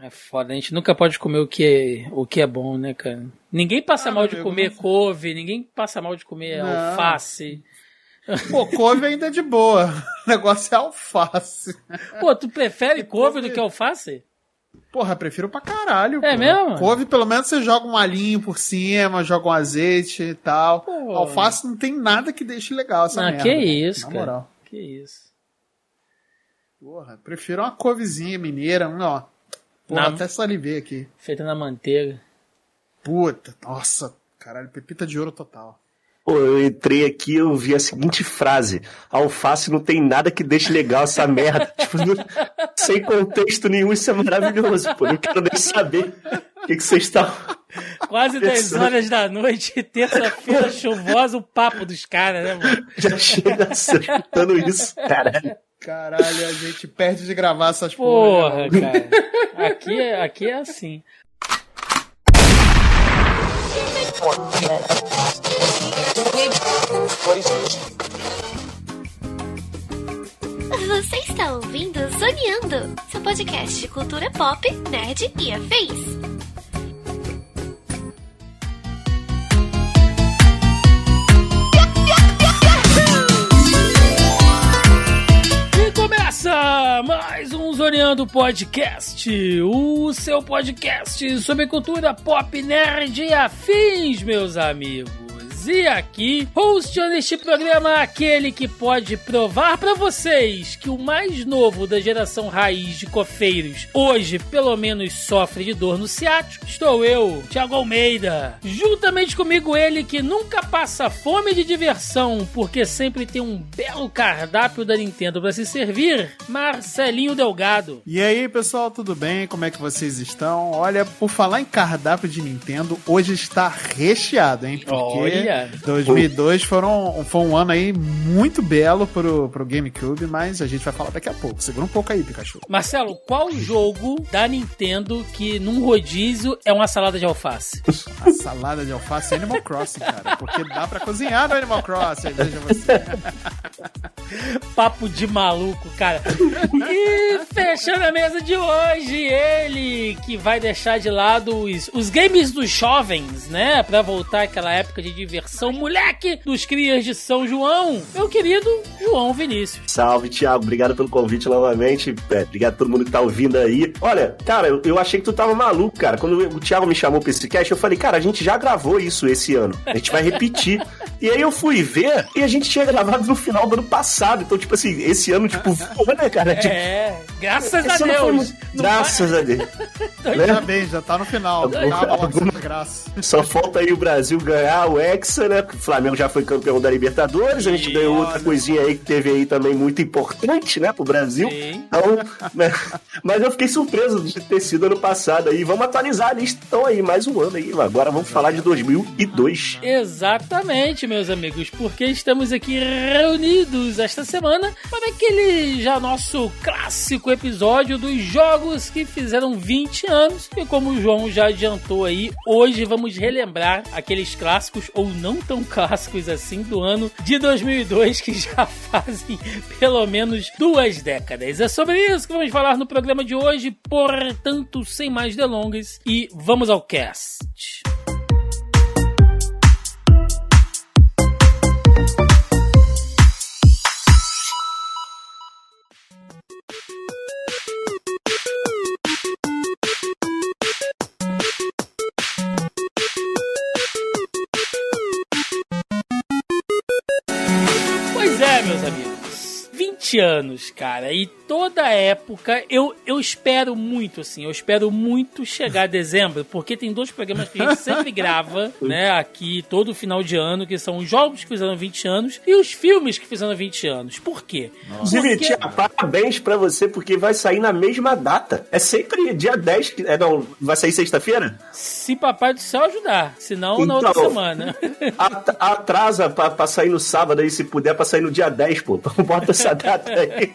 É foda, a gente nunca pode comer o que é, o que é bom, né, cara? Ninguém passa ah, mal de comer não... couve, ninguém passa mal de comer não. alface. Pô, couve ainda é de boa. O negócio é alface. Pô, tu prefere couve do que alface? Porra, prefiro pra caralho. É pô. mesmo? Couve, pelo menos você joga um alhinho por cima, joga um azeite e tal. Pô. Alface não tem nada que deixe legal essa ah, merda. que isso, Na cara. moral. Que isso. Porra, prefiro uma couvezinha mineira, ó. Porra, na... até salivei aqui. Feita na manteiga. Puta, nossa, caralho, pepita de ouro total. Pô, eu entrei aqui eu vi a seguinte frase: alface não tem nada que deixe legal essa merda. tipo, não, sem contexto nenhum, isso é maravilhoso, pô. Não quero nem saber o que, que vocês estão. Quase 10 horas da noite, terça-feira chuvosa, o papo dos caras, né, mano? Já chega acertando isso, caralho. Caralho, a gente perde de gravar essas porra. Porra, cara. Aqui é, aqui é assim. Você está ouvindo Zoneando, seu podcast de cultura pop, nerd e afins. Começa mais um Zoneando Podcast, o seu podcast sobre cultura pop, nerd e afins, meus amigos. E aqui, hosteando este programa, aquele que pode provar para vocês que o mais novo da geração raiz de cofeiros hoje, pelo menos, sofre de dor no ciático. Estou eu, Thiago Almeida. Juntamente comigo, ele que nunca passa fome de diversão, porque sempre tem um belo cardápio da Nintendo para se servir, Marcelinho Delgado. E aí, pessoal, tudo bem? Como é que vocês estão? Olha, por falar em cardápio de Nintendo, hoje está recheado, hein? Porque Olha. 2002 foram, foi um ano aí muito belo pro, pro GameCube, mas a gente vai falar daqui a pouco. Segura um pouco aí, Pikachu. Marcelo, qual jogo da Nintendo que num rodízio é uma salada de alface? A salada de alface é Animal Crossing, cara. Porque dá pra cozinhar no Animal Crossing, veja você. Papo de maluco, cara. E fechando a mesa de hoje, ele que vai deixar de lado os, os games dos jovens, né? Pra voltar àquela época de diversão versão moleque dos crias de São João, meu querido João Vinícius. Salve, Thiago. Obrigado pelo convite novamente. É, obrigado a todo mundo que tá ouvindo aí. Olha, cara, eu, eu, achei que tu tava maluco, cara. Quando o Thiago me chamou pra esse cast, eu falei, cara, a gente já gravou isso esse ano. A gente vai repetir. e aí eu fui ver e a gente tinha gravado no final do ano passado. Então, tipo assim, esse ano, tipo, voa, né, cara? Tipo, é, graças a Deus. Muito... Graças vai... a Deus. né? Já bem, já tá no final. Alguma... graça. Só falta aí o Brasil ganhar o Né? O Flamengo já foi campeão da Libertadores, a gente e ganhou outra coisinha aí que teve aí também muito importante, né, pro Brasil. Sim. Então, né? Mas eu fiquei surpreso de ter sido ano passado aí. Vamos atualizar a lista então aí, mais um ano aí. Agora vamos falar de 2002. Exatamente, meus amigos, porque estamos aqui reunidos esta semana para aquele já nosso clássico episódio dos jogos que fizeram 20 anos. E como o João já adiantou aí, hoje vamos relembrar aqueles clássicos ou não tão clássicos assim do ano de 2002 que já fazem pelo menos duas décadas. É sobre isso que vamos falar no programa de hoje, portanto, sem mais delongas e vamos ao cast. 20 anos, cara. E toda época, eu, eu espero muito, assim, eu espero muito chegar a dezembro, porque tem dois programas que a gente sempre grava, né, aqui todo final de ano, que são os jogos que fizeram 20 anos e os filmes que fizeram 20 anos. Por quê? Inclusive, porque... tia, parabéns pra você, porque vai sair na mesma data. É sempre dia 10, é, não, vai sair sexta-feira? Se Papai do Céu ajudar, senão então, na outra então, semana. atrasa pra, pra sair no sábado aí, se puder, pra sair no dia 10, pô. Bota essa data aí.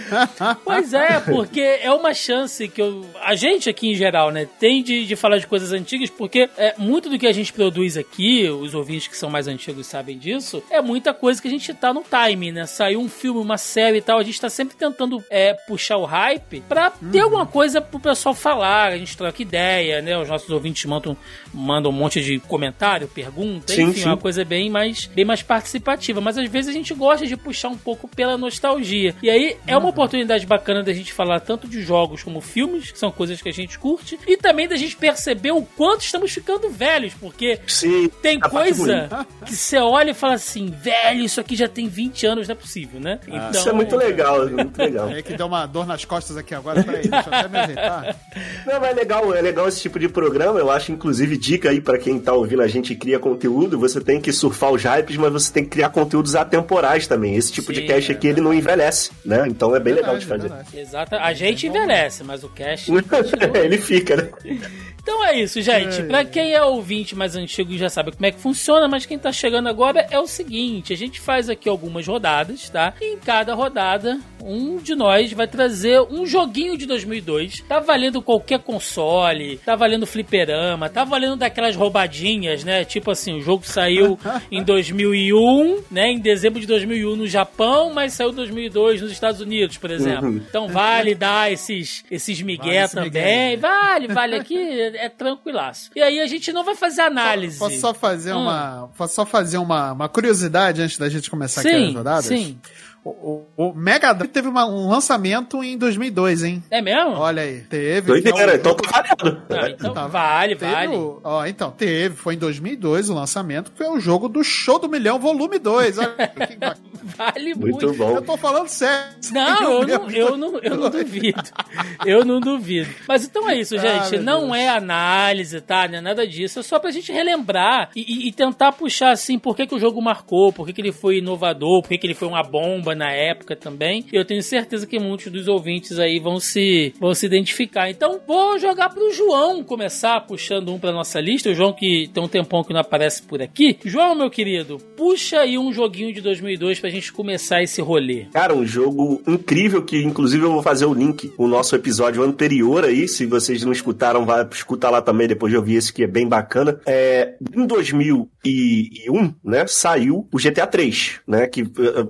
pois é, porque é uma chance que eu, a gente aqui em geral, né, tem de, de falar de coisas antigas, porque é, muito do que a gente produz aqui, os ouvintes que são mais antigos sabem disso, é muita coisa que a gente tá no time, né? Saiu um filme, uma série e tal, a gente tá sempre tentando é, puxar o hype pra ter uhum. alguma coisa pro pessoal falar, a gente troca ideia, né? Os nossos ouvintes mandam, mandam um monte de comentário, pergunta, sim, enfim, sim. uma coisa bem mais, bem mais participativa. Mas às vezes a gente gosta de puxar um pouco pela nostalgia. E aí é uma uhum. oportunidade bacana da gente falar tanto de jogos como filmes, que são coisas que a gente curte, e também da gente perceber o quanto estamos ficando velhos, porque sim, tem coisa que você olha e fala assim, velho, isso aqui já tem 20 anos, não é possível, né? Ah. Então... Isso é muito legal, muito legal. É que deu uma dor nas costas aqui agora, peraí, deixa eu até me ajeitar. Não, mas é legal, é legal esse tipo de programa, eu acho, inclusive, dica aí para quem tá ouvindo a gente cria conteúdo, você tem que surfar os hypes, mas você tem que criar conteúdos atemporais também. Esse tipo Sim, de cast é aqui, ele não envelhece, né? Então é bem verdade, legal de fazer. Exato, a gente envelhece, mas o cast... ele fica, né? Então é isso, gente. Para quem é ouvinte mais antigo já sabe como é que funciona, mas quem tá chegando agora é o seguinte: a gente faz aqui algumas rodadas, tá? E em cada rodada, um de nós vai trazer um joguinho de 2002. Tá valendo qualquer console, tá valendo fliperama, tá valendo daquelas roubadinhas, né? Tipo assim, o jogo saiu em 2001, né? Em dezembro de 2001 no Japão, mas saiu em 2002 nos Estados Unidos, por exemplo. Uhum. Então vale dar esses, esses migué vale também. Migué. Vale, vale aqui é tranquilaço. E aí a gente não vai fazer análise. Posso só fazer hum. uma. Posso só fazer uma, uma curiosidade antes da gente começar sim, aqui as rodadas? Sim. O, o, Mega Drive teve uma, um lançamento em 2002, hein? É mesmo? Olha aí, teve. Doideira, é então tá variado. Ah, então tá, vale, vale. O, ó, então, teve, foi em 2002 o lançamento, que foi o jogo do Show do Milhão, volume 2. Olha, que vale muito. muito. bom. Eu tô falando sério. Não, eu não, eu não, eu não duvido. Eu não duvido. Mas então é isso, ah, gente. Ah, não Deus. é análise, tá? Não é nada disso. É só pra gente relembrar e, e, e tentar puxar, assim, por que, que o jogo marcou, por que, que ele foi inovador, por que, que ele foi uma bomba na época também. Eu tenho certeza que muitos dos ouvintes aí vão se, vão se identificar. Então vou jogar pro João começar puxando um pra nossa lista. O João que tem um tempão que não aparece por aqui. João, meu querido, puxa aí um joguinho de 2002 pra gente começar esse rolê. Cara, um jogo incrível que inclusive eu vou fazer o link, o nosso episódio anterior aí, se vocês não escutaram, vai escutar lá também depois de ouvir esse que é bem bacana. É, em 2001, né, saiu o GTA 3, né, que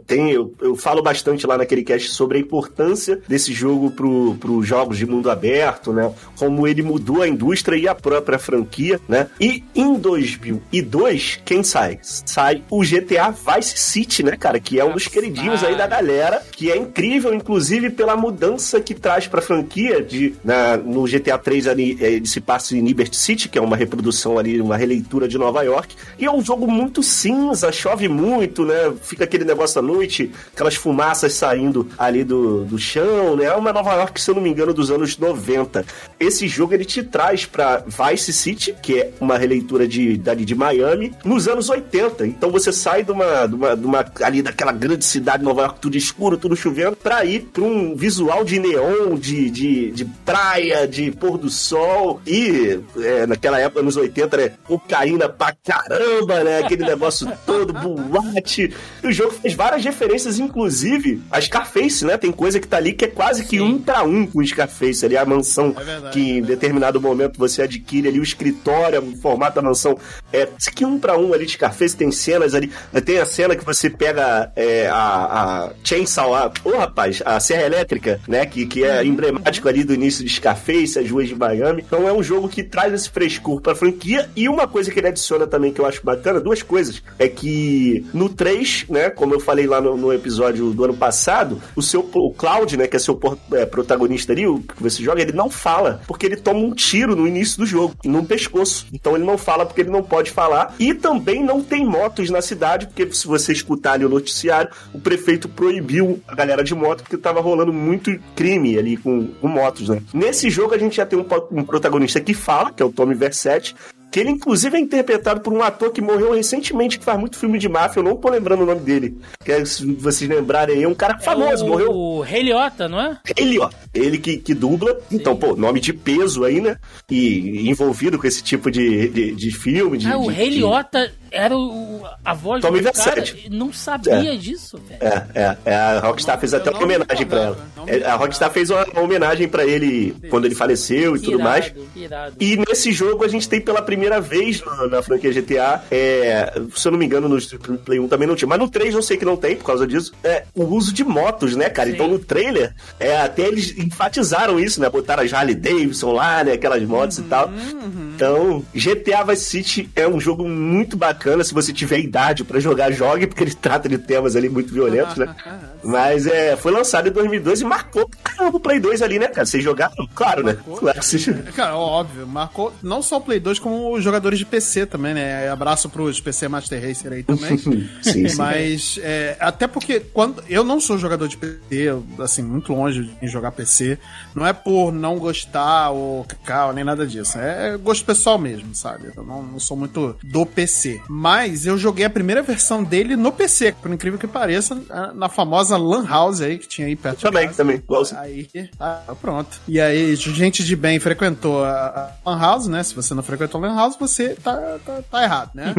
tem eu, eu falo bastante lá naquele cast sobre a importância desse jogo para os jogos de mundo aberto, né? Como ele mudou a indústria e a própria franquia, né? E em 2002, quem sai? Sai o GTA Vice City, né, cara? Que é um dos queridinhos aí da galera, que é incrível, inclusive pela mudança que traz para a franquia de na, no GTA 3 ali é, ele se passa em Liberty City, que é uma reprodução ali, uma releitura de Nova York, e é um jogo muito cinza, chove muito, né? Fica aquele negócio à noite, aquelas fumaças saindo ali do, do chão, né? É uma Nova York, se eu não me engano, dos anos 90. Esse jogo ele te traz para Vice City, que é uma releitura de, dali de Miami, nos anos 80. Então você sai de uma, de uma, de uma ali daquela grande cidade Nova York, tudo escuro, tudo chovendo, para ir para um visual de neon, de, de, de praia, de pôr do sol. E é, naquela época, nos 80, né? Cocaína pra caramba, né? Aquele negócio todo, boate. E o jogo fez várias referências, inclusive inclusive, a Scarface, né? Tem coisa que tá ali que é quase que Sim. um para um com o Scarface ali, a mansão é que em determinado momento você adquire ali, o escritório, o formato da mansão. É que um para um ali de Scarface, tem cenas ali. Tem a cena que você pega é, a, a Chainsaw, a, oh, rapaz, a Serra Elétrica, né? Que, que é uhum. emblemático ali do início de Scarface, as ruas de Miami. Então é um jogo que traz esse frescor pra franquia. E uma coisa que ele adiciona também que eu acho bacana, duas coisas. É que no 3, né? Como eu falei lá no, no episódio do ano passado, o seu o Cloud, né, que é seu é, protagonista ali, o que você joga, ele não fala, porque ele toma um tiro no início do jogo, no pescoço. Então ele não fala porque ele não pode falar. E também não tem motos na cidade, porque se você escutar ali o noticiário, o prefeito proibiu a galera de moto porque tava rolando muito crime ali com, com motos, né? Nesse jogo a gente já tem um, um protagonista que fala, que é o Tommy Versetti, que ele inclusive é interpretado por um ator que morreu recentemente, que faz muito filme de máfia, eu não tô lembrando o nome dele. Que se vocês lembrarem aí, é um cara famoso, é o... morreu. O Rei Liotta, não é? Rei Liotta, ele que, que dubla. Sim. Então, pô, nome de peso aí, né? E envolvido com esse tipo de, de, de filme. De, ah, o de, Rei Liotta era o, a voz Tommy do cara. Não sabia é. disso, velho. É, é, é. A Rockstar fez até uma homenagem pra ela. É, a Rockstar fez uma homenagem pra ele Sim. quando ele faleceu e tudo mais. Irado. E nesse jogo a gente tem pela primeira vez na, na franquia GTA, é, se eu não me engano, no Play 1 também não tinha, mas no 3 eu sei que não tem por causa disso, é o uso de motos, né, cara? Sim. Então no trailer, é, até eles enfatizaram isso, né? Botaram as Harley Davidson lá, né? Aquelas motos uhum, e tal. Uhum. Então, GTA Vice City é um jogo muito bacana. Se você tiver idade para jogar, jogue, porque ele trata de temas ali muito violentos, né? Mas é, foi lançado em 2002 e marcou caramba o Play 2 ali, né, cara? Vocês jogaram? Claro, né? marcou. né? Claro que vocês... Cara, óbvio. Marcou não só o Play 2, como os jogadores de PC também, né? Abraço pros PC Master Racer aí também. sim, sim. Mas, é, até porque quando eu não sou jogador de PC, assim, muito longe de jogar PC, não é por não gostar ou cacau, nem nada disso. É gosto pessoal mesmo, sabe? Eu não, não sou muito do PC. Mas eu joguei a primeira versão dele no PC, por incrível que pareça, na famosa famosa Lan House aí que tinha aí perto Também, também. Aí, ah, pronto. E aí, gente de bem frequentou a Lan House, né? Se você não frequentou a Lan House, você tá, tá, tá errado, né?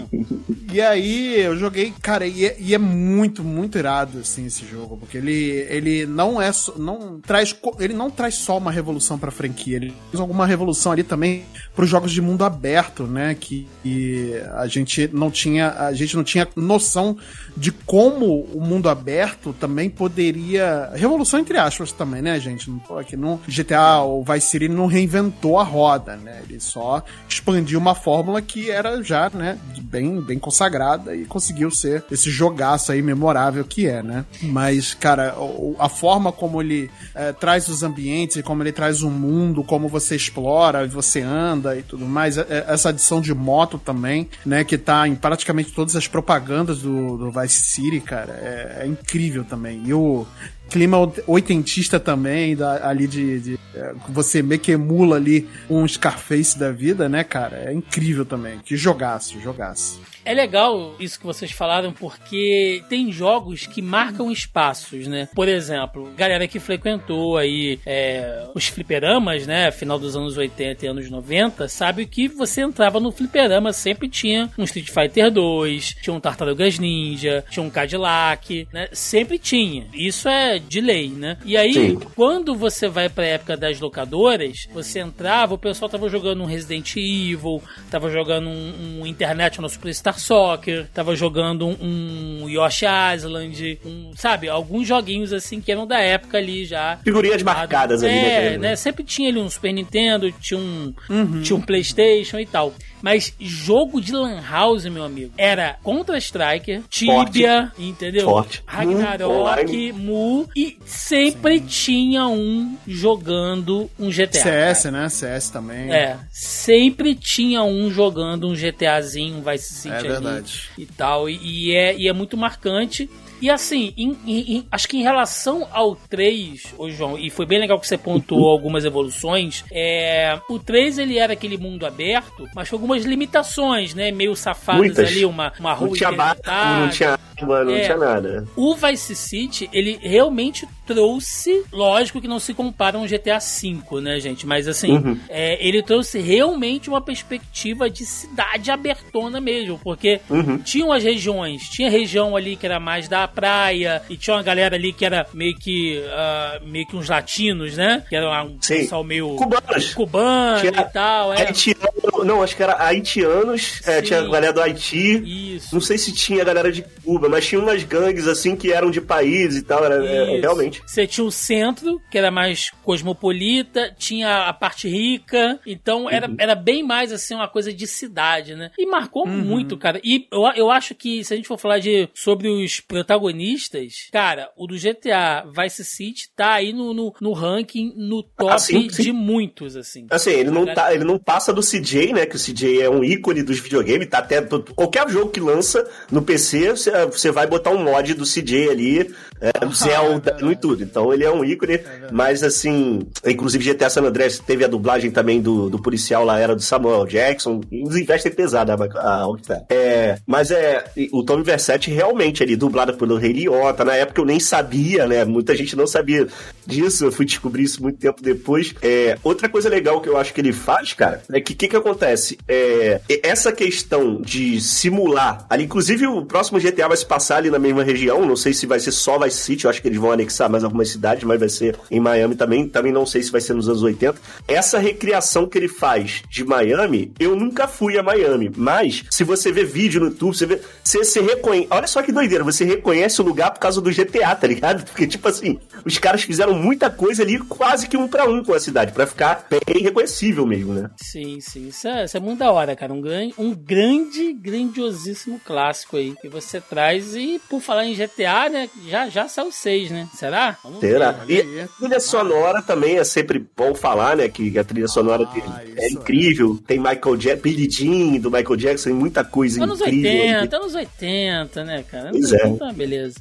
e aí, eu joguei, cara, e é, e é, muito, muito irado, assim, esse jogo, porque ele, ele não é, não traz, ele não traz só uma revolução pra franquia, ele faz alguma revolução ali também pros jogos de mundo aberto, né? Que, que a gente não tinha, a gente não tinha noção de como o mundo aberto também poderia. Revolução entre aspas também, né, gente? Aqui no GTA o Vice City não reinventou a roda, né? Ele só expandiu uma fórmula que era já, né, bem, bem consagrada e conseguiu ser esse jogaço aí memorável que é, né? Mas, cara, a forma como ele é, traz os ambientes como ele traz o mundo, como você explora você anda e tudo mais, é, é, essa adição de moto também, né, que tá em praticamente todas as propagandas do, do Vice City, cara, é, é incrível também. E o clima oitentista também, da, ali de, de é, você meio que emula ali um Scarface da vida, né, cara? É incrível também. Que jogaço, jogaço. É legal isso que vocês falaram, porque tem jogos que marcam espaços, né? Por exemplo, galera que frequentou aí é, os fliperamas, né? Final dos anos 80 e anos 90, sabe que você entrava no fliperama, sempre tinha um Street Fighter 2, tinha um Tartarugas Ninja, tinha um Cadillac, né? Sempre tinha. Isso é de lei, né? E aí, Sim. quando você vai pra época das locadoras, você entrava, o pessoal tava jogando um Resident Evil, tava jogando um, um Internet no Superstar Star Soccer, tava jogando um, um Yoshi Island, um, sabe, alguns joguinhos assim que eram da época ali já. Figurinhas marcadas ali, né, é, né? Sempre tinha ali um Super Nintendo, tinha um, uhum. tinha um PlayStation e tal. Mas jogo de Lan House, meu amigo, era Contra-Striker, Tibia, Forte. entendeu? Forte. Ragnarok, Mu, e sempre Sim. tinha um jogando um GTA. CS, cara. né? CS também. É, sempre tinha um jogando um GTAzinho, um Vice City é verdade. e tal. E, e, é, e é muito marcante. E assim, em, em, acho que em relação ao 3, ô João, e foi bem legal que você pontuou algumas evoluções, é, o 3 ele era aquele mundo aberto, mas com algumas limitações, né? Meio safadas Muitas. ali, uma, uma rua Não tinha barco, não tinha água, não é, tinha nada. O Vice City, ele realmente trouxe, lógico que não se compara a um GTA V, né, gente? Mas assim, uhum. é, ele trouxe realmente uma perspectiva de cidade abertona mesmo, porque uhum. tinham as regiões, tinha região ali que era mais da praia, e tinha uma galera ali que era meio que uh, meio que uns latinos, né? Que era um Sim. pessoal meio cubanos, cubano tinha e tal. É. Haitiano, não, acho que era haitianos, é, tinha a galera do Haiti. Isso. Não sei se tinha a galera de Cuba, mas tinha umas gangues assim que eram de país e tal, era, é, realmente. Você tinha o centro, que era mais cosmopolita, tinha a parte rica, então era, uhum. era bem mais assim uma coisa de cidade, né? E marcou uhum. muito, cara. E eu, eu acho que se a gente for falar de sobre os protagonistas, cara, o do GTA Vice City tá aí no, no, no ranking, no top ah, de muitos, assim. Assim, ele não, tá, ele não passa do CJ, né? Que o CJ é um ícone dos videogames, tá até qualquer jogo que lança no PC, você vai botar um mod do CJ ali é, ah, Zelda, é no tudo. Então ele é um ícone, é mas assim, inclusive GTA San Andreas teve a dublagem também do, do policial lá, era do Samuel Jackson, investe pesada a Rockstar. É, mas é, o Tommy Versetti realmente ali, dublado pelo Rei Liotta, na época eu nem sabia, né, muita gente não sabia disso, eu fui descobrir isso muito tempo depois. É, outra coisa legal que eu acho que ele faz, cara, é que o que, que acontece? É, essa questão de simular, ali, inclusive o próximo GTA vai se passar ali na mesma região, não sei se vai ser só Vice City, eu acho que eles vão anexar mais algumas cidades, mas vai ser em Miami também, também não sei se vai ser nos anos 80. Essa recriação que ele faz de Miami, eu nunca fui a Miami, mas se você vê vídeo no YouTube, você vê, você, você reconhece, olha só que doideira, você reconhece o lugar por causa do GTA, tá ligado? Porque, tipo assim, os caras fizeram muita coisa ali, quase que um para um com a cidade, para ficar bem reconhecível mesmo, né? Sim, sim. Isso é, isso é muito da hora, cara. Um um grande, grandiosíssimo clássico aí que você traz. E por falar em GTA, né? Já, já saiu seis, né? Será? Vamos Será? Ver. E a trilha sonora também é sempre bom falar, né? Que a trilha sonora ah, é incrível. É. Tem Michael Jackson, Billy Jean do Michael Jackson, tem muita coisa anos incrível. Anos 80, anos 80, né, cara? Pois é. Tá, beleza.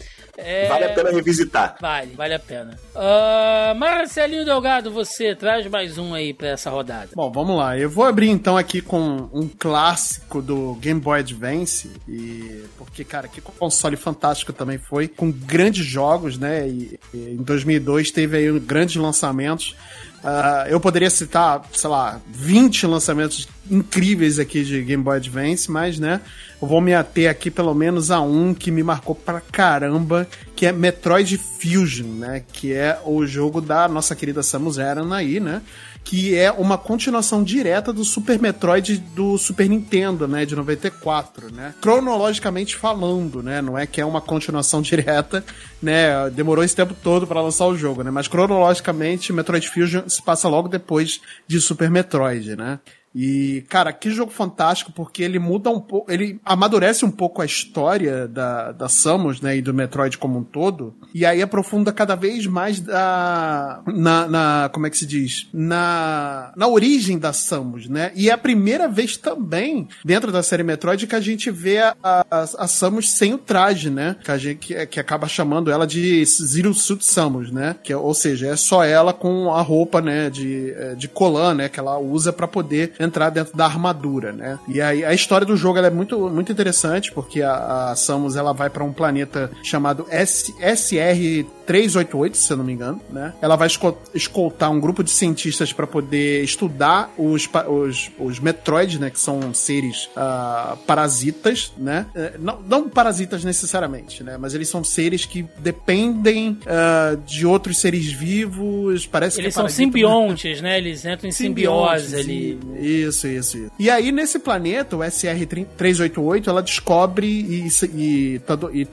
É... Vale a pena revisitar. Vale, vale a pena. Uh, Marcelinho Delgado, você traz mais um aí pra essa rodada. Bom, vamos lá. Eu vou abrir então aqui com um clássico do Game Boy Advance. E porque, cara, que console fantástico também foi, com grandes jogos, né? E, e em 2002 teve aí grandes lançamentos. Uh, eu poderia citar, sei lá, 20 lançamentos incríveis aqui de Game Boy Advance, mas, né, eu vou me ater aqui pelo menos a um que me marcou pra caramba, que é Metroid Fusion, né, que é o jogo da nossa querida Samus Aran aí, né, que é uma continuação direta do Super Metroid do Super Nintendo, né, de 94, né? Cronologicamente falando, né, não é que é uma continuação direta, né? Demorou esse tempo todo para lançar o jogo, né? Mas cronologicamente, Metroid Fusion se passa logo depois de Super Metroid, né? E, cara, que jogo fantástico, porque ele muda um pouco, ele amadurece um pouco a história da, da Samus, né, e do Metroid como um todo, e aí aprofunda cada vez mais da, na, na como é que se diz? Na, na origem da Samus, né? E é a primeira vez também, dentro da série Metroid, que a gente vê a, a, a Samus sem o traje, né? Que, a gente, que, que acaba chamando ela de Zero Suit Samus, né? Que, ou seja, é só ela com a roupa, né, de, de colã, né, que ela usa para poder entrar dentro da armadura, né? E aí a história do jogo é muito, muito interessante, porque a, a Samus ela vai para um planeta chamado S, SR 388, se eu não me engano, né? Ela vai escoltar um grupo de cientistas para poder estudar os, os, os Metroid, né? Que são seres uh, parasitas, né? É, não, não parasitas necessariamente, né? Mas eles são seres que dependem uh, de outros seres vivos. Parece eles que são simbiontes, né? Eles entram em simbiose ali. Isso, isso, isso. E aí, nesse planeta, o SR-388, ela descobre e, e, e, e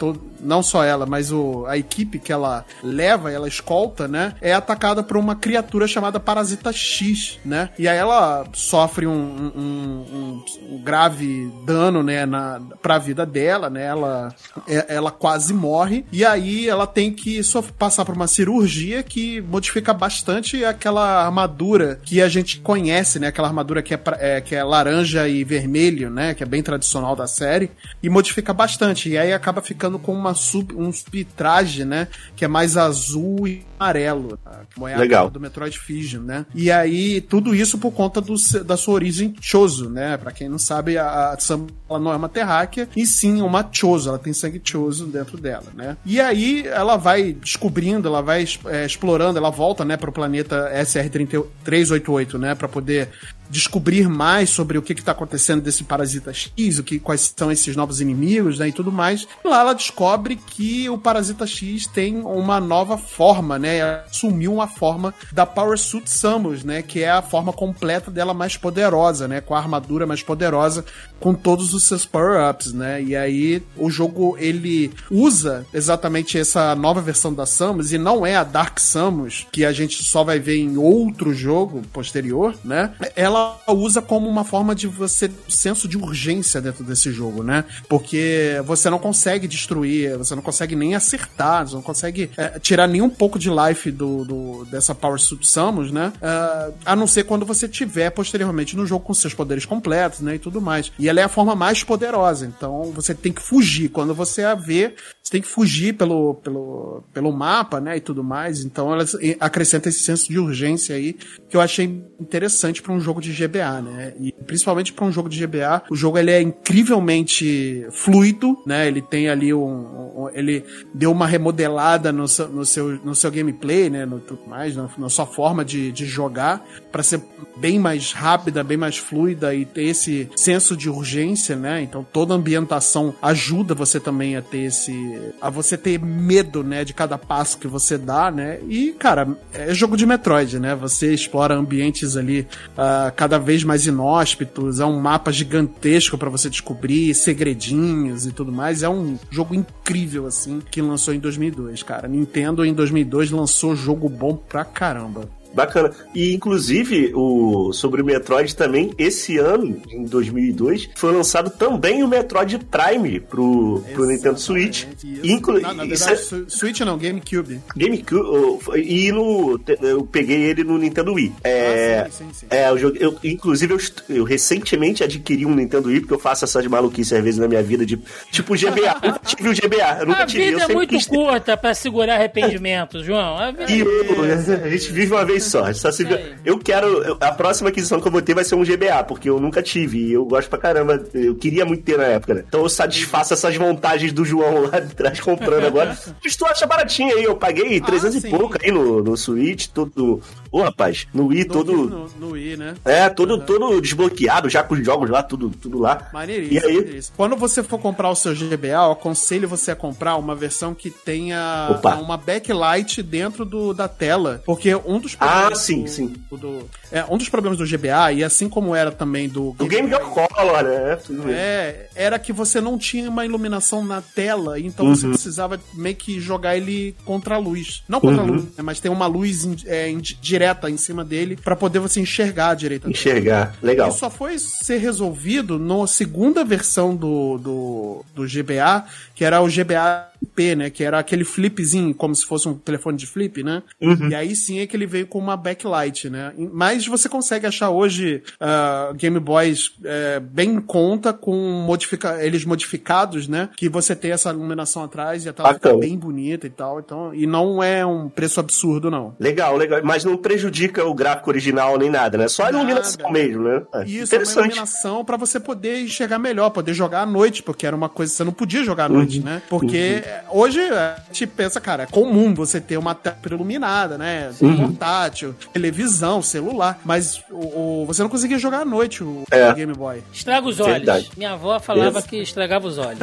não só ela, mas o, a equipe que ela leva, ela escolta, né? É atacada por uma criatura chamada Parasita X, né? E aí ela sofre um, um, um, um grave dano, né, na, pra vida dela, né? Ela, é, ela quase morre. E aí ela tem que passar por uma cirurgia que modifica bastante aquela armadura que a gente conhece, né? Aquela armadura que é, é, que é laranja e vermelho, né? Que é bem tradicional da série. E modifica bastante. E aí acaba ficando com uma sub, um subtraje, né? Que é mais azul e amarelo. Como é Legal. do Metroid Fusion, né? E aí, tudo isso por conta do, da sua origem Chozo, né? Pra quem não sabe, a, a Samus ela não é uma terráquea, e sim uma Chozo. Ela tem sangue Chozo dentro dela, né? E aí, ela vai descobrindo, ela vai é, explorando, ela volta, né, pro planeta SR-388, né? Pra poder descobrir mais sobre o que está acontecendo desse parasita X, o que, quais são esses novos inimigos, né, e tudo mais. E lá ela descobre que o parasita X tem uma nova forma, né? Assumiu uma forma da Power Suit Samus, né? Que é a forma completa dela mais poderosa, né? Com a armadura mais poderosa, com todos os seus power-ups, né? E aí o jogo ele usa exatamente essa nova versão da Samus e não é a Dark Samus que a gente só vai ver em outro jogo posterior, né? Ela usa como uma forma de você senso de urgência dentro desse jogo, né? Porque você não consegue destruir, você não consegue nem acertar, você não consegue é, tirar nem um pouco de life do, do dessa Power Suit Samus, né? Uh, a não ser quando você tiver posteriormente no jogo com seus poderes completos, né? E tudo mais. E ela é a forma mais poderosa, então você tem que fugir. Quando você a vê, você tem que fugir pelo, pelo, pelo mapa, né, e tudo mais. Então ela acrescenta esse senso de urgência aí que eu achei interessante para um jogo de GBA, né? E principalmente para um jogo de GBA, o jogo ele é incrivelmente fluido, né? Ele tem ali um, um ele deu uma remodelada no seu, no seu, no seu gameplay, né, no tudo mais, na, na sua forma de, de jogar para ser bem mais rápida, bem mais fluida e ter esse senso de urgência, né? Então toda a ambientação ajuda você também a ter esse a você ter medo, né, de cada passo que você dá, né? E cara, é jogo de Metroid, né? Você explora ambientes ali uh, cada vez mais inóspitos, é um mapa gigantesco para você descobrir segredinhos e tudo mais. É um jogo incrível assim que lançou em 2002, cara. Nintendo em 2002 lançou jogo bom pra caramba. Bacana. E, inclusive, o, sobre o Metroid também, esse ano, em 2002, foi lançado também o Metroid Prime pro, pro Nintendo Switch. Inclu não, na verdade, é... Switch não, GameCube. GameCube, e no, eu peguei ele no Nintendo Wii. É, ah, sim, sim, sim. é eu, joguei, eu inclusive, eu, eu, recentemente adquiri um Nintendo Wii, porque eu faço essas maluquices às vezes na minha vida, de tipo GBA. eu nunca tive o GBA. Eu nunca a tive. vida é muito curta pra segurar arrependimentos, João. A, vida e eu, a gente vive uma vez só. só se... Eu quero. A próxima aquisição que eu vou ter vai ser um GBA, porque eu nunca tive. E eu gosto pra caramba. Eu queria muito ter na época, né? Então eu satisfaço essas vantagens do João lá de trás comprando agora. Mas tu acha baratinho aí? Eu paguei 300 ah, e pouco aí no, no Switch, tudo. Ô, rapaz, no Wii no todo. No, no, Wii, né? É, todo, uhum. todo desbloqueado, já com os jogos lá, tudo, tudo lá. Maneiríssimo, e aí... Maneiríssimo. Quando você for comprar o seu GBA, eu aconselho você a comprar uma versão que tenha Opa. uma backlight dentro do, da tela. Porque um dos Ah, sim, do, sim. Do, é, um dos problemas do GBA, e assim como era também do. Do Game Gear Color, né? É, era que você não tinha uma iluminação na tela, então uhum. você precisava meio que jogar ele contra a luz. Não contra uhum. a luz, né, mas tem uma luz é, direta em cima dele para poder você enxergar direito. Enxergar, legal. Isso só foi ser resolvido na segunda versão do, do, do GBA, que era o GBA P, né? Que era aquele flipzinho, como se fosse um telefone de flip, né? Uhum. E aí sim é que ele veio com uma backlight, né? Mas você consegue achar hoje uh, Game Boys uh, bem em conta com modifica eles modificados, né? Que você tem essa iluminação atrás e a tela fica bem bonita e tal. Então, e não é um preço absurdo, não. Legal, legal. Mas não prejudica o gráfico original nem nada, né? Só a iluminação nada. mesmo, né? É, Isso, é uma iluminação para você poder enxergar melhor, poder jogar à noite, porque era uma coisa que você não podia jogar à noite, uhum. né? Porque uhum hoje a gente pensa, cara, é comum você ter uma tela iluminada, né? Uhum. Portátil, televisão, celular, mas o, o, você não conseguia jogar à noite o, é. Game Boy. Estraga os olhos. Verdade. Minha avó falava Isso. que estragava os olhos.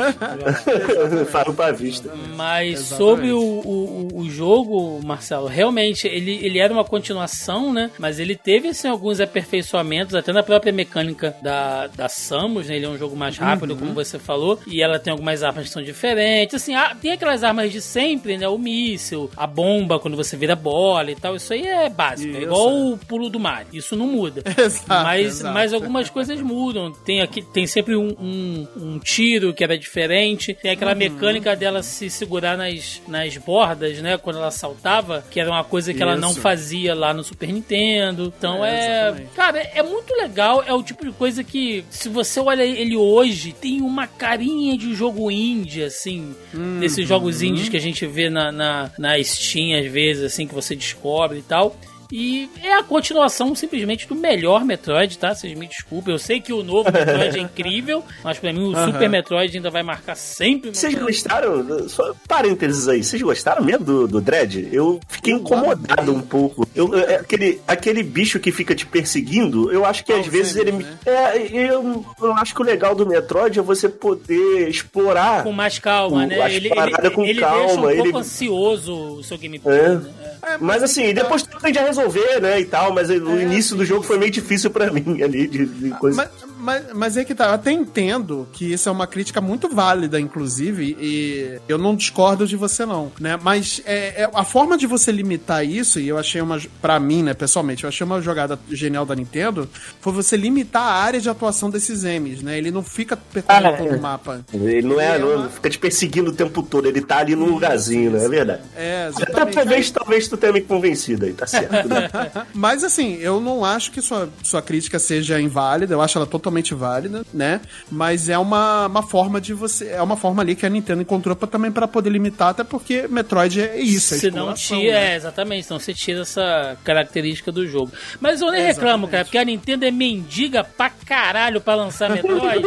Falo pra vista. Mas Exatamente. sobre o, o, o, jogo, Marcelo, realmente ele, ele era uma continuação, né? Mas ele teve assim, alguns aperfeiçoamentos, até na própria mecânica da, da Samus, né? Ele é um jogo mais rápido, uhum. como você falou, e ela tem algumas armas que são diferentes. Assim, tem aquelas armas de sempre, né? O míssil, a bomba quando você vira bola e tal. Isso aí é básico. É isso. É igual o pulo do mar. Isso não muda. Exato, mas, exato. mas algumas coisas mudam. Tem aqui, tem sempre um, um, um tiro que era diferente. Tem aquela uhum. mecânica dela se segurar nas, nas bordas, né? Quando ela saltava, que era uma coisa que isso. ela não fazia lá no Super Nintendo. Então é. é cara, é muito legal. É o tipo de coisa que, se você olha ele hoje, tem uma carinha de jogo indie, assim. Hum desses jogos uhum. indies que a gente vê na, na, na Steam, às vezes, assim, que você descobre e tal. E é a continuação simplesmente do melhor Metroid, tá? Vocês me desculpem. Eu sei que o novo Metroid é incrível, mas pra mim o uhum. Super Metroid ainda vai marcar sempre. Vocês gostaram? Só parênteses aí. Vocês gostaram mesmo do, do Dread? Eu fiquei incomodado um pouco. Eu, é, aquele, aquele bicho que fica te perseguindo, eu acho que às vezes ele. Né? É, eu, eu acho que o legal do Metroid é você poder explorar. Com mais calma, o, né? Ele, ele, com ele calma. deixa um ele... pouco ansioso o seu gameplay. É. Né? É, mas, mas assim, depois tu aprende a resolver, né, e tal, mas o é, início do jogo foi meio difícil para mim ali, de, de coisa. Mas, mas, mas é que tá, eu até entendo que isso é uma crítica muito válida, inclusive, e eu não discordo de você, não, né? Mas é, é a forma de você limitar isso, e eu achei uma, para mim, né, pessoalmente, eu achei uma jogada genial da Nintendo, foi você limitar a área de atuação desses M's, né? Ele não fica percorrendo ah, todo o é. mapa. Ele não é, ele não, é fica te perseguindo o tempo todo, ele tá ali no lugarzinho, né? É verdade. É, exatamente. Talvez, talvez tu tenha me convencido aí, tá certo. Né? Mas assim, eu não acho que sua, sua crítica seja inválida, eu acho ela totalmente totalmente válida, né? Mas é uma, uma forma de você. É uma forma ali que a Nintendo encontrou pra, também para poder limitar, até porque Metroid é isso. É se não tira, né? é, exatamente. Então você tira essa característica do jogo. Mas eu nem é, reclamo, cara, porque a Nintendo é mendiga pra caralho pra lançar Metroid.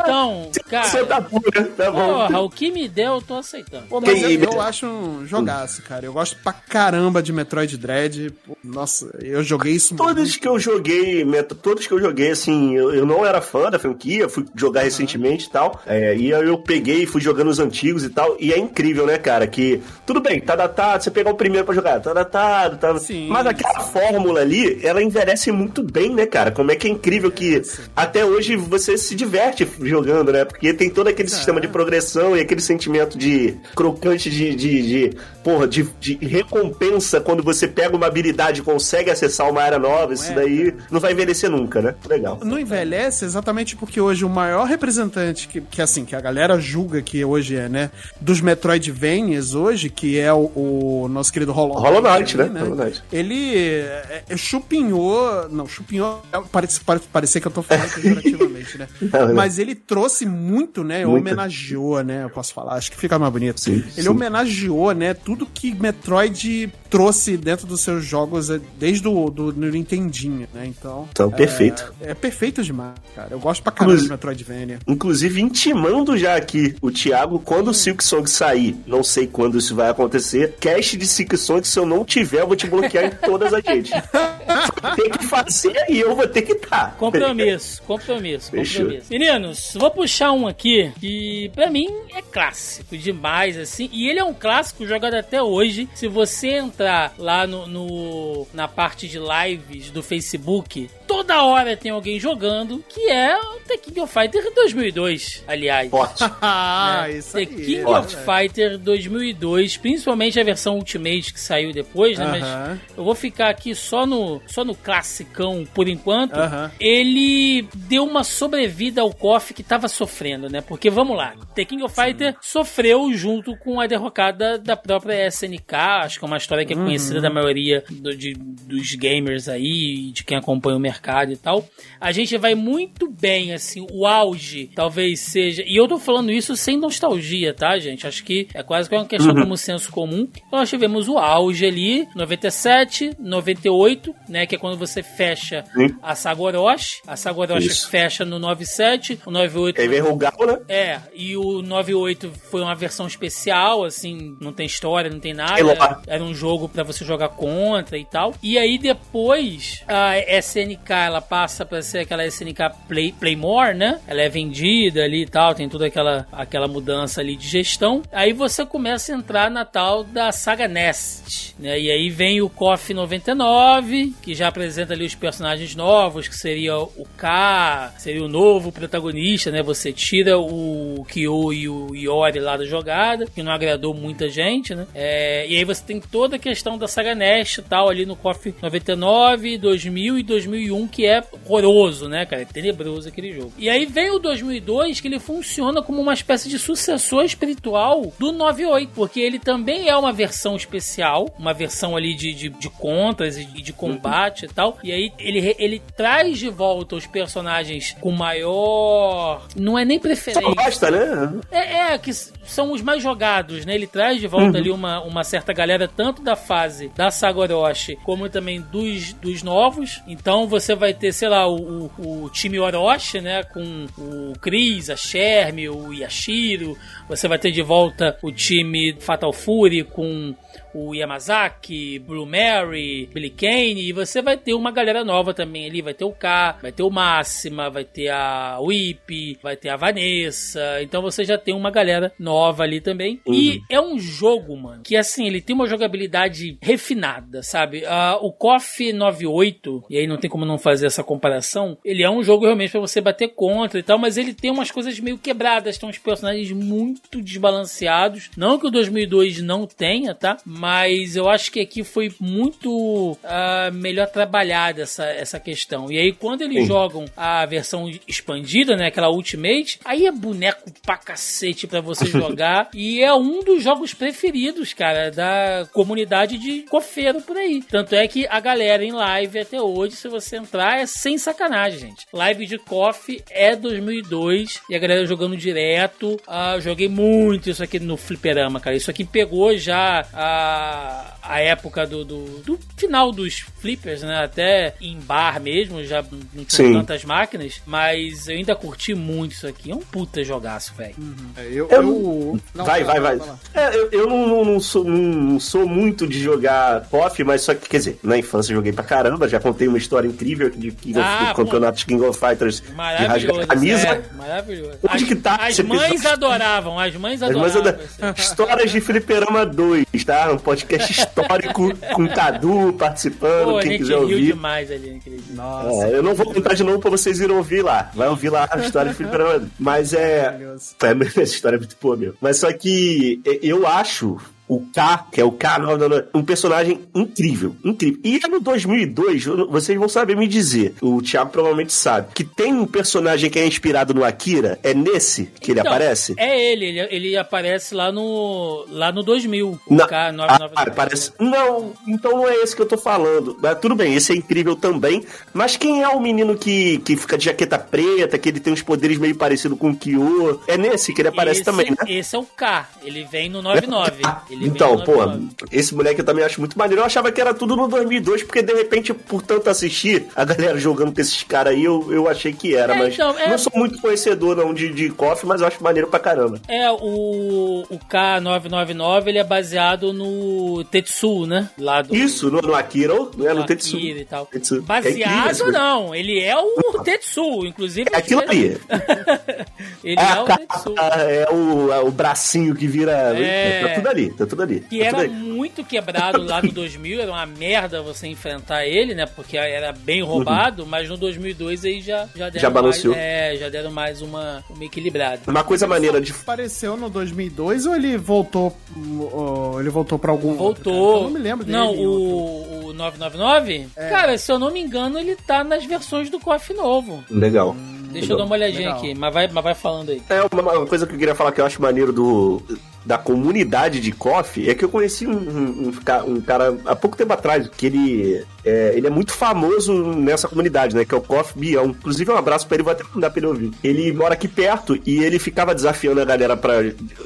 então, cara. Você tá pura, tá bom. Porra, o que me der, eu tô aceitando. Pô, mas eu, eu, acho um jogaço, cara. Eu gosto pra caramba de Metroid Dread. Nossa, eu joguei isso Todos muito. que eu joguei, todos que eu joguei, assim, eu, eu não era fã da franquia, fui jogar recentemente e tal. É, e aí eu peguei, fui jogando os antigos e tal. E é incrível, né, cara? Que tudo bem, tá datado, você pegar o primeiro pra jogar, tá datado, tá. Sim, mas aquela sim. fórmula ali, ela envelhece muito bem, né, cara? Como é que é incrível que sim. até hoje você se diverte jogando, né? Porque tem todo aquele sistema de progressão e aquele sentimento de crocante de, de, de porra, de, de, recompensa quando você pega uma habilidade e consegue acessar uma área nova. Isso é, daí não vai envelhecer nunca, né? Legal. Não envelhece exatamente porque hoje o maior representante que, que assim, que a galera julga que hoje é, né, dos Metroidvanias hoje, que é o, o nosso querido Hollow Knight. Hollow Knight, né? né? Hollow Knight. Ele é, é, chupinhou, não, chupinhou, parece, parece, parece que eu tô falando pejorativamente, né? Não, Mas ele trouxe muito, né, muito. homenageou, né, eu posso falar, acho que fica mais bonito. Sim, ele sim. homenageou, né, tudo que Metroid trouxe dentro dos seus jogos é, desde o do, do Nintendinho, né? Então. Então, perfeito. É, é perfeito demais, cara. Eu gosto pra caramba Inclusive, de Metroidvania. Inclusive, intimando já aqui o Thiago, quando o Silk Song sair, não sei quando isso vai acontecer, cast de Silk Song, se eu não tiver, eu vou te bloquear em todas as redes. Tem que fazer e eu vou ter que estar. Tá. Compromisso, compromisso, Fechou. compromisso. Meninos, vou puxar um aqui que pra mim é clássico demais, assim. E ele é um clássico jogado até hoje. Se você entrar lá no, no na parte de lives do Facebook, toda hora tem alguém jogando, que é o The King of Fighter 2002, aliás. Forte. ah, né? isso The King of Fighter 2002, principalmente a versão Ultimate que saiu depois, né? Uh -huh. Mas eu vou ficar aqui só no, só no classicão por enquanto. Uh -huh. Ele deu uma sobrevida ao KOF que tava sofrendo, né? Porque vamos lá, The King of Fighter Sim. sofreu junto com a derrocada da própria SNK, acho que é uma história que é conhecida uhum. da maioria do, de, dos gamers aí, de quem acompanha o mercado e tal. A gente vai muito bem, assim, o auge talvez seja. E eu tô falando isso sem nostalgia, tá, gente? Acho que é quase que uma questão uhum. como senso comum. Então nós tivemos o auge ali, 97, 98, né? Que é quando você fecha Sim. a Sagoroshi. A Sagoroshi isso. fecha no 97, o 98. Aí vem o Gal, né? É, e o 98 foi uma versão especial, assim, não tem história, não tem nada. Era um jogo para você jogar contra e tal. E aí depois a SNK ela passa para ser aquela SNK Play, Playmore, né? Ela é vendida ali e tal, tem toda aquela, aquela mudança ali de gestão. Aí você começa a entrar na tal da saga Nest, né? E aí vem o KOF 99, que já apresenta ali os personagens novos, que seria o K, seria o novo protagonista, né? Você tira o Kyo e o Iori lá da jogada, que não agradou muita gente, né? É, e aí você tem toda a questão da saga Nest e tal, ali no KOF 99, 2000 e 2001, que é horroroso, né, cara? É tenebroso aquele jogo. E aí vem o 2002, que ele funciona como uma espécie de sucessor espiritual do 98, porque ele também é uma versão especial, uma versão ali de, de, de contras e de, de combate uhum. e tal. E aí ele, ele traz de volta os personagens com maior. Não é nem preferência. Só gosta, né? É, é, que são os mais jogados, né? Ele traz de volta uhum. ali uma, uma certa galera, tanto da fase da Sagoroshi, como também dos, dos novos. Então você vai ter, sei lá, o, o, o time Orochi, né? Com o Chris, a Shermie, o Yashiro. Você vai ter de volta o time Fatal Fury com o Yamazaki, Blue Mary, Billy Kane, e você vai ter uma galera nova também ali, vai ter o K, vai ter o Máxima, vai ter a Whip, vai ter a Vanessa, então você já tem uma galera nova ali também. Uhum. E é um jogo, mano, que assim, ele tem uma jogabilidade refinada, sabe? Uh, o KOF 98, e aí não tem como não fazer essa comparação, ele é um jogo realmente para você bater contra e tal, mas ele tem umas coisas meio quebradas, tem uns personagens muito desbalanceados, não que o 2002 não tenha, tá? Mas eu acho que aqui foi muito uh, melhor trabalhada essa, essa questão. E aí, quando eles Sim. jogam a versão expandida, né, aquela Ultimate, aí é boneco pra cacete pra você jogar. e é um dos jogos preferidos, cara, da comunidade de cofeiro por aí. Tanto é que a galera em live até hoje, se você entrar, é sem sacanagem, gente. Live de coffee é 2002 e a galera jogando direto. Uh, joguei muito isso aqui no fliperama, cara. Isso aqui pegou já a, a época do, do, do final dos flippers, né? Até em bar mesmo, já não tinha tantas máquinas. Mas eu ainda curti muito isso aqui. É um puta jogaço, velho. Uhum. É, eu, eu, eu... Não, vai, vai, vai. vai. É, eu, eu não, não, sou, não sou muito de jogar KOF, mas só que, quer dizer, na infância joguei pra caramba. Já contei uma história incrível de King ah, of, campeonato de King of Fighters de rasgar camisa. É, maravilhoso. Onde as, que tá? As mães adoravam, as mães adoravam. As mães Histórias de Fliperama 2, tá? Um podcast histórico com o Cadu participando, Pô, quem quiser ouvir. demais ali naquele dia. Nossa. É, eu não vou contar de novo pra vocês irem ouvir lá. Vai ouvir lá a história Fliperama. Mas é. é essa história é muito boa, meu. Mas só que eu acho o K, que é o K, não, não, não, um personagem incrível, incrível. E no 2002, vocês vão saber me dizer, o Thiago provavelmente sabe, que tem um personagem que é inspirado no Akira, é nesse que ele então, aparece? É ele, ele, ele, aparece lá no lá no 2000, o não, K, 999. Ah, aparece, não, então não é esse que eu tô falando. Mas, tudo bem, esse é incrível também, mas quem é o menino que, que fica de jaqueta preta, que ele tem uns poderes meio parecidos com o Kyo? É nesse que ele aparece esse, também, né? Esse é o K, ele vem no 99. Ele então, pô, esse moleque eu também acho muito maneiro. Eu achava que era tudo no 2002, porque de repente, por tanto assistir a galera jogando com esses caras aí, eu, eu achei que era. É, mas então, é... não sou muito conhecedor não de, de KOF, mas eu acho maneiro pra caramba. É, o, o K999, ele é baseado no Tetsu, né? Lá do... Isso, no, no Akira, né? No, no Tetsu. e tal. Tetsu. Baseado é não, ele é o Tetsu, inclusive. É aquilo aí. ele é, é o Tetsu. É o, é o bracinho que vira... É... Tá tudo ali, tá tudo ali. Que era muito quebrado lá no 2000, era uma merda você enfrentar ele, né? Porque era bem roubado, uhum. mas no 2002 aí já, já deram já balanceou. Mais, é, já deram mais uma, uma equilibrada. Uma coisa maneira de... Apareceu no 2002 ou ele voltou ou ele voltou pra algum Voltou. Outro, eu não me lembro dele. Não, o, o 999? É. Cara, se eu não me engano, ele tá nas versões do KOF novo. Legal. Deixa Legal. eu dar uma olhadinha Legal. aqui, mas vai, mas vai falando aí. É, uma, uma, coisa que eu queria falar que eu acho maneiro do, da comunidade de coffee é que eu conheci um, um, um, cara há pouco tempo atrás, que ele é, ele é muito famoso nessa comunidade, né? Que é o Coffee Bião. Inclusive, um abraço pra ele, vou até mandar pra ele ouvir. Ele mora aqui perto e ele ficava desafiando a galera pra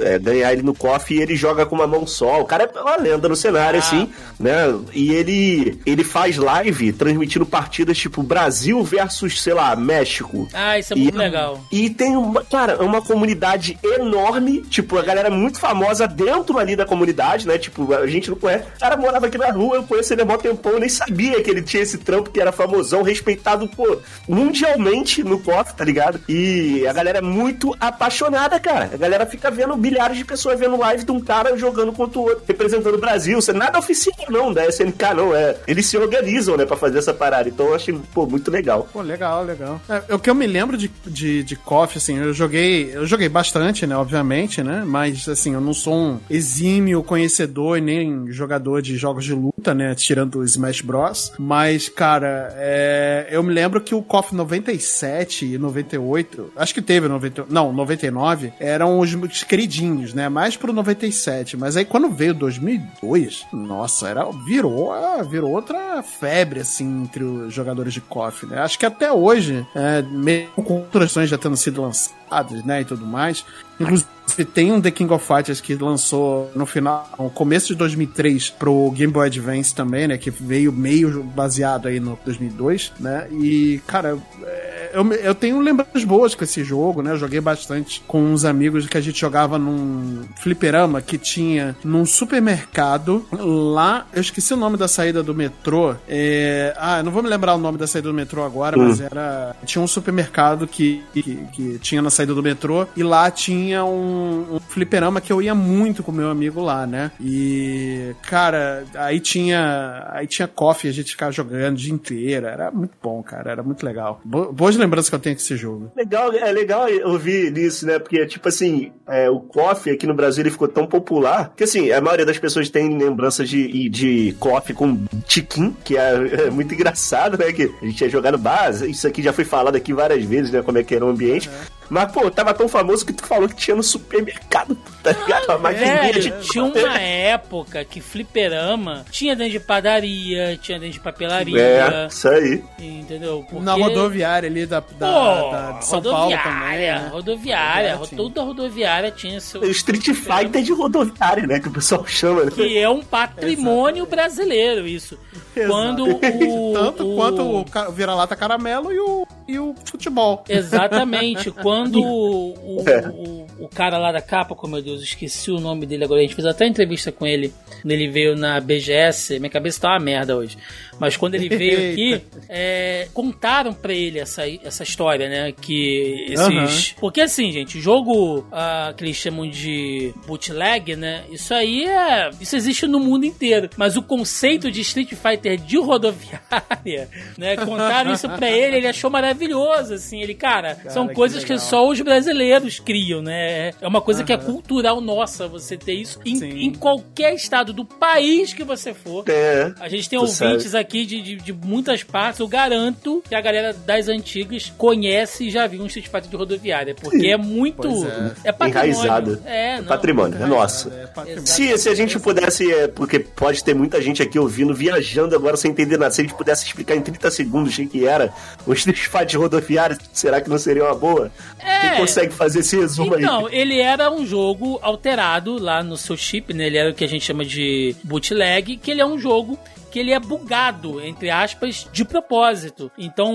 é, ganhar ele no Coffee e ele joga com uma mão só. O cara é uma lenda no cenário, ah. assim, né? E ele, ele faz live transmitindo partidas tipo Brasil versus, sei lá, México. Ah, isso é muito legal. E tem uma, cara, é uma comunidade enorme, tipo, a galera é muito famosa dentro ali da comunidade, né? Tipo, a gente não conhece. O cara morava aqui na rua, eu conheço ele há muito tempão, eu nem sabia que ele tinha esse trampo que era famosão, respeitado, pô, mundialmente no pop, tá ligado? E a galera é muito apaixonada, cara. A galera fica vendo milhares de pessoas vendo live de um cara jogando contra o outro, representando o Brasil. Isso é nada oficial, não, da SNK, não. É, eles se organizam, né, pra fazer essa parada. Então eu achei, pô, muito legal. Pô, legal, legal. É, o que eu me lembro de, de, de assim, eu joguei, eu joguei bastante, né, obviamente, né, mas, assim, eu não sou um exímio conhecedor nem jogador de jogos de luta, né? Tirando o Smash Bros. Mas, cara, é... eu me lembro que o KOF 97 e 98, acho que teve 90, não, 99, eram os, os queridinhos, né? Mais pro 97. Mas aí quando veio 2002, nossa, era, virou, virou outra febre, assim, entre os jogadores de KOF, né? Acho que até hoje, é, mesmo com outras já tendo sido lançadas, né? E tudo mais, inclusive tem um The King of Fighters que lançou no final, no começo de 2003 pro Game Boy Advance também, né? Que veio meio baseado aí no 2002, né? E, cara, é, eu, eu tenho lembranças boas com esse jogo, né? Eu joguei bastante com uns amigos que a gente jogava num fliperama que tinha num supermercado lá. Eu esqueci o nome da saída do metrô. É, ah, eu não vou me lembrar o nome da saída do metrô agora, mas hum. era. Tinha um supermercado que, que, que tinha na saída do metrô e lá tinha um um, fliperama que eu ia muito com meu amigo lá, né? E, cara, aí tinha. Aí tinha coffee, a gente ficava jogando o dia inteiro. Era muito bom, cara. Era muito legal. Bo boas lembranças que eu tenho desse jogo. Legal, é legal ouvir isso, né? Porque, tipo assim, é, o coffee aqui no Brasil ele ficou tão popular que, assim, a maioria das pessoas tem lembranças de, de coffee com tiquim, que é, é, muito engraçado, né? Que a gente ia jogar no bar, isso aqui já foi falado aqui várias vezes, né? Como é que era o ambiente. Uhum. Mas, pô, tava tão famoso que tu falou que tinha no supermercado, tá ligado? Uma maquininha de... Tinha uma época que fliperama tinha dentro de padaria, tinha dentro de papelaria. É, isso aí. Entendeu? Porque... Na rodoviária ali da, da, pô, da de São Paulo também. Né? Rodoviária, toda rodoviária tinha seu... Street Fighter de rodoviária, né? Que o pessoal chama, né? Que é um patrimônio brasileiro, isso. Quando o... Tanto o... quanto o vira-lata caramelo e o, e o futebol. Exatamente. Quando quando o, é. o, o, cara lá da capa, como meu Deus, esqueci o nome dele agora, a gente fez até entrevista com ele, quando ele veio na BGS, minha cabeça tá uma merda hoje. Mas quando ele veio aqui, é, contaram pra ele essa, essa história, né? Que esses. Uhum. Porque assim, gente, jogo uh, que eles chamam de bootleg, né? Isso aí é. Isso existe no mundo inteiro. Mas o conceito de Street Fighter de rodoviária, né? Contaram isso pra ele, ele achou maravilhoso, assim. Ele, cara, cara são coisas que, que, só os brasileiros criam, né? É uma coisa uhum. que é cultural nossa, você ter isso em, em, qualquer estado do país que você for. É, a gente tem ouvintes sabe. aqui aqui de, de, de, muitas partes, eu garanto que a galera das antigas conhece e já viu um Street Fighter de rodoviária, porque é muito. É. é patrimônio. Enraizado. É, não, patrimônio, é nosso. É se, se a gente pudesse, é, porque pode ter muita gente aqui ouvindo, viajando agora sem entender nada, se a gente pudesse explicar em 30 segundos o que era o Street Fighter de rodoviária, será que não seria uma boa? É. Quem consegue fazer esse resumo então, aí? Então, ele era um jogo alterado lá no seu chip, né? Ele era o que a gente chama de bootleg, que ele é um jogo que ele é bugado, entre aspas, de propósito. Então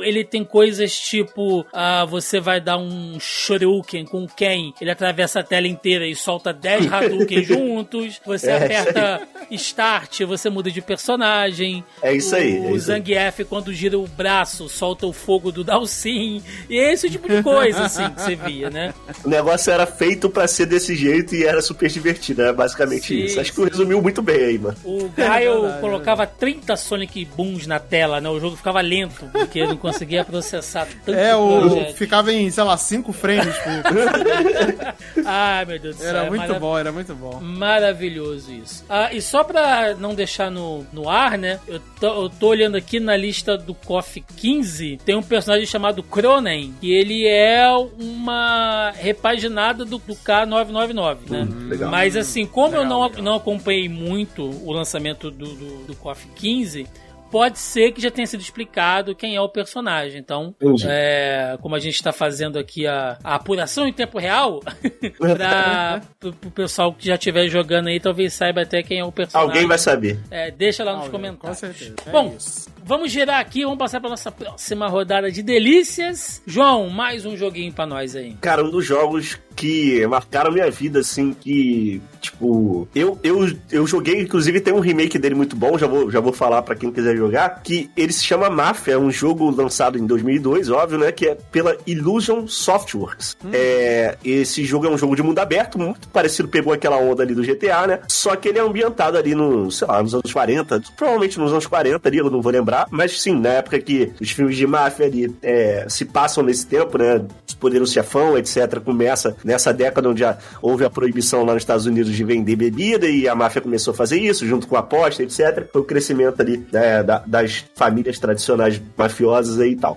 ele tem coisas tipo: uh, você vai dar um Shoryuken com Ken, ele atravessa a tela inteira e solta 10 Hadouken juntos. Você é, aperta Start, você muda de personagem. É isso aí. O, é o Zangief, quando gira o braço, solta o fogo do Dalsin. E é esse tipo de coisa, assim, que você via, né? O negócio era feito para ser desse jeito e era super divertido, é basicamente sim, isso. Acho que tu resumiu muito bem aí, mano. O Gaio é colocava 30 Sonic Booms na tela, né? O jogo ficava lento, porque não conseguia processar tanto É, o, ficava em, sei lá, 5 frames por... Ai, meu Deus do céu. Era é muito marav... bom, era muito bom. Maravilhoso isso. Ah, e só pra não deixar no, no ar, né? Eu tô, eu tô olhando aqui na lista do KOF 15, tem um personagem chamado Cronen, que ele é uma repaginada do, do K999, né? Hum, Mas assim, como legal, eu não, legal. não acompanhei muito o lançamento do, do, do KOF 15, pode ser que já tenha sido explicado quem é o personagem. Então, é, como a gente está fazendo aqui a, a, apuração em tempo real, para o pessoal que já estiver jogando aí, talvez saiba até quem é o personagem. Alguém vai saber. É, deixa lá nos comentários. Com certeza. É Bom, isso. vamos girar aqui, vamos passar para nossa próxima rodada de delícias. João, mais um joguinho para nós aí. Cara, um dos jogos que marcaram minha vida, assim, que, tipo, eu, eu, eu joguei, inclusive tem um remake dele muito bom, já vou, já vou falar para quem quiser jogar, que ele se chama Mafia, é um jogo lançado em 2002, óbvio, né, que é pela Illusion Softworks. Hum. É, esse jogo é um jogo de mundo aberto, muito parecido, pegou aquela onda ali do GTA, né, só que ele é ambientado ali no, sei lá, nos anos 40, provavelmente nos anos 40 ali, eu não vou lembrar, mas sim, na época que os filmes de máfia ali é, se passam nesse tempo, né, Poderoso Chefão, etc., começa nessa década onde houve a proibição lá nos Estados Unidos de vender bebida e a máfia começou a fazer isso, junto com a aposta, etc. Foi o crescimento ali né, das famílias tradicionais mafiosas aí e tal.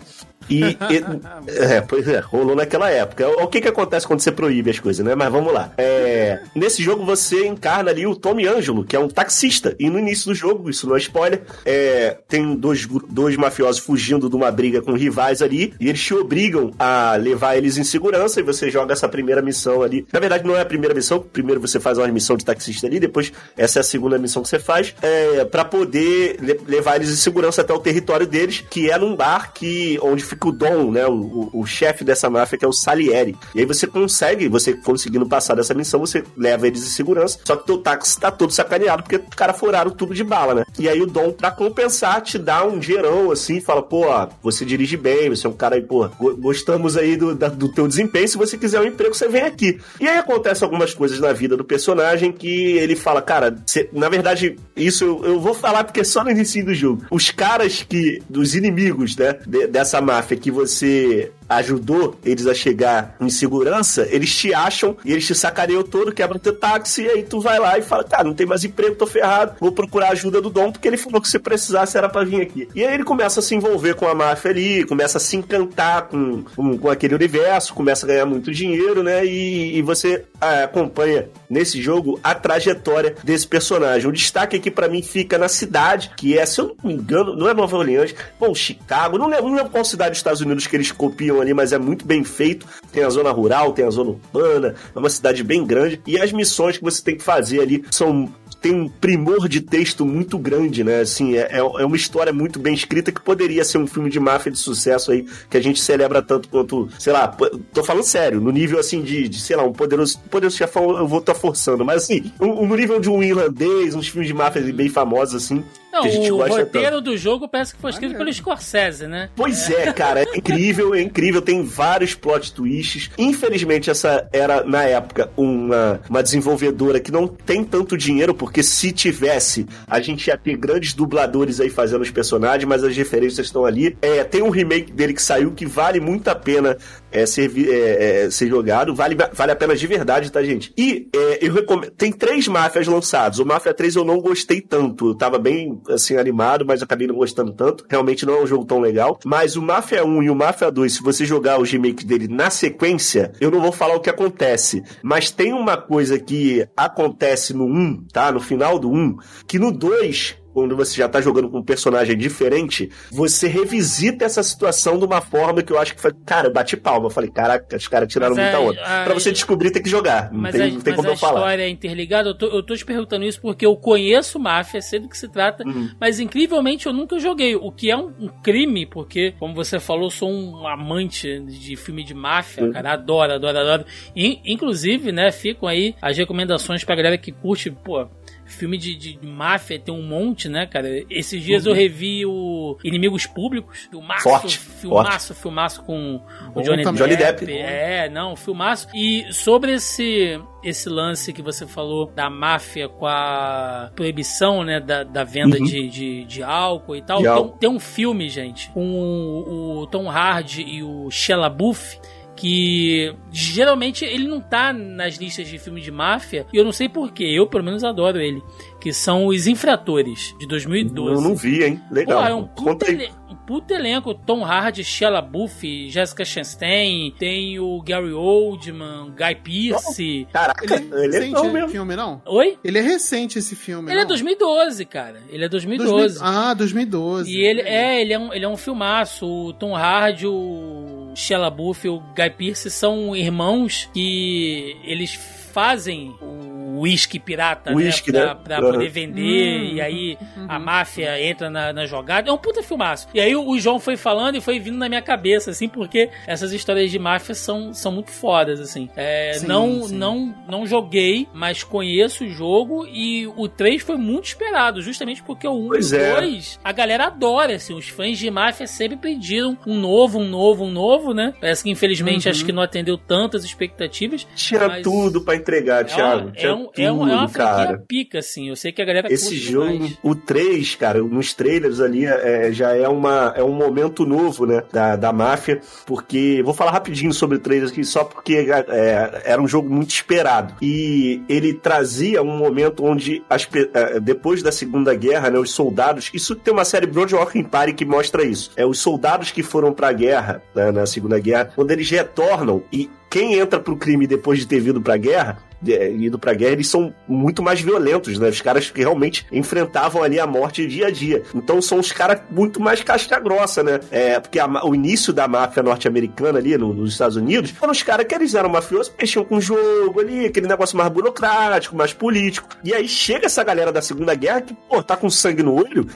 E, e é, pois é, rolou naquela época. O que que acontece quando você proíbe as coisas, né? Mas vamos lá. É, nesse jogo você encarna ali o Tommy Angelo, que é um taxista. E no início do jogo, isso não é spoiler, é, tem dois, dois mafiosos fugindo de uma briga com rivais ali, e eles te obrigam a levar eles em segurança, e você joga essa primeira missão ali. Na verdade, não é a primeira missão, primeiro você faz uma missão de taxista ali, depois essa é a segunda missão que você faz, é, para poder levar eles em segurança até o território deles, que é num bar que, onde fica o Dom, né? O, o, o chefe dessa máfia, que é o Salieri. E aí você consegue, você conseguindo passar dessa missão, você leva eles em segurança. Só que teu táxi tá todo sacaneado, porque os caras furaram tudo de bala, né? E aí o Dom, pra compensar, te dá um gerão assim, fala, pô, você dirige bem, você é um cara aí, pô, gostamos aí do, da, do teu desempenho, se você quiser um emprego, você vem aqui. E aí acontece algumas coisas na vida do personagem que ele fala, cara, você, na verdade, isso eu, eu, vou falar porque é só no início do jogo. Os caras que, dos inimigos, né, de, dessa máfia, máfia que você ajudou eles a chegar em segurança, eles te acham e eles te sacareiam todo, quebram teu táxi, e aí tu vai lá e fala, cara, não tem mais emprego, tô ferrado, vou procurar ajuda do Dom, porque ele falou que se precisasse era pra vir aqui. E aí ele começa a se envolver com a máfia ali, começa a se encantar com, com, com aquele universo, começa a ganhar muito dinheiro, né? E, e você é, acompanha nesse jogo a trajetória desse personagem. O destaque aqui para mim fica na cidade, que é, se eu não me engano, não é Nova Orleans, bom, Chicago, não lembro, não lembro qual cidade dos Estados Unidos que eles copiam ali, mas é muito bem feito. Tem a zona rural, tem a zona urbana, é uma cidade bem grande. E as missões que você tem que fazer ali são tem um primor de texto muito grande, né? Assim, é, é uma história muito bem escrita que poderia ser um filme de máfia de sucesso aí, que a gente celebra tanto quanto, sei lá, tô falando sério, no nível assim de, de sei lá, um poderoso, poderoso chefão eu vou estar tá forçando, mas assim, um, no nível de um irlandês, uns filmes de máfia bem famosos assim, não, o roteiro tanto. do jogo parece que foi escrito pelo Scorsese, né? Pois é, cara, é incrível, é incrível, tem vários plot twists. Infelizmente, essa era, na época, uma, uma desenvolvedora que não tem tanto dinheiro, porque se tivesse, a gente ia ter grandes dubladores aí fazendo os personagens, mas as referências estão ali. É, tem um remake dele que saiu que vale muito a pena é, ser, é, é, ser jogado, vale, vale a pena de verdade, tá, gente? E é, eu recomendo. Tem três máfias lançados. O Mafia 3 eu não gostei tanto. Eu tava bem assim, animado, mas acabei não gostando tanto. Realmente não é um jogo tão legal. Mas o Mafia 1 e o Mafia 2, se você jogar os remakes dele na sequência, eu não vou falar o que acontece. Mas tem uma coisa que acontece no 1, tá? No final do 1, que no 2 quando você já tá jogando com um personagem diferente, você revisita essa situação de uma forma que eu acho que foi. Cara, eu bati palma. Eu falei, caraca, os caras tiraram mas muita é, onda. A, pra você descobrir, tem que jogar. Não tem, a, não tem como eu falar. a história é interligada. Eu tô, eu tô te perguntando isso porque eu conheço máfia, sei do que se trata, uhum. mas incrivelmente eu nunca joguei. O que é um, um, crime, porque, como você falou, eu sou um amante de filme de máfia, uhum. cara. Adoro, adoro, adoro. E, inclusive, né, ficam aí as recomendações pra galera que curte, pô filme de, de, máfia tem um monte, né, cara? Esses dias uhum. eu revi o Inimigos Públicos, filmaço, forte, filmaço, forte. filmaço com o Johnny, Depp. Johnny Depp. É, não, filmaço. E sobre esse esse lance que você falou da máfia com a proibição, né, da, da venda uhum. de, de, de, álcool e tal. Tem, tem, um filme, gente, com o, o Tom Hardy e o Shella Buff que geralmente ele não tá nas listas de filme de máfia, e eu não sei porquê, eu pelo menos adoro ele, que são Os Infratores, de 2012. Eu não vi, hein? Legal. Pô, é um puta, um puta elenco, Tom Hardy, Shella Buff, Jessica Chastain, tem o Gary Oldman, Guy Pearce. Oh, caraca, ele é recente ele é filme, não? Oi? Ele é recente esse filme, Ele é não? é 2012, cara. Ele é 2012. 2000... Ah, 2012. E ele é, ele é um, ele é um filmaço. O Tom Hardy, o Shella Buff e o Guy Pearce são irmãos que eles fazem o uísque pirata, whisky, né? Pra, né? pra uhum. poder vender, uhum. e aí uhum. a máfia entra na, na, jogada. É um puta filmaço. E aí o João foi falando e foi vindo na minha cabeça, assim, porque essas histórias de máfia são, são muito fodas, assim. É, sim, não, sim. não não joguei, mas conheço o jogo e o 3 foi muito esperado, justamente porque o 1 e o 2 é. a galera adora, assim, os fãs de máfia sempre pediram um novo, um novo, um novo, né? Parece que infelizmente uhum. acho que não atendeu tantas expectativas. Tira mas... tudo pra entregar, Thiago. É, uma, é, um, é, uma cara. pica, assim. Eu sei que a galera Esse jogo, demais. o 3, cara, nos trailers ali, é, já é, uma, é um momento novo, né, da, da máfia, porque, vou falar rapidinho sobre o 3 aqui, só porque é, era um jogo muito esperado. E ele trazia um momento onde, as, é, depois da Segunda Guerra, né, os soldados, isso tem uma série Broadwalk Empire que mostra isso. É os soldados que foram pra guerra, né, na Segunda Guerra, quando eles retornam e quem entra pro crime depois de ter vindo pra guerra, de, ido pra guerra, eles são muito mais violentos, né? Os caras que realmente enfrentavam ali a morte dia a dia. Então são os caras muito mais casca grossa, né? É, porque a, o início da máfia norte-americana ali no, nos Estados Unidos foram os caras que eles eram mafiosos, mexiam com o jogo ali, aquele negócio mais burocrático, mais político. E aí chega essa galera da Segunda Guerra que, pô, tá com sangue no olho,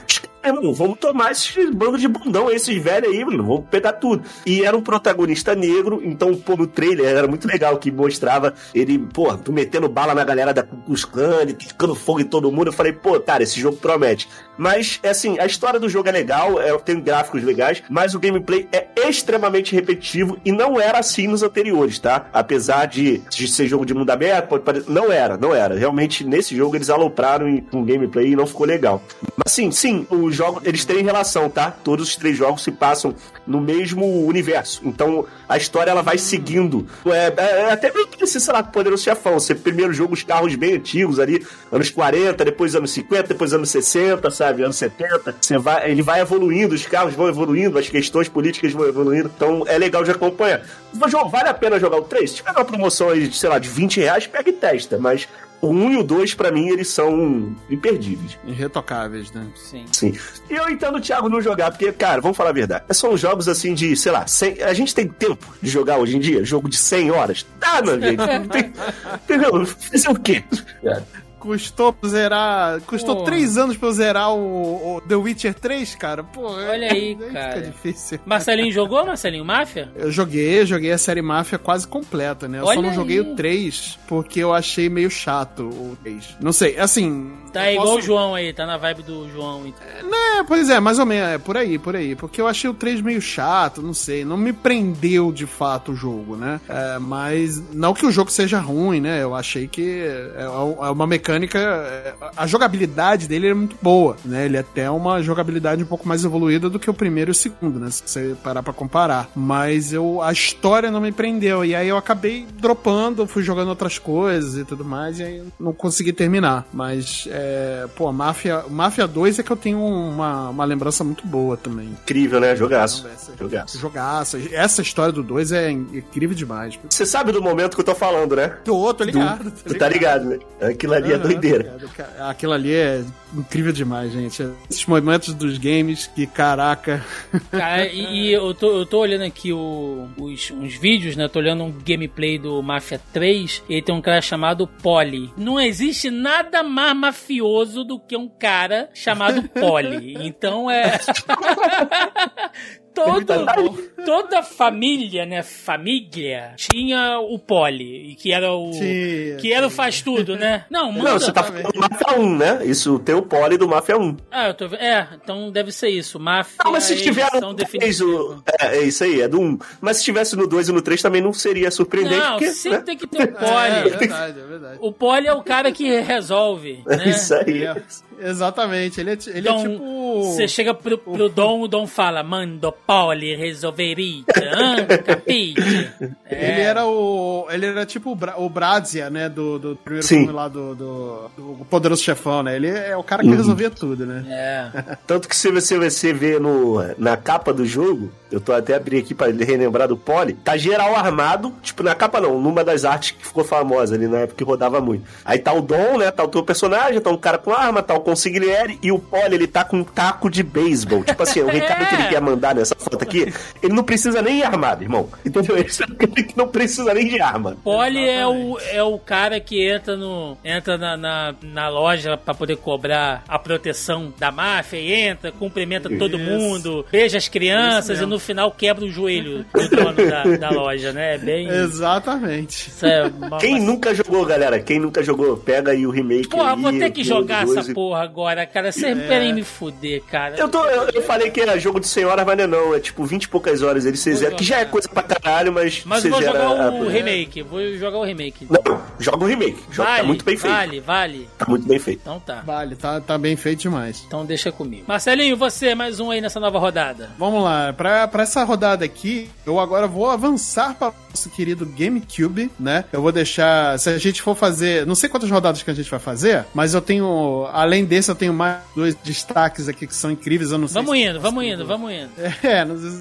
mano, vamos tomar esses bando de bundão, esses velhos aí, mano, vamos pegar tudo. E era um protagonista negro, então, pô, no trailer era muito legal que mostrava ele, pô, metendo bala na galera da Klux ficando fogo em todo mundo. Eu falei, pô, cara, esse jogo promete. Mas, é assim, a história do jogo é legal, é, tem gráficos legais, mas o gameplay é extremamente repetitivo e não era assim nos anteriores, tá? Apesar de, de ser jogo de mundo aberto, pode parecer. Não era, não era. Realmente, nesse jogo eles alopraram com um gameplay e não ficou legal. Mas, sim, sim, os jogos, eles têm relação, tá? Todos os três jogos se passam no mesmo universo. Então, a história ela vai seguindo. É, é, é até meio que sei lá, Poderoso Chefão. Você primeiro joga os carros bem antigos ali, anos 40, depois anos 50, depois anos 60, sabe? Anos 70. Você vai, ele vai evoluindo, os carros vão evoluindo, as questões políticas vão evoluindo. Então, é legal de acompanhar. Vale a pena jogar o 3? Se tiver uma promoção aí, sei lá, de 20 reais, pega e testa. Mas o 1 e o 2, pra mim, eles são imperdíveis. Irretocáveis, né? Sim. Sim. E eu entendo o Thiago não jogar, porque, cara, vamos falar a verdade. São jogos assim de, sei lá, 100... a gente tem tempo de jogar hoje em dia? Jogo de 100 horas? Tá, meu gente. tem... Entendeu? Fazer o quê? Custou pra zerar. Custou Pô. três anos pra eu zerar o, o, The Witcher 3, cara. Pô, Olha aí, é, cara. Fica difícil. Marcelinho jogou, Marcelinho? Máfia? Eu joguei, joguei a série Máfia quase completa, né? Eu Olha só não aí. joguei o 3 porque eu achei meio chato o 3. Não sei, assim. Tá igual posso... o João aí, tá na vibe do João. Então. É, né, pois é, mais ou menos, é por aí, por aí. Porque eu achei o 3 meio chato, não sei. Não me prendeu de fato o jogo, né? É, mas não que o jogo seja ruim, né? Eu achei que é, é uma mecânica mecânica, é, a jogabilidade dele é muito boa, né? Ele é até uma jogabilidade um pouco mais evoluída do que o primeiro e o segundo, né? Se você parar pra comparar. Mas eu, a história não me prendeu, e aí eu acabei dropando, fui jogando outras coisas e tudo mais, e aí não consegui terminar. Mas, é, pô, Mafia, Mafia 2 é que eu tenho uma, uma lembrança muito boa também. Incrível, né? Jogaço. Jogaço. Jogaço. Essa história do 2 é incrível demais. Você sabe do momento que eu tô falando, né? Tô, tô ligado. Do, tô ligado. Tá ligado, né? Aquilo ali é doideira. Aquilo ali é incrível demais, gente. Esses momentos dos games que, caraca. Cara, e, e eu, tô, eu tô olhando aqui o, os, uns vídeos, né? Tô olhando um gameplay do Mafia 3 e tem um cara chamado Polly. Não existe nada mais mafioso do que um cara chamado Polly. Então é. todo, toda família, né? Família tinha o Poli, que era o. Tinha, que era o faz tudo, né? Não, manda. Não, você tá falando do Mafia 1, né? Isso tem o Poli do Mafia 1. Ah, eu tô É, então deve ser isso. Mafia. Não, mas se tiver no 3, o... é, é isso aí, é do 1. Mas se tivesse no 2 e no 3 também não seria surpreendente. Não, porque, sempre né? tem que ter o Poli. É, é verdade, é verdade. O Poli é o cara que resolve. Né? É isso aí. É. Exatamente, ele é, ele é Dom, é tipo. Você chega pro, pro Dom, o Dom fala, mando Poli resolveria, capite. É. Ele era o. Ele era tipo o, Bra o Brazia, né? Do, do primeiro Sim. filme lá do, do, do, Poderoso Chefão, né? Ele é o cara que uhum. resolvia tudo, né? É. Tanto que se você, você vê no, na capa do jogo, eu tô até abrindo aqui pra relembrar do Poli, tá geral armado, tipo, na capa não, numa das artes que ficou famosa ali na época que rodava muito. Aí tá o Dom, né? Tá o teu personagem, tá um cara com arma, tá o consigliere e o Poli, ele tá com um taco de beisebol. Tipo assim, o recado que ele quer mandar nessa foto aqui, ele não precisa nem ir armado, irmão. Entendeu? Ele não precisa nem de arma. Poli é o, é o cara que entra no entra na, na, na loja para poder cobrar a proteção da máfia, e entra, cumprimenta Isso. todo mundo, beija as crianças e no final quebra o joelho do dono da, da loja, né? É bem... Exatamente. É Quem nunca jogou, galera? Quem nunca jogou, pega aí o remake. Porra, aí, vou ter que jogar essa porra porra agora, cara. Você é. querem me fuder, cara. Eu, tô, eu, eu, falei que era jogo de 100 horas, mas não é não. É tipo 20 e poucas horas. Ele zera, que já é coisa pra caralho, mas. Mas vou jogar o remake. Vou jogar o remake. Não, joga o remake. Joga, tá vale, tá muito bem feito. Vale, vale. Tá muito bem feito. Então tá. Vale, tá, tá bem feito demais. Então deixa comigo. Marcelinho, você, mais um aí nessa nova rodada. Vamos lá. Pra, pra essa rodada aqui, eu agora vou avançar para nosso querido GameCube, né? Eu vou deixar. Se a gente for fazer. Não sei quantas rodadas que a gente vai fazer, mas eu tenho. Além desse, eu tenho mais dois destaques aqui que são incríveis. Eu não sei vamos se indo, vamos indo, vamos indo. É, não sei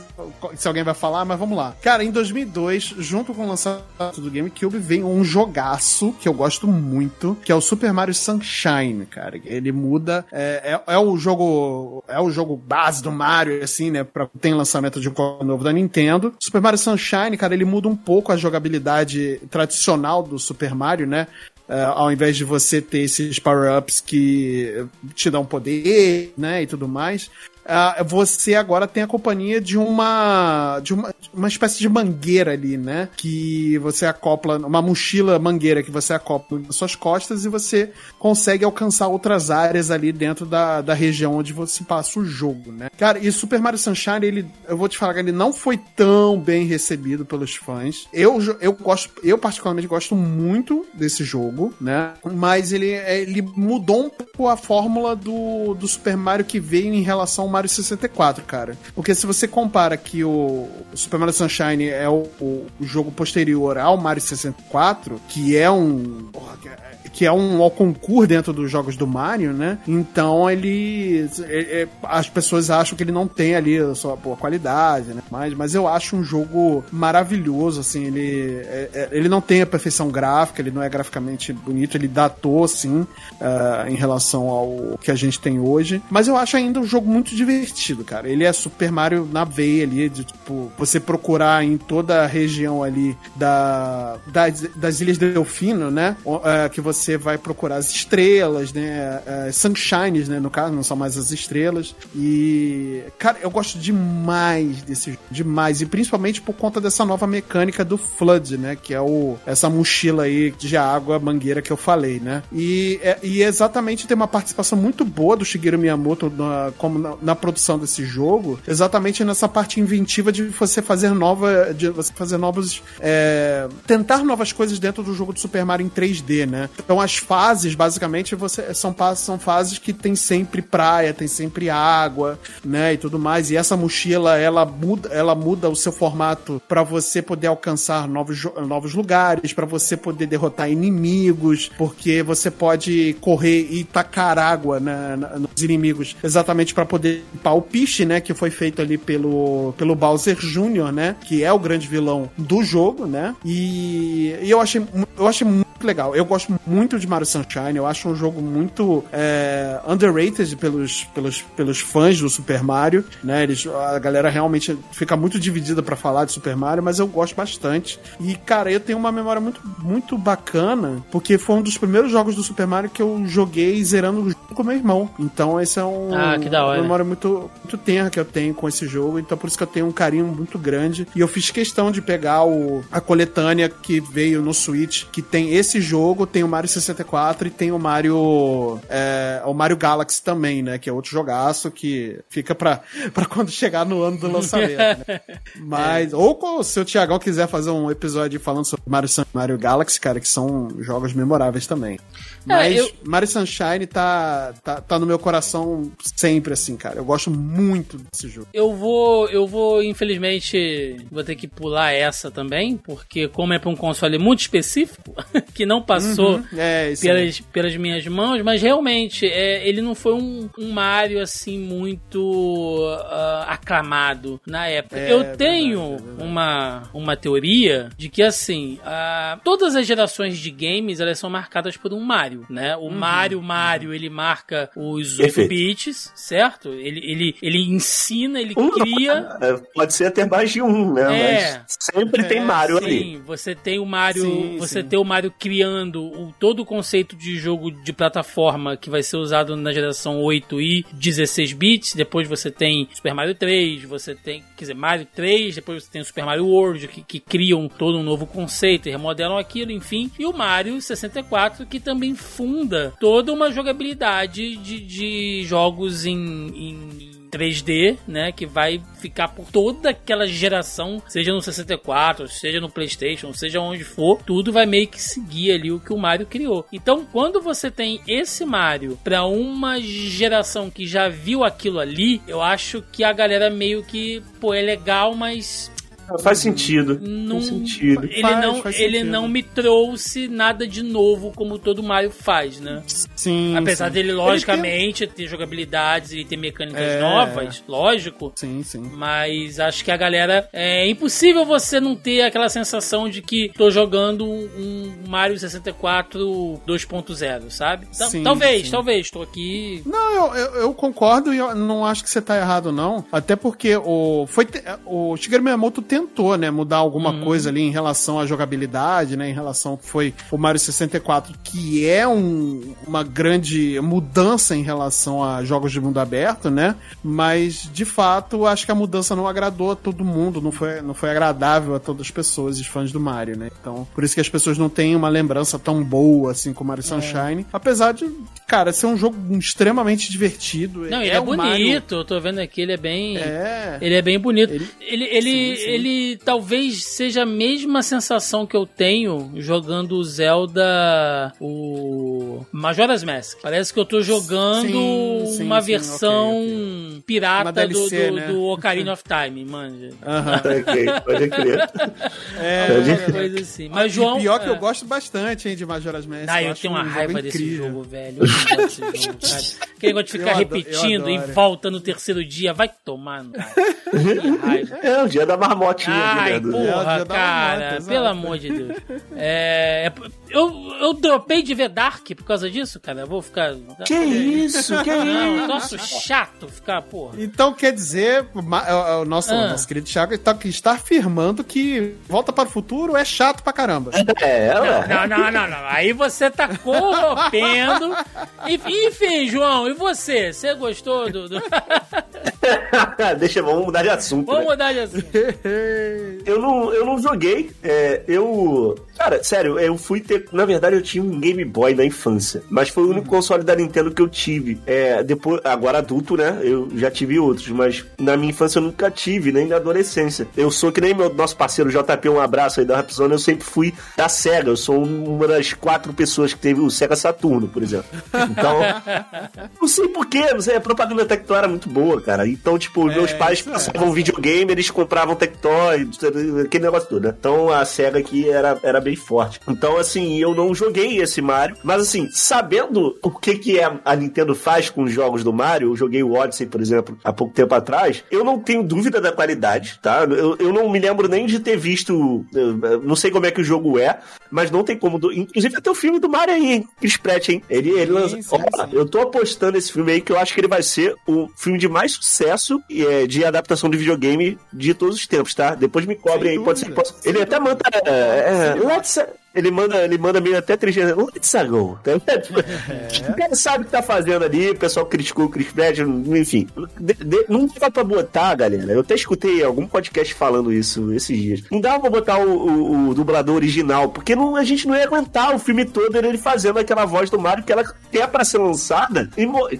se alguém vai falar, mas vamos lá. Cara, em 2002, junto com o lançamento do GameCube, vem um jogaço que eu gosto muito, que é o Super Mario Sunshine, cara. Ele muda. É, é, é o jogo. É o jogo base do Mario, assim, né? Pra, tem lançamento de um novo da Nintendo. Super Mario Sunshine, cara, ele muda um pouco a jogabilidade tradicional do Super Mario, né? Uh, ao invés de você ter esses power-ups que te dão poder, né, e tudo mais. uh, você agora tem a companhia de uma de uma, uma espécie de mangueira ali, né? Que você acopla, uma mochila mangueira que você acopla nas suas costas e você consegue alcançar outras áreas ali dentro da, da região onde você passa o jogo, né? Cara, e Super Mario Sunshine, ele, eu vou te falar que ele não foi tão bem recebido pelos fãs. Eu, eu gosto, eu particularmente gosto muito desse jogo, né? Mas ele, ele mudou um pouco a fórmula do, do Super Mario que veio em relação ao Mario 64, cara. Porque se você compara que o Super Mario Sunshine é o, o jogo posterior ao Mario 64, que é um. Porra, que é um ao concurso dentro dos jogos do Mario, né? Então ele, é, as pessoas acham que ele não tem ali a sua boa qualidade, né? Mas, mas eu acho um jogo maravilhoso, assim, ele, é, é, ele não tem a perfeição gráfica, ele não é graficamente bonito, ele datou, assim, uh, em relação ao que a gente tem hoje, mas eu acho ainda um jogo muito divertido, cara. Ele é Super Mario na veia ali, de, tipo, você procurar em toda a região ali da, das, das Ilhas Delfino, né? Uh, que você você vai procurar as estrelas, né? As sunshines, né? No caso, não são mais as estrelas. E, cara, eu gosto demais desse jogo. Demais. E principalmente por conta dessa nova mecânica do Flood, né? Que é o, essa mochila aí de água, mangueira que eu falei, né? E, é, e exatamente tem uma participação muito boa do Shigeru Miyamoto na, como na, na, produção desse jogo, exatamente nessa parte inventiva de você fazer nova. de você fazer novos. É, tentar novas coisas dentro do jogo de Super Mario em 3D, né? Então, então as fases, basicamente, você são, são fases que tem sempre praia, tem sempre água, né, e tudo mais. E essa mochila, ela muda, ela muda o seu formato para você poder alcançar novos, novos lugares, para você poder derrotar inimigos, porque você pode correr e tacar água né, nos inimigos, exatamente para poder limpar o piche, né, que foi feito ali pelo, pelo Bowser Jr., né, que é o grande vilão do jogo, né. E, e eu achei eu achei muito legal. Eu gosto muito muito de Mario Sunshine. Eu acho um jogo muito é, underrated pelos, pelos, pelos fãs do Super Mario, né? Eles, a galera realmente fica muito dividida para falar de Super Mario, mas eu gosto bastante. E, cara, eu tenho uma memória muito, muito bacana, porque foi um dos primeiros jogos do Super Mario que eu joguei zerando o jogo com meu irmão. Então, esse é um, ah, que da hora. uma memória muito, muito tenra que eu tenho com esse jogo. Então, por isso que eu tenho um carinho muito grande. E eu fiz questão de pegar o, a coletânea que veio no Switch, que tem esse jogo, tem o Mario 64 e tem o Mario. É, o Mario Galaxy também, né? Que é outro jogaço que fica pra, pra quando chegar no ano do lançamento. né? Mas, é. ou se o Tiagão quiser fazer um episódio falando sobre Mario, Mario Galaxy, cara, que são jogos memoráveis também. É, Mas eu... Mario Sunshine tá, tá, tá no meu coração sempre, assim, cara. Eu gosto muito desse jogo. Eu vou, eu vou, infelizmente, vou ter que pular essa também, porque como é pra um console muito específico, que não passou uhum, é, pelas, pelas minhas mãos, mas realmente, é, ele não foi um, um Mario, assim, muito uh, aclamado na época. É, eu tenho verdade, uma, uma teoria de que, assim, uh, todas as gerações de games, elas são marcadas por um Mario. Mario, né? O uhum, Mario Mario, uhum. ele marca os 8 bits, certo? Ele, ele, ele ensina, ele um, cria. É, pode ser até mais de um, né? É. Mas sempre é, tem Mario sim, ali. Sim, você tem o Mario, sim, você sim. tem o Mario criando o, todo o conceito de jogo de plataforma que vai ser usado na geração 8 e 16 bits. Depois você tem Super Mario 3, você tem, quer dizer, Mario 3, depois você tem o Super Mario World que, que criam todo um novo conceito e remodelam aquilo, enfim. E o Mario 64 que também funda toda uma jogabilidade de, de jogos em, em 3D, né, que vai ficar por toda aquela geração, seja no 64, seja no PlayStation, seja onde for, tudo vai meio que seguir ali o que o Mario criou. Então, quando você tem esse Mario para uma geração que já viu aquilo ali, eu acho que a galera meio que, pô, é legal, mas Faz sentido. Não, faz sentido. Ele, faz, não, faz ele não me trouxe nada de novo como todo Mario faz, né? Sim. Apesar sim. dele, logicamente, tem... ter jogabilidades e ter mecânicas é... novas, lógico. Sim, sim. Mas acho que a galera. É impossível você não ter aquela sensação de que tô jogando um Mario 64 2.0, sabe? Sim, talvez, sim. talvez. Tô aqui. Não, eu, eu, eu, concordo e eu não acho que você tá errado, não. Até porque o. Foi, o Shigeru Miyamoto tentou, né, mudar alguma uhum. coisa ali em relação à jogabilidade, né, em relação ao que foi o Mario 64, que é um, uma grande mudança em relação a jogos de mundo aberto, né? Mas de fato, acho que a mudança não agradou a todo mundo, não foi, não foi agradável a todas as pessoas, os fãs do Mario, né? Então, por isso que as pessoas não têm uma lembrança tão boa assim com Mario é. Sunshine, apesar de, cara, ser um jogo extremamente divertido. Não, ele é, é bonito, Mario... eu tô vendo aqui, ele é bem, é. ele é bem bonito. Ele, ele, ele, sim, sim. Ele talvez seja a mesma sensação que eu tenho jogando o Zelda, o Majora's Mask. Parece que eu tô jogando sim, uma versão okay, okay. pirata DLC, do, do, né? do, Ocarina of Time, manja. Aham, uh -huh. ok, pode crer. É, pode coisa assim. Mas, João. Pior é... que eu gosto bastante, hein, de Majora's Mask. Ah, eu, eu tenho uma um raiva desse jogo, velho. Eu gosto desse jogo, cara. Aquele negócio de ficar eu repetindo e volta no terceiro dia, vai tomar, cara. É, o dia da Ai, né? porra, é, cara, pelo amor de Deus. É, eu, eu dropei de ver Dark por causa disso, cara. Eu vou ficar. Que isso? Que não, isso? Nossa, chato ficar, porra. Então quer dizer, o nosso, ah. nosso querido Thiago está, está afirmando que Volta para o Futuro é chato pra caramba. É, é. Não, não, não, não. Aí você tá corrompendo. Enfim, João, e você? Você gostou do. do... Deixa, vamos mudar de assunto. Vamos né? mudar de assunto. eu, não, eu não joguei. É, eu. Cara, sério, eu fui ter. Na verdade, eu tinha um Game Boy na infância. Mas foi o único console da Nintendo que eu tive. É, depois, agora adulto, né? Eu já tive outros, mas na minha infância eu nunca tive, nem na adolescência. Eu sou que nem meu nosso parceiro JP, um abraço aí da Rapzone, eu sempre fui da SEGA. Eu sou uma das quatro pessoas que teve o SEGA Saturno, por exemplo. Então, não sei porquê, não sei, a propaganda Tectoy era muito boa, cara. Então, tipo, é, meus pais passavam é. videogame, eles compravam Tectoy, aquele negócio todo, né? Então a SEGA aqui era, era bem forte. Então, assim, eu não joguei esse Mario, mas assim, sabendo o que, que é a Nintendo faz com os jogos do Mario, eu joguei o Odyssey, por exemplo, há pouco tempo atrás, eu não tenho dúvida da qualidade, tá? Eu, eu não me lembro nem de ter visto, não sei como é que o jogo é, mas não tem como. Inclusive até o filme do Mario aí, hein? Chris Pratt, hein? Ele, ele lança. Ó, eu tô apostando esse filme aí que eu acho que ele vai ser o filme de mais sucesso é, de adaptação de videogame de todos os tempos, tá? Depois me cobrem aí, pode ser. Ele até manda. É, é, let's, ele manda, ele manda meio até triste. Let's go. Tá é. O cara sabe o que tá fazendo ali, o pessoal criticou o Chris Pratt, enfim. De, de, não dá pra botar, galera. Eu até escutei algum podcast falando isso esses dias. Não dá pra botar o, o, o dublador original, porque não, a gente não ia aguentar o filme todo ele fazendo aquela voz do Mario que ela quer pra ser lançada,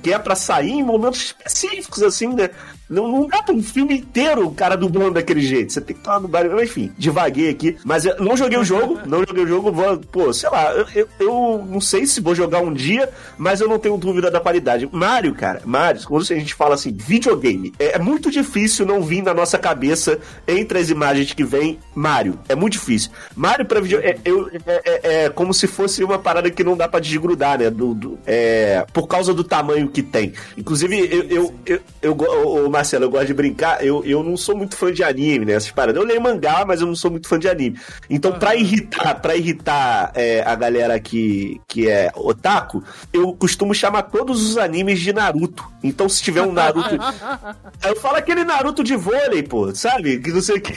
que é pra sair em momentos específicos, assim, né? Não, não dá pra um filme inteiro o cara dublando daquele jeito. Você tem que estar no barulho. Enfim, devaguei aqui. Mas eu não joguei o jogo, não joguei o jogo. Vou, pô, sei lá, eu, eu, eu, não sei se vou jogar um dia, mas eu não tenho dúvida da qualidade. Mario, cara, Mario, quando a gente fala assim, videogame, é, é muito difícil não vir na nossa cabeça, entre as imagens que vem, Mario. É muito difícil. Mario pra videogame é, é, é, é, como se fosse uma parada que não dá pra desgrudar, né? Do, do é, por causa do tamanho que tem. Inclusive, eu, eu, eu, eu, eu Marcelo, eu gosto de brincar, eu, eu não sou muito fã de anime, né? Essas paradas. Eu leio mangá, mas eu não sou muito fã de anime. Então, uhum. pra irritar, pra irritar é, a galera que, que é otaku, eu costumo chamar todos os animes de Naruto. Então, se tiver um Naruto. eu falo aquele Naruto de vôlei, pô, sabe? Que não sei o que.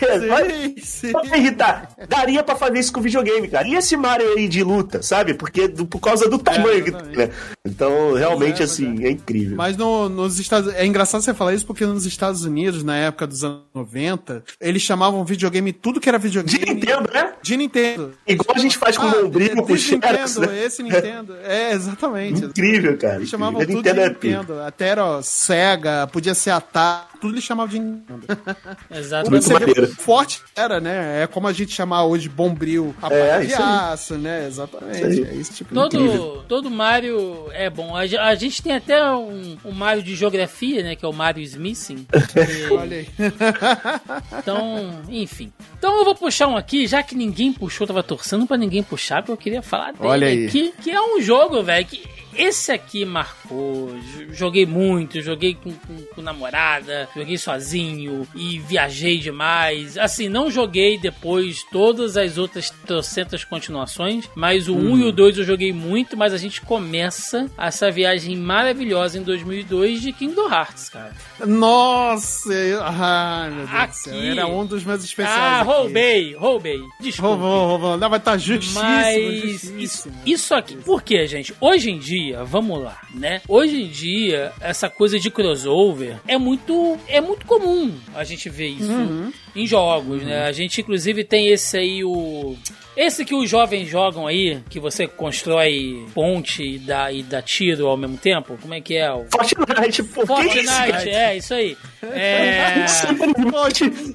Sim, Pra irritar. Daria pra fazer isso com videogame, cara. E esse Mario aí de luta, sabe? Porque do, por causa do é, tamanho é, que tem, né? Então, realmente, é, assim, é incrível. Mas no, nos Estados É engraçado você falar isso porque nos Estados Unidos, na época dos anos 90, eles chamavam videogame tudo que era videogame. De Nintendo, né? De Nintendo. Igual a gente faz com ah, o com o Nintendo, né? esse Nintendo. É, exatamente. Incrível, cara. Eles chamavam tudo Nintendo de é Nintendo. Até era Sega, podia ser Atari tudo ele chamava de Nintendo. Exatamente. Muito forte era, né? É como a gente chamar hoje Bombril a é, de aço, né? Exatamente. É esse tipo todo, todo Mario é bom. A, a gente tem até um, um, Mario de geografia, né? Que é o Mario Smithing. Que... Olha aí. então, enfim. Então eu vou puxar um aqui, já que ninguém puxou, tava torcendo pra ninguém puxar, porque eu queria falar dele Olha aí. Que, que é um jogo, velho, que esse aqui marcou. Joguei muito, joguei com, com, com namorada, joguei sozinho e viajei demais. Assim, não joguei depois todas as outras trocentas continuações, mas o uhum. 1 e o 2 eu joguei muito, mas a gente começa essa viagem maravilhosa em 2002 de Kingdom Hearts, cara. Nossa! Ai, meu Deus aqui. do céu. Era um dos meus especiais. Ah, aqui. roubei, roubei. Desculpa. Roubou, roubou. Não, vai estar tá justíssimo, mas justíssimo. Isso, isso aqui. Por quê, gente? Hoje em dia, vamos lá, né? Hoje em dia, essa coisa de crossover é muito, é muito comum a gente ver isso uhum. Em jogos, uhum. né? A gente, inclusive, tem esse aí, o esse que os jovens jogam aí, que você constrói ponte e dá, e dá tiro ao mesmo tempo, como é que é? O... Fortnite, por Fortnite, isso, é, isso aí. É...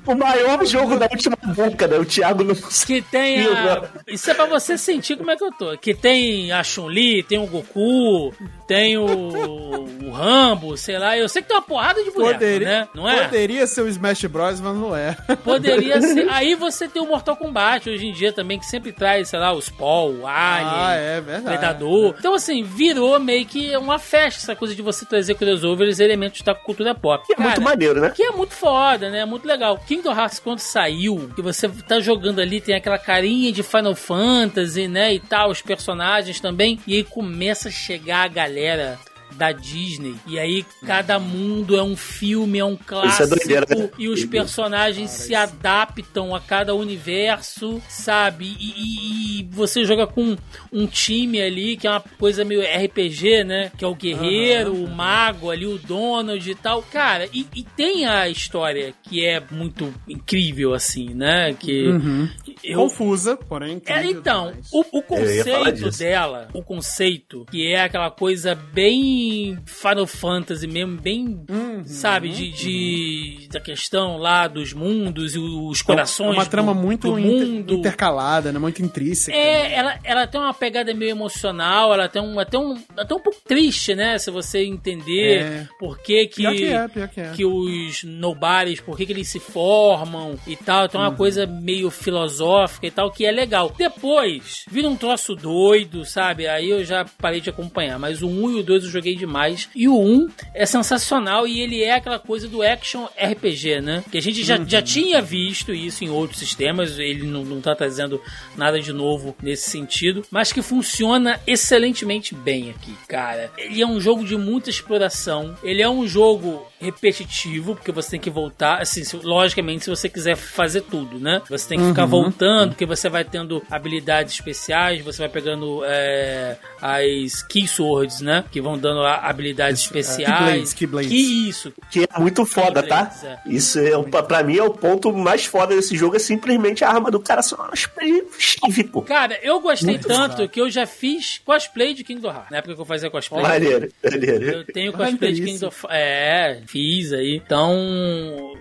o maior jogo da última década, o Thiago não Que tem a... Isso é pra você sentir como é que eu tô. Que tem a Chun-Li, tem o Goku, tem o, o Rambo, sei lá. Eu sei que tem uma porrada de boneco, Poderia... né? Não é? Poderia ser o Smash Bros, mas não é. Poderia ser. Aí você tem o Mortal Kombat hoje em dia também, que sempre traz, sei lá, os Paul, o Alien, ah, é, Predador. Então, assim, virou meio que uma festa essa coisa de você trazer crossovers elementos da cultura pop. Que é muito maneiro, né? Que é muito foda, né? Muito legal. Kingdom Hearts, quando saiu, que você tá jogando ali, tem aquela carinha de Final Fantasy, né? E tal, os personagens também. E aí começa a chegar a galera da Disney. E aí cada mundo é um filme, é um é clássico. É e os personagens Cara, se adaptam a cada universo, sabe? E, e, e, você joga com um time ali que é uma coisa meio RPG, né? Que é o guerreiro, uhum. o mago ali, o Donald e tal. Cara, e, e, tem a história que é muito incrível, assim, né? Que. Uhum. Eu... Confusa, porém. É, então, o, o conceito dela, o conceito, que é aquela coisa bem Final Fantasy mesmo, bem, uhum, sabe, de, de, da questão lá dos mundos e os corações. É uma trama do, muito do mundo. intercalada, né? Muito intrínseca. É, né? ela, ela tem uma pegada meio emocional, ela tem um, até um, até um pouco triste, né? Se você entender é. por que que, que, é, que, é. que os nobares, por que que eles se formam e tal. Então é uma uhum. coisa meio filosófica e tal, que é legal. Depois, vira um troço doido, sabe? Aí eu já parei de acompanhar. Mas o 1 e o 2 eu joguei demais. E o 1 é sensacional e ele é aquela coisa do action RPG, né? Que a gente já, uhum. já tinha visto isso em outros sistemas, ele não, não tá trazendo nada de novo nesse sentido, mas que funciona excelentemente bem aqui, cara. Ele é um jogo de muita exploração, ele é um jogo repetitivo, porque você tem que voltar, assim, se, logicamente, se você quiser fazer tudo, né? Você tem que uhum. ficar voltando, porque você vai tendo habilidades especiais, você vai pegando é, as Keyswords, né? Que vão dando habilidades isso, especiais. Keyblades, Que isso. Que é muito foda, tá? É. Isso é, pra mim é o ponto mais foda desse jogo, é simplesmente a arma do cara só chave, pô. Cara, eu gostei muito tanto foda. que eu já fiz cosplay de Kingdom Hearts. Na época que eu fazia cosplay. Maneiro, maneiro. Eu tenho cosplay de Kingdom Hearts. É, fiz aí. Então,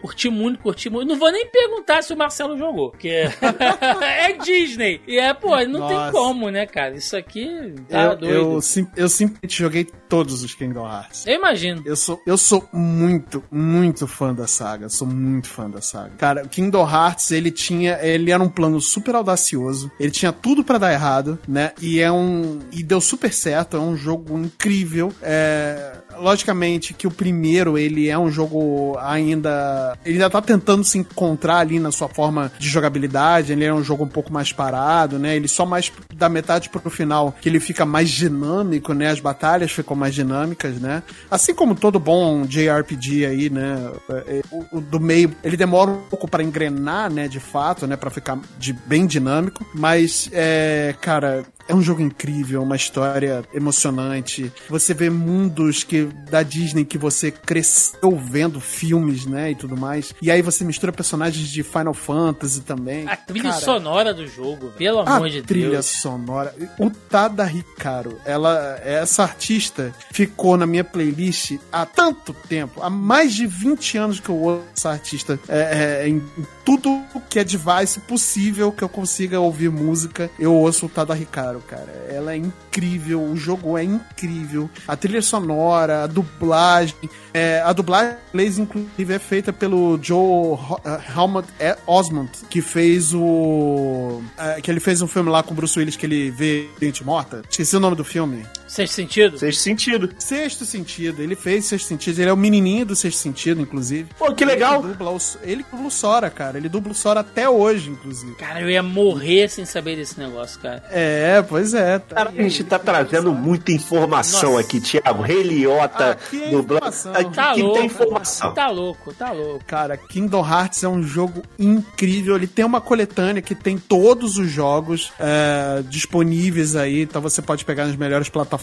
curti muito, curti muito. Não vou nem perguntar se o Marcelo jogou, porque é Disney. E é, pô, não Nossa. tem como, né, cara? Isso aqui tá eu, doido. Eu, sim, eu simplesmente joguei todos os Kingdom Hearts. Eu imagino. Eu sou, eu sou muito, muito fã da saga. Sou muito fã da saga. Cara, o Kingdom Hearts, ele tinha. Ele era um plano super audacioso. Ele tinha tudo para dar errado, né? E é um. E deu super certo. É um jogo incrível. É logicamente que o primeiro ele é um jogo ainda ele ainda tá tentando se encontrar ali na sua forma de jogabilidade, ele é um jogo um pouco mais parado, né? Ele só mais da metade pro final que ele fica mais dinâmico, né? As batalhas ficam mais dinâmicas, né? Assim como todo bom JRPG aí, né? É, é, o, o do meio ele demora um pouco para engrenar, né? De fato, né? Para ficar de bem dinâmico, mas é, cara, é um jogo incrível, uma história emocionante. Você vê mundos que da Disney que você cresceu vendo filmes, né, e tudo mais. E aí você mistura personagens de Final Fantasy também. A trilha Cara, sonora do jogo, pelo amor de Deus. A trilha sonora. O Tada Hikaru, ela, essa artista ficou na minha playlist há tanto tempo, há mais de 20 anos que eu ouço essa artista é, é, em tudo que é device possível que eu consiga ouvir música, eu ouço o Tada Hikaru, cara. Ela é incrível, o jogo é incrível. A trilha sonora, a dublagem. É, a dublagem inglês, inclusive, é feita pelo Joe uh, Helmut Osmond, que fez o. Uh, que ele fez um filme lá com o Bruce Willis que ele vê gente morta. Esqueci o nome do filme. Sexto sentido? Sexto sentido. Sexto sentido. Ele fez sexto sentido. Ele é o menininho do sexto sentido, inclusive. Pô, que legal. Ele dubla o, ele dubla o Sora, cara. Ele dubla o Sora até hoje, inclusive. Cara, eu ia morrer sem saber desse negócio, cara. É, pois é. Tá cara, a gente tá trazendo muita informação Nossa. aqui, Thiago. Aqui é dublando. Aqui tá louco, tem informação. Tá louco, tá louco. Cara, Kingdom Hearts é um jogo incrível. Ele tem uma coletânea que tem todos os jogos é, disponíveis aí. Então você pode pegar nas melhores plataformas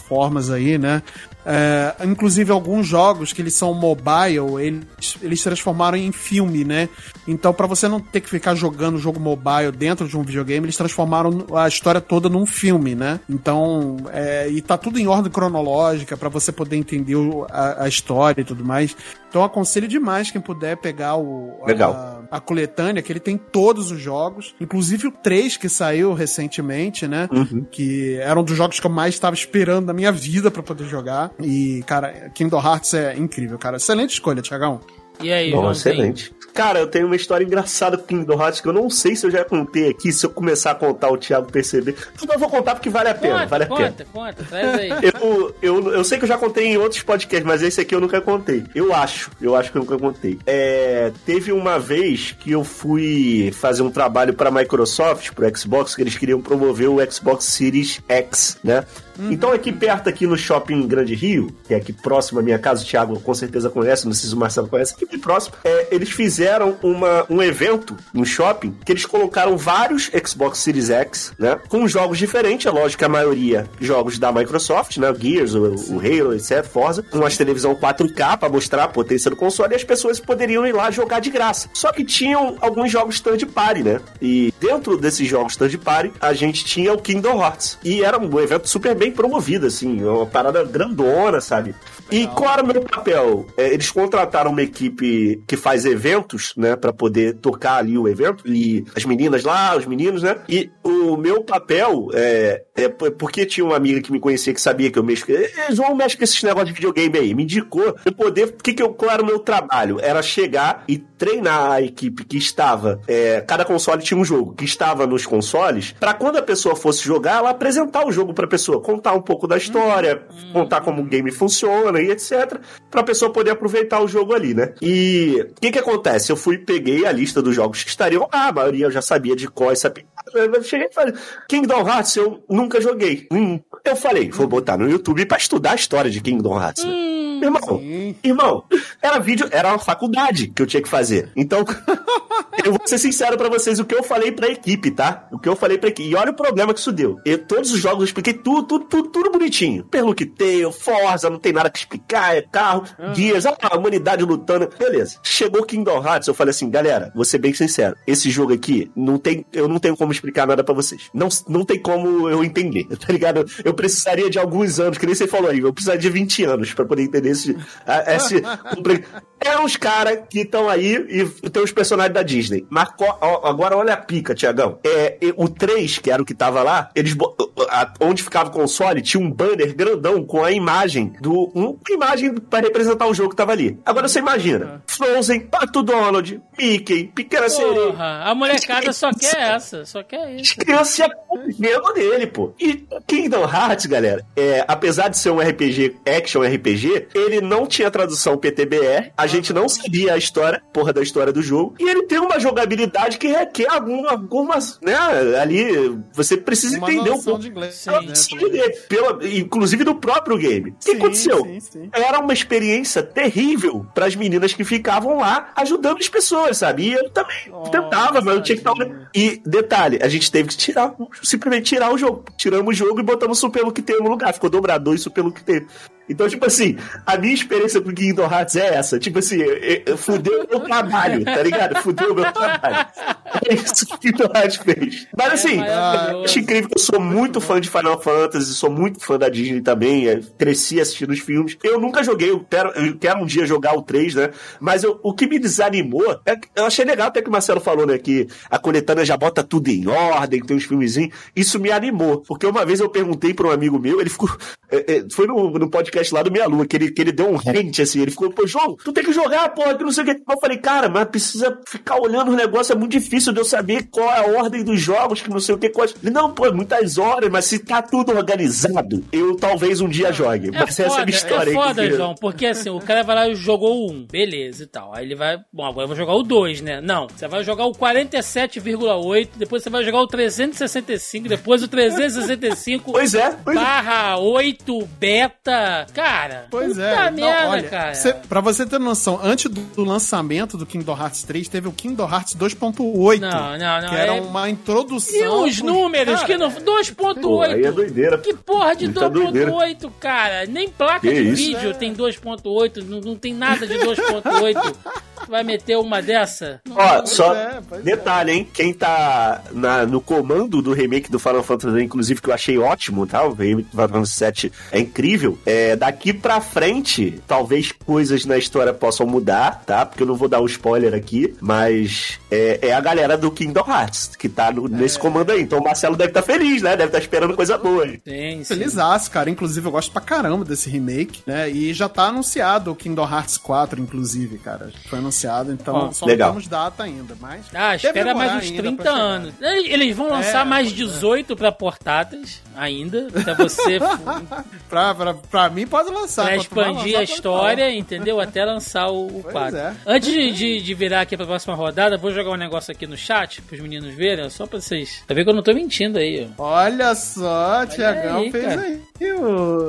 aí, né? É, inclusive alguns jogos que eles são mobile, eles, eles transformaram em filme, né? Então, para você não ter que ficar jogando o jogo mobile dentro de um videogame, eles transformaram a história toda num filme, né? Então, é, e tá tudo em ordem cronológica para você poder entender a, a, história e tudo mais. Então, aconselho demais quem puder pegar o Legal. A, a, coletânea, que ele tem todos os jogos, inclusive o 3 que saiu recentemente, né? Uhum. Que era um dos jogos que eu mais estava esperando na minha vida para poder jogar. E, cara, Kingdom Hearts é incrível, cara. Excelente escolha, Tiagão. E aí, Bom, excelente. Cara, eu tenho uma história engraçada com Kingdom Hearts que eu não sei se eu já contei aqui. Se eu começar a contar, o Thiago perceber. Então eu vou contar porque vale a pena. Conta, vale a conta, pena. conta, traz aí. Eu, eu, eu sei que eu já contei em outros podcasts, mas esse aqui eu nunca contei. Eu acho, eu acho que eu nunca contei. É, teve uma vez que eu fui fazer um trabalho para a Microsoft, para o Xbox, que eles queriam promover o Xbox Series X, né? Uhum. Então, aqui perto, aqui no Shopping Grande Rio, que é aqui próximo à minha casa, o Thiago com certeza conhece, não sei se o Marcelo conhece, aqui próximo, é, eles fizeram uma, um evento no shopping que eles colocaram vários Xbox Series X, né? Com jogos diferentes, é lógico que a maioria jogos da Microsoft, né? O Gears, o, o Halo, etc, Forza, com as televisão 4K para mostrar a potência do console e as pessoas poderiam ir lá jogar de graça. Só que tinham alguns jogos third party, né? E dentro desses jogos third party, a gente tinha o Kingdom Hearts. E era um evento super bem promovida, assim, uma parada grandona, sabe? E qual era o meu papel? É, eles contrataram uma equipe que faz eventos, né, para poder tocar ali o evento, e as meninas lá, os meninos, né? E o meu papel é, é porque tinha uma amiga que me conhecia que sabia que eu mexo. João mexe com esses negócios de videogame aí, me indicou eu poder. Que que eu, qual era o meu trabalho? Era chegar e treinar a equipe que estava. É, cada console tinha um jogo, que estava nos consoles, para quando a pessoa fosse jogar, ela apresentar o jogo pra pessoa, contar um pouco da história, uhum. contar como o game funciona e etc. Pra pessoa poder aproveitar o jogo ali, né? E o que que acontece? Eu fui, peguei a lista dos jogos que estariam lá, a maioria eu já sabia de qual essa eu cheguei e falei, Kingdom Hearts eu nunca joguei. Hum. Eu falei, vou botar no YouTube para estudar a história de Kingdom Hearts. Hum. Irmão, Sim. irmão, era vídeo, era uma faculdade que eu tinha que fazer. Então, eu vou ser sincero para vocês o que eu falei pra equipe, tá? O que eu falei pra equipe. E olha o problema que isso deu. Eu, todos os jogos eu expliquei tudo, tudo, tudo, tudo bonitinho. Perluqueteio, Forza, não tem nada que explicar, é carro, ah. guias, ah, a humanidade lutando. Beleza. Chegou Kingdom Hearts, eu falei assim, galera, vou ser bem sincero. Esse jogo aqui, não tem, eu não tenho como explicar nada para vocês. Não, não tem como eu entender, tá ligado? Eu precisaria de alguns anos, que nem você falou aí, eu precisaria de 20 anos para poder entender esse, esse é os caras que estão aí e tem os personagens da Disney. Mas agora olha a pica, Tiagão. É, o 3, que era o que tava lá, eles onde ficava o console, tinha um banner grandão com a imagem do. uma imagem para representar o jogo que tava ali. Agora você imagina: Frozen, Pato Donald, Mickey, Pequena Sereia. A molecada só quer essa, só quer isso. Criança medo dele, pô. E Kingdom Hearts, galera, é, apesar de ser um RPG, action RPG, ele não tinha tradução PTBR. A gente não sabia a história, porra da história do jogo. E ele tem uma jogabilidade que requer alguma, algumas, né? Ali, você precisa uma entender um pouco. De inglês, sim, né, pela, inclusive do próprio game. O que aconteceu? Sim, sim. Era uma experiência terrível para as meninas que ficavam lá ajudando as pessoas, sabe? E eu também oh, tentava, mas eu tinha que estar. E detalhe, a gente teve que tirar, simplesmente tirar o jogo. Tiramos o jogo e botamos o pelo que tem no lugar. Ficou dobrador isso pelo que tem. Então, tipo assim, a minha experiência com Kingdom Hearts é essa. Tipo assim, fudeu o meu trabalho, tá ligado? Fudeu o meu trabalho. É isso que Kingdom Hearts fez. Mas é assim, é eu acho incrível que eu sou muito fã de Final Fantasy, sou muito fã da Disney também, é, cresci assistindo os filmes. Eu nunca joguei, eu quero, eu quero um dia jogar o 3, né? Mas eu, o que me desanimou, é, eu achei legal até que o Marcelo falou, né, que a coletânea já bota tudo em ordem, tem uns filmezinhos. Isso me animou, porque uma vez eu perguntei para um amigo meu, ele ficou, é, é, foi no, no podcast podcast lá do Meia Lua, que ele, que ele deu um rente, assim, ele ficou, pô, João, tu tem que jogar, pô, que não sei o que. Eu falei, cara, mas precisa ficar olhando o negócio, é muito difícil de eu saber qual é a ordem dos jogos, que não sei o que. Qual... Ele, não, pô, é muitas horas, mas se tá tudo organizado, eu talvez um dia jogue. É mas foda, essa é a minha história é foda, aí. João, porque assim, o cara vai lá e jogou um, beleza e tal. Aí ele vai, bom, agora eu vou jogar o 2, né? Não, você vai jogar o 47,8, depois você vai jogar o 365, depois o 365 pois é, pois é. barra 8 beta. Cara, pois é. merda, olha, cara. Cê, pra você ter noção, antes do, do, lançamento do Kingdom Hearts 3, teve o Kingdom Hearts 2.8. Não, não, não. Que é... era uma introdução. E os números cara, que não. 2.8. Aí é doideira. Que porra de 2.8, tá cara? Nem placa que de isso? vídeo é. tem 2.8, não, não tem nada de 2.8. vai meter uma dessa? Ó, só é, detalhe, é. hein? Quem tá na, no comando do remake do Final Fantasy, inclusive, que eu achei ótimo, tá? O remake do Final Fantasy VII é incrível. É, daqui pra frente, talvez coisas na história possam mudar, tá? Porque eu não vou dar um spoiler aqui, mas é, é a galera do Kingdom Hearts que tá no, nesse é. comando aí. Então o Marcelo deve estar tá feliz, né? Deve estar tá esperando coisa boa. Sim, sim. Felizaço, cara. Inclusive, eu gosto pra caramba desse remake, né? E já tá anunciado o Kingdom Hearts 4, inclusive, cara. Foi anunciado, então só legal. não temos data ainda, mas... Ah, espera mais uns 30 anos. Eles vão lançar é, mais 18 pra portáteis ainda, até você... pra, pra, pra mim pode lançar. Pra expandir lançar, a história, entendeu? Até lançar o, o 4. É. Antes de, de, de, virar aqui pra próxima rodada, vou jogar um negócio aqui no chat pros meninos verem, só pra vocês... Tá vendo que eu não tô mentindo aí, ó. Olha só, Tiagão fez cara. aí.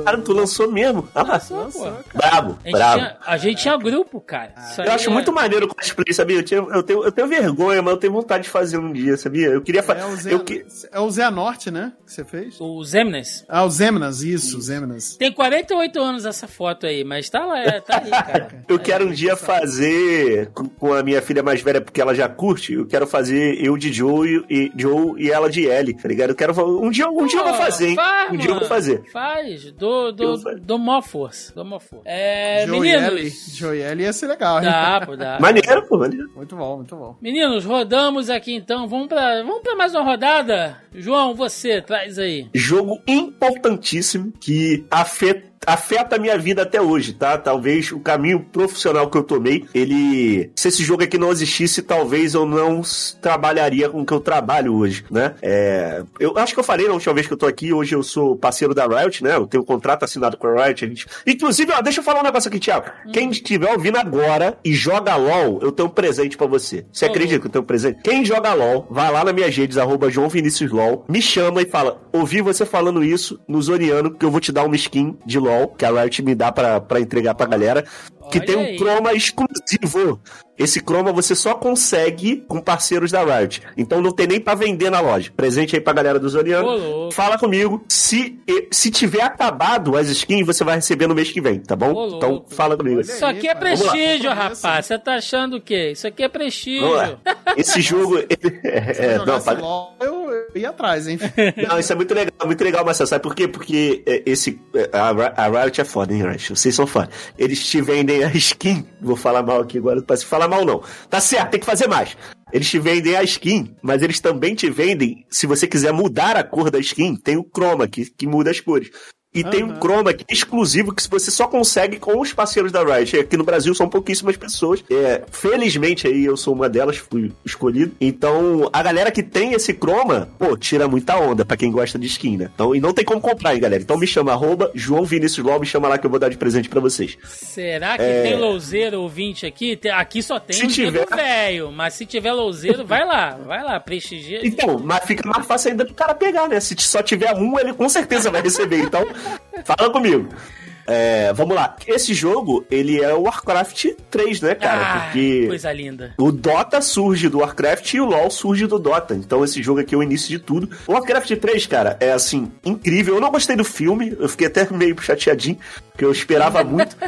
Cara, tu lançou mesmo. Ah, lançou, pô. Brabo, a brabo. Tinha, a gente tinha grupo, cara. Ah, eu acho é... muito maneiro o cosplay, sabia? Eu, tinha, eu, tenho, eu tenho vergonha, mas eu tenho vontade de fazer um dia, sabia? Eu queria fazer. É, o Zé, eu que... é o Zé Norte, né? Que você fez? O Zemnas. Ah, o Zemnas, isso, isso. Zemnas. Tem 48 anos essa foto aí, mas tá lá, é, tá aí, cara. eu quero um dia fazer com a minha filha mais velha, porque ela já curte, eu quero fazer eu de Joe e, Joe e ela de Ellie, tá ligado? Eu quero. Um dia, um Pô, dia eu vou fazer, hein? Faz, um dia eu vou fazer. Faz, do, do, do mó força. Do mó força. É, meninos. Joelle ia ser legal, hein? Dá, pô, dá. Maneiro, pô, maneiro. Muito bom, muito bom. Meninos, rodamos aqui então. Vamos pra, vamos pra mais uma rodada? João, você, traz aí. Jogo importantíssimo que afeta afeta a minha vida até hoje, tá? Talvez o caminho profissional que eu tomei, ele. Se esse jogo aqui não existisse, talvez eu não trabalharia com o que eu trabalho hoje, né? É... Eu acho que eu falei na última vez que eu tô aqui, hoje eu sou parceiro da Riot, né? Eu tenho um contrato assinado com a Riot. A gente... Inclusive, ó, deixa eu falar um negócio aqui, Thiago. Hum. Quem estiver ouvindo agora e joga LOL, eu tenho um presente para você. Você acredita que eu tenho um presente? Quem joga LOL, vai lá na minha redes, arroba João Vinícius LOL, me chama e fala: ouvi você falando isso no Zoriano, que eu vou te dar uma skin de LOL LOL, que a Riot me dá para entregar pra galera, que Olha tem um aí. chroma exclusivo. Esse Chroma você só consegue com parceiros da Riot. Então não tem nem para vender na loja. Presente aí pra galera do Zoriano. Fala comigo. Se, se tiver acabado as skins, você vai receber no mês que vem, tá bom? então fala comigo. Isso aqui é prestígio, rapaz. Você tá achando o quê? Isso aqui é prestígio. Esse jogo. Ele, é, não, paga... eu, eu ia atrás, hein? Não, isso é muito legal, muito legal, Marcelo. Sabe por quê? Porque é, esse. É, a, a Riot é foda, hein, Riot? Vocês são foda. Eles te vendem a skin. Vou falar mal aqui agora, para se falar mal não. Tá certo, tem que fazer mais. Eles te vendem a skin, mas eles também te vendem, se você quiser mudar a cor da skin, tem o chroma que, que muda as cores. E uhum. tem um chroma aqui exclusivo que você só consegue com os parceiros da Riot. Aqui no Brasil são pouquíssimas pessoas. É, felizmente aí eu sou uma delas, fui escolhido. Então, a galera que tem esse chroma, pô, tira muita onda pra quem gosta de skin, né? Então, e não tem como comprar, hein, galera. Então me chama, arroba João Vinícius Lobo, chama lá que eu vou dar de presente pra vocês. Será que é... tem louzeiro ouvinte aqui? Aqui só tem se tiver velho, mas se tiver louzeiro, vai lá, vai lá, prestigia. Então, mas fica mais fácil ainda pro cara pegar, né? Se só tiver um, ele com certeza vai receber. Então, Fala comigo. É, vamos lá. Esse jogo, ele é o Warcraft 3, né, cara? Ah, Porque coisa linda. O Dota surge do Warcraft e o LoL surge do Dota. Então esse jogo aqui é o início de tudo. O Warcraft 3, cara, é assim, incrível. Eu não gostei do filme, eu fiquei até meio chateadinho, porque eu esperava muito.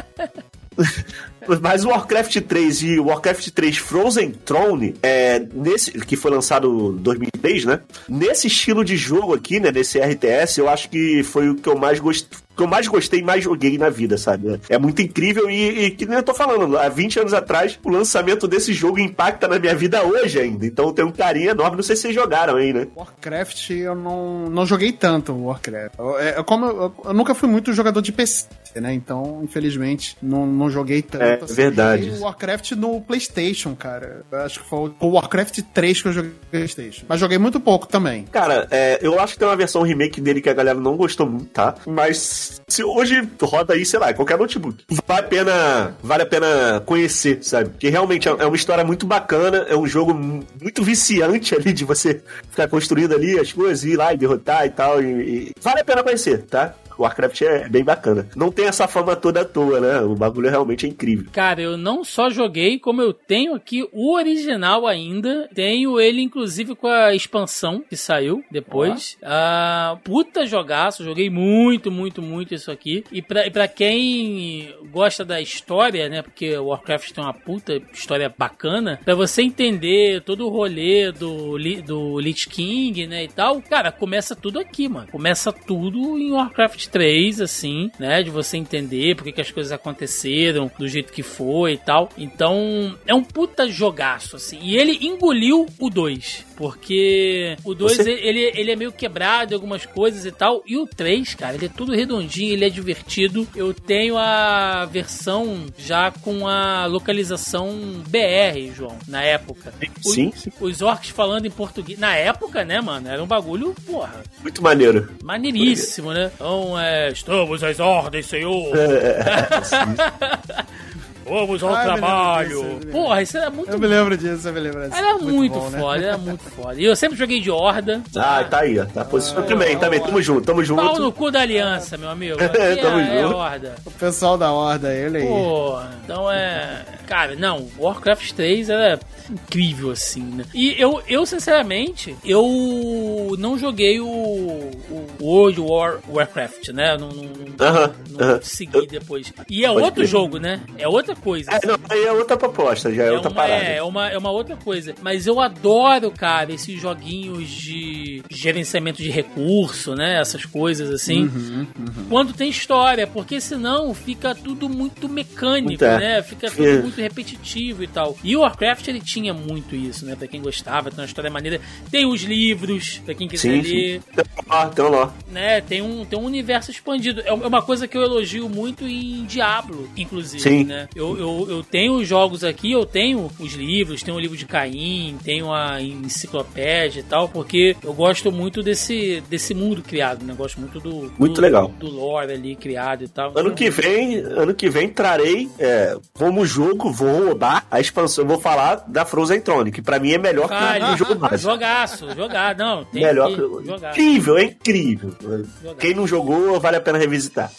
Mas o Warcraft 3 e o Warcraft 3 Frozen Throne, é, nesse, que foi lançado em 2003, né? Nesse estilo de jogo aqui, né? Nesse RTS, eu acho que foi o que eu mais gostei que eu mais gostei e mais joguei na vida, sabe? É muito incrível e, e que nem eu tô falando, há 20 anos atrás, o lançamento desse jogo impacta na minha vida hoje ainda. Então tem um carinho enorme, não sei se vocês jogaram aí, né? Warcraft eu não, não joguei tanto Warcraft. Eu, é, como eu, eu, nunca fui muito jogador de PC, né? Então, infelizmente, não, não joguei tanto. É assim. verdade. Eu Warcraft no PlayStation, cara. Acho que foi o Warcraft 3 que eu joguei no PlayStation. Mas joguei muito pouco também. Cara, é, eu acho que tem uma versão remake dele que a galera não gostou muito, tá? Mas se hoje roda aí, sei lá, qualquer notebook. Vale a pena, vale a pena conhecer, sabe? Porque realmente é, é uma história muito bacana, é um jogo muito viciante ali de você ficar construindo ali as coisas, ir lá e derrotar e tal. E, e... Vale a pena conhecer, tá? Warcraft é bem bacana. Não tem essa fama toda à toa, né? O bagulho realmente é incrível. Cara, eu não só joguei, como eu tenho aqui o original ainda. Tenho ele, inclusive, com a expansão que saiu depois. Ah, puta jogaço, joguei muito, muito, muito isso aqui. E pra, e pra quem gosta da história, né? Porque o Warcraft tem uma puta história bacana. Pra você entender todo o rolê do, do Lich King, né? E tal. Cara, começa tudo aqui, mano. Começa tudo em Warcraft 3, assim, né? De você entender porque que as coisas aconteceram do jeito que foi e tal. Então, é um puta jogaço, assim. E ele engoliu o 2. Porque o 2 você... ele, ele é meio quebrado em algumas coisas e tal. E o 3, cara, ele é tudo redondinho, ele é divertido. Eu tenho a versão já com a localização BR, João, na época. Sim, os, sim. Os orcs falando em português. Na época, né, mano? Era um bagulho, porra. Muito maneiro. Maneiríssimo, né? Então, é. Estamos às ordens, senhor. É, é, Vamos ao Ai, trabalho. Disso, Porra, isso era muito. Eu me lembro disso, eu me lembro disso. Era muito, muito bom, né? foda, né? era muito foda. E eu sempre joguei de horda. Ah, tá aí, ó. Tá posicionado ah, também, também. Tamo junto, tamo junto. Pau no cu da aliança, meu amigo. Aqui tamo é, junto. É horda. O pessoal da horda, ele aí. Porra, então é. Cara, não, Warcraft 3 era incrível, assim, né? E eu, eu sinceramente, eu não joguei o, o World War Warcraft, né? Não, não, uh -huh, não uh -huh. segui depois. E é Pode outro jogo, né? É outra coisa. É, não, aí é outra proposta, já é, é outra uma, parada. É, é, uma, é uma outra coisa. Mas eu adoro, cara, esses joguinhos de gerenciamento de recurso, né? Essas coisas assim. Uhum, uhum. Quando tem história, porque senão fica tudo muito mecânico, é. né? Fica tudo é. muito repetitivo e tal. E o Warcraft, ele tinha muito isso, né? Pra quem gostava, tem uma história maneira. Tem os livros, pra quem quiser sim, ler. Sim. Ah, tem lá. Né? Tem um, tem um universo expandido. É, é uma coisa que eu elogio muito em Diablo, inclusive, sim. né? Eu, eu, eu tenho jogos aqui, eu tenho os livros, tenho o livro de Caim, tenho a enciclopédia e tal, porque eu gosto muito desse, desse mundo criado, né? Eu gosto muito do. Muito do, legal. Do lore ali criado e tal. Ano então, que vem, ano que vem trarei é, como jogo, vou rodar a expansão, eu vou falar da Frozen Throne, que pra mim é melhor que o jogo básico. Jogaço, jogar, não. melhor que, que jogar. Incrível, é incrível. Jogar. Quem não jogou, vale a pena revisitar.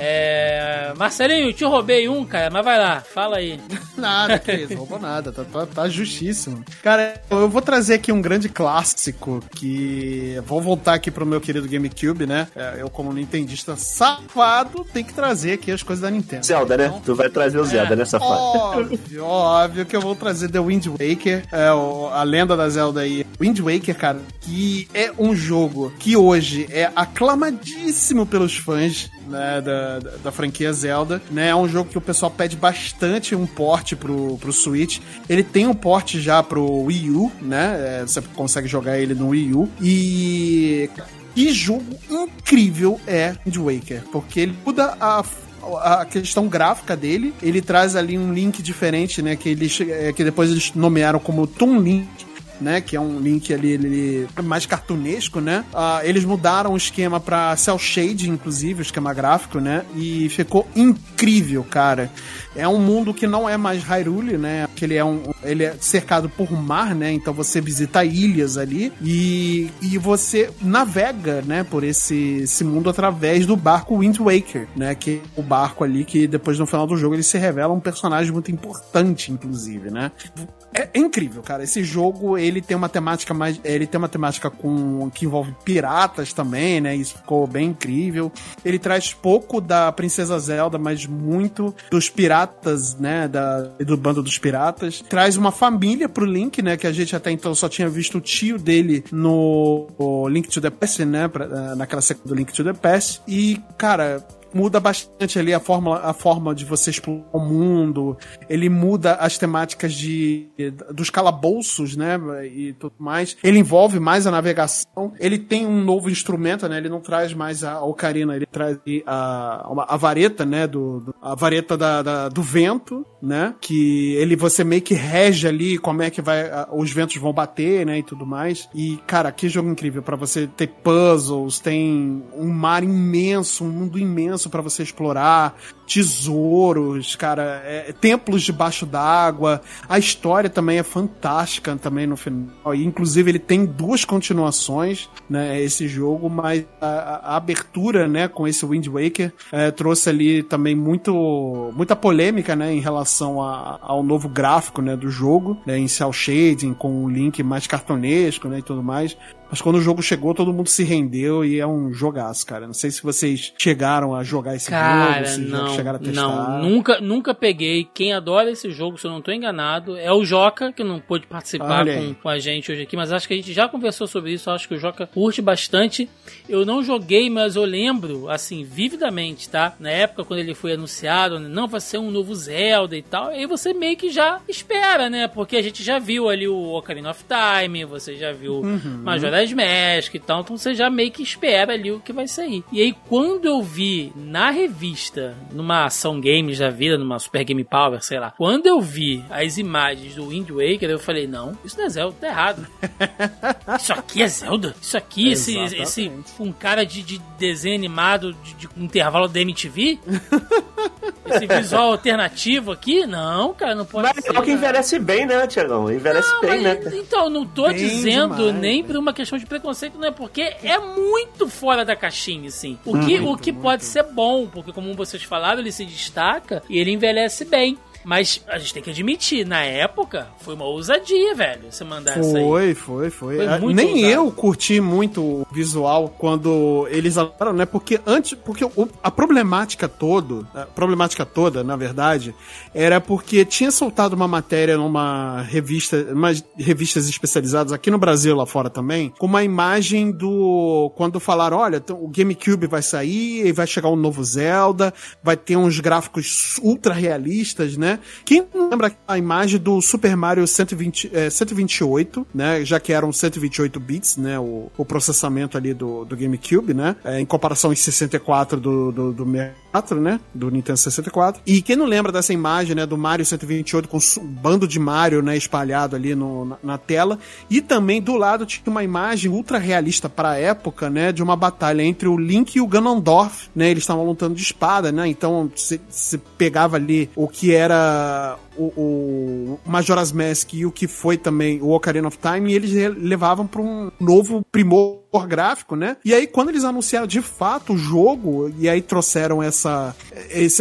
É... Marcelinho, te roubei um, cara, mas vai lá, fala aí. nada, isso, roubou nada, tá, tá, tá, justíssimo. Cara, eu vou trazer aqui um grande clássico que. Vou voltar aqui pro meu querido GameCube, né? É, eu, como nintendista safado, tem que trazer aqui as coisas da Nintendo. Zelda, né? então, né? Tu vai trazer o Zelda é, nessa fase. Óbvio, óbvio que eu vou trazer The Wind Waker, é, o, a lenda da Zelda aí. Wind Waker, cara, que é um jogo que hoje é aclamadíssimo pelos fãs né, da, da, franquia Zelda, né? É um jogo que o pessoal pede bastante um porte pro, pro Switch. Ele tem um porte já pro Wii U, né? É, você consegue jogar ele no Wii U. E que jogo incrível é Wind Waker, porque ele muda a a questão gráfica dele, ele traz ali um link diferente, né? Que eles é, que depois eles nomearam como Toon Link, né? Que é um link ali ele, mais cartunesco, né? Uh, eles mudaram o esquema para cel shade, inclusive, o esquema gráfico, né? E ficou incrível, cara. É um mundo que não é mais Hyrule, né? Que ele é um, ele é cercado por mar, né? Então você visita ilhas ali e, e você navega, né? Por esse, esse mundo através do barco Wind Waker, né? Que é o barco ali que depois no final do jogo ele se revela um personagem muito importante, inclusive, né? É, é incrível, cara. Esse jogo ele ele tem uma temática mais. Ele tem uma temática com que envolve piratas também, né? Isso ficou bem incrível. Ele traz pouco da Princesa Zelda, mas muito dos piratas, né? Da, do bando dos piratas. Traz uma família pro Link, né? Que a gente até então só tinha visto o tio dele no Link to the Past, né? Pra, naquela sequência do Link to the Past. E, cara, muda bastante ali a forma, a forma de você explorar o mundo. Ele muda as temáticas de dos calabouços, né? E tudo mais. Ele envolve mais a navegação. Ele tem um novo instrumento, né? Ele não traz mais a ocarina, ele traz a, a, vareta, né? Do, do a vareta da, da, do vento, né? Que ele você meio que rege ali como é que vai os ventos vão bater, né? E tudo mais. E cara, que jogo incrível para você ter puzzles, tem um mar imenso, um mundo imenso para você explorar, tesouros, cara, é, templos debaixo d'água. A história também é fantástica também no final. E, inclusive ele tem duas continuações, né, esse jogo, mas a, a abertura, né, com esse Wind Waker é, trouxe ali também muito muita polêmica, né, em relação a, ao novo gráfico, né, do jogo, né, em cel shading com um link mais cartonesco, né, e tudo mais. Mas quando o jogo chegou, todo mundo se rendeu e é um jogaço, cara. Não sei se vocês chegaram a jogar esse cara, jogo, se não, chegaram a testar. Não, nunca, nunca peguei. Quem adora esse jogo, se eu não tô enganado, é o Joca, que não pôde participar com, com, a gente hoje aqui, mas acho que a gente já conversou sobre isso. Acho que o Joca curte bastante. Eu não joguei, mas eu lembro, assim, vividamente, tá? Na época, quando ele foi anunciado, não vai ser um novo Zelda e tal, aí você meio que já espera, né? Porque a gente já viu ali o Ocarina of Time, você já viu uhum. Majora das Mask e tal, então você já meio que espera ali o que vai sair. E aí, quando eu vi na revista, numa ação games da vida, numa Super Game Power, sei lá, quando eu vi as imagens do Wind Waker, eu falei, não, isso não é Zelda, tá errado. isso aqui é Zelda? Isso aqui, esse, esse, um cara de, de desenho animado de, de um intervalo da MTV? esse visual alternativo aqui? Não, cara, não pode mas ser. Mas é que envelhece bem, né, Tiagão? Envelhece não, bem, né? Então, não tô bem dizendo demais, nem por uma questão de preconceito, não é porque é muito fora da caixinha, assim. O que, muito, o que pode ser bom, porque como vocês falaram, ele se destaca e ele envelhece bem. Mas a gente tem que admitir, na época, foi uma ousadia, velho, você mandar foi, essa aí. Foi, foi, foi. Ah, nem ousado. eu curti muito o visual quando eles falaram, né? Porque antes, porque o, a problemática toda, a problemática toda, na verdade, era porque tinha soltado uma matéria numa revista, umas revistas especializadas aqui no Brasil, lá fora também, com uma imagem do quando falaram, olha, o GameCube vai sair e vai chegar um novo Zelda, vai ter uns gráficos ultra realistas, né? Né? Quem lembra a imagem do Super Mario 120, é, 128, né? Já que eram 128 bits, né? O, o processamento ali do, do GameCube, né? É, em comparação aos 64 do, do, do 64, né? Do Nintendo 64. E quem não lembra dessa imagem, né? Do Mario 128 com um bando de Mario, né? Espalhado ali no, na, na tela. E também do lado tinha uma imagem ultra realista para a época, né? De uma batalha entre o Link e o Ganondorf, né? Eles estavam lutando de espada, né? Então você pegava ali o que era o, o Majora's Mask e o que foi também o Ocarina of Time, e eles levavam para um novo primor gráfico, né? E aí, quando eles anunciaram de fato o jogo, e aí trouxeram essa,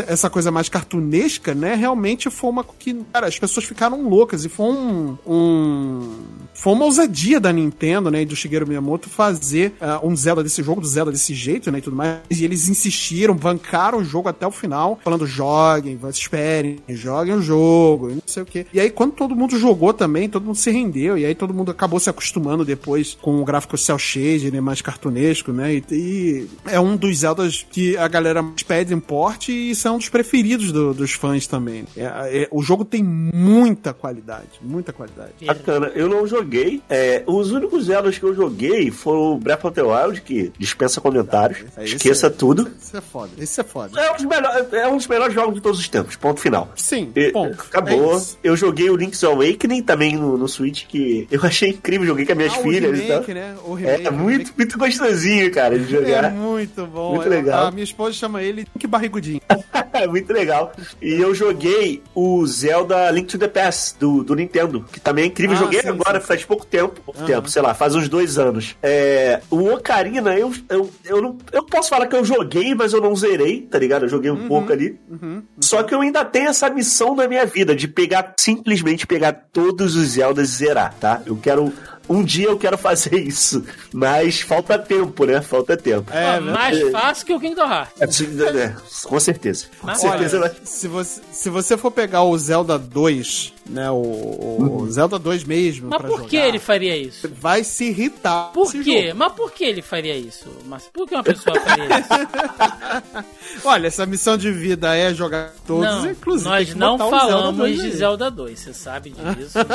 essa coisa mais cartunesca, né? Realmente foi uma que, cara, as pessoas ficaram loucas e foi um, um foi uma ousadia da Nintendo, né, e do Shigeru Miyamoto fazer uh, um Zelda desse jogo, do Zelda desse jeito, né, e tudo mais. E eles insistiram, bancaram o jogo até o final, falando joguem, esperem, joguem o jogo, não sei o quê. E aí quando todo mundo jogou também, todo mundo se rendeu, e aí todo mundo acabou se acostumando depois com o gráfico cel shade, né, mais cartunesco, né, e, e, é um dos Zeldas que a galera mais pede em porte e são um dos preferidos do, dos fãs também. É, é, o jogo tem muita qualidade, muita qualidade. Bacana. Eu não joguei. É, os únicos Zeldas que eu joguei foram o Breath of the Wild, que dispensa comentários. Esqueça é, tudo. Isso é foda. Isso é foda. É um, dos melhores, é um dos melhores jogos de todos os tempos. Ponto final. Sim, e, ponto. Acabou. É eu joguei o Link's Awakening também no, no Switch, que eu achei incrível. Joguei com as minhas ah, filhas. Remake, né? O remake, é muito, remake. muito gostosinho, cara, de jogar. É muito bom. Muito legal. A minha esposa chama ele Link Barrigudinho. muito legal. E eu joguei o Zelda Link to the Past do, do Nintendo, que também é incrível. Ah, joguei sim, agora, sim. faz pouco tempo pouco uhum. tempo, sei lá, faz uns dois anos. É, o Ocarina, eu, eu, eu, não, eu posso falar que eu joguei, mas eu não zerei, tá ligado? Eu joguei um uhum. pouco ali. Uhum. Só que eu ainda tenho essa missão na minha vida vida de pegar, simplesmente pegar todos os Zeldas e zerar, tá? Eu quero um dia eu quero fazer isso, mas falta tempo, né? Falta tempo. É, mais fácil que o Kingdom Hearts. É, é, com certeza. Com Olha, certeza vai... se, você, se você for pegar o Zelda 2, né? O, o uhum. Zelda 2 mesmo. Mas por jogar, que ele faria isso? Vai se irritar. Por quê? Jogo. Mas por que ele faria isso? Mas por que uma pessoa faria isso? Olha, essa missão de vida é jogar todos, não, inclusive. Nós não falamos Zelda de Zelda 2, você sabe disso.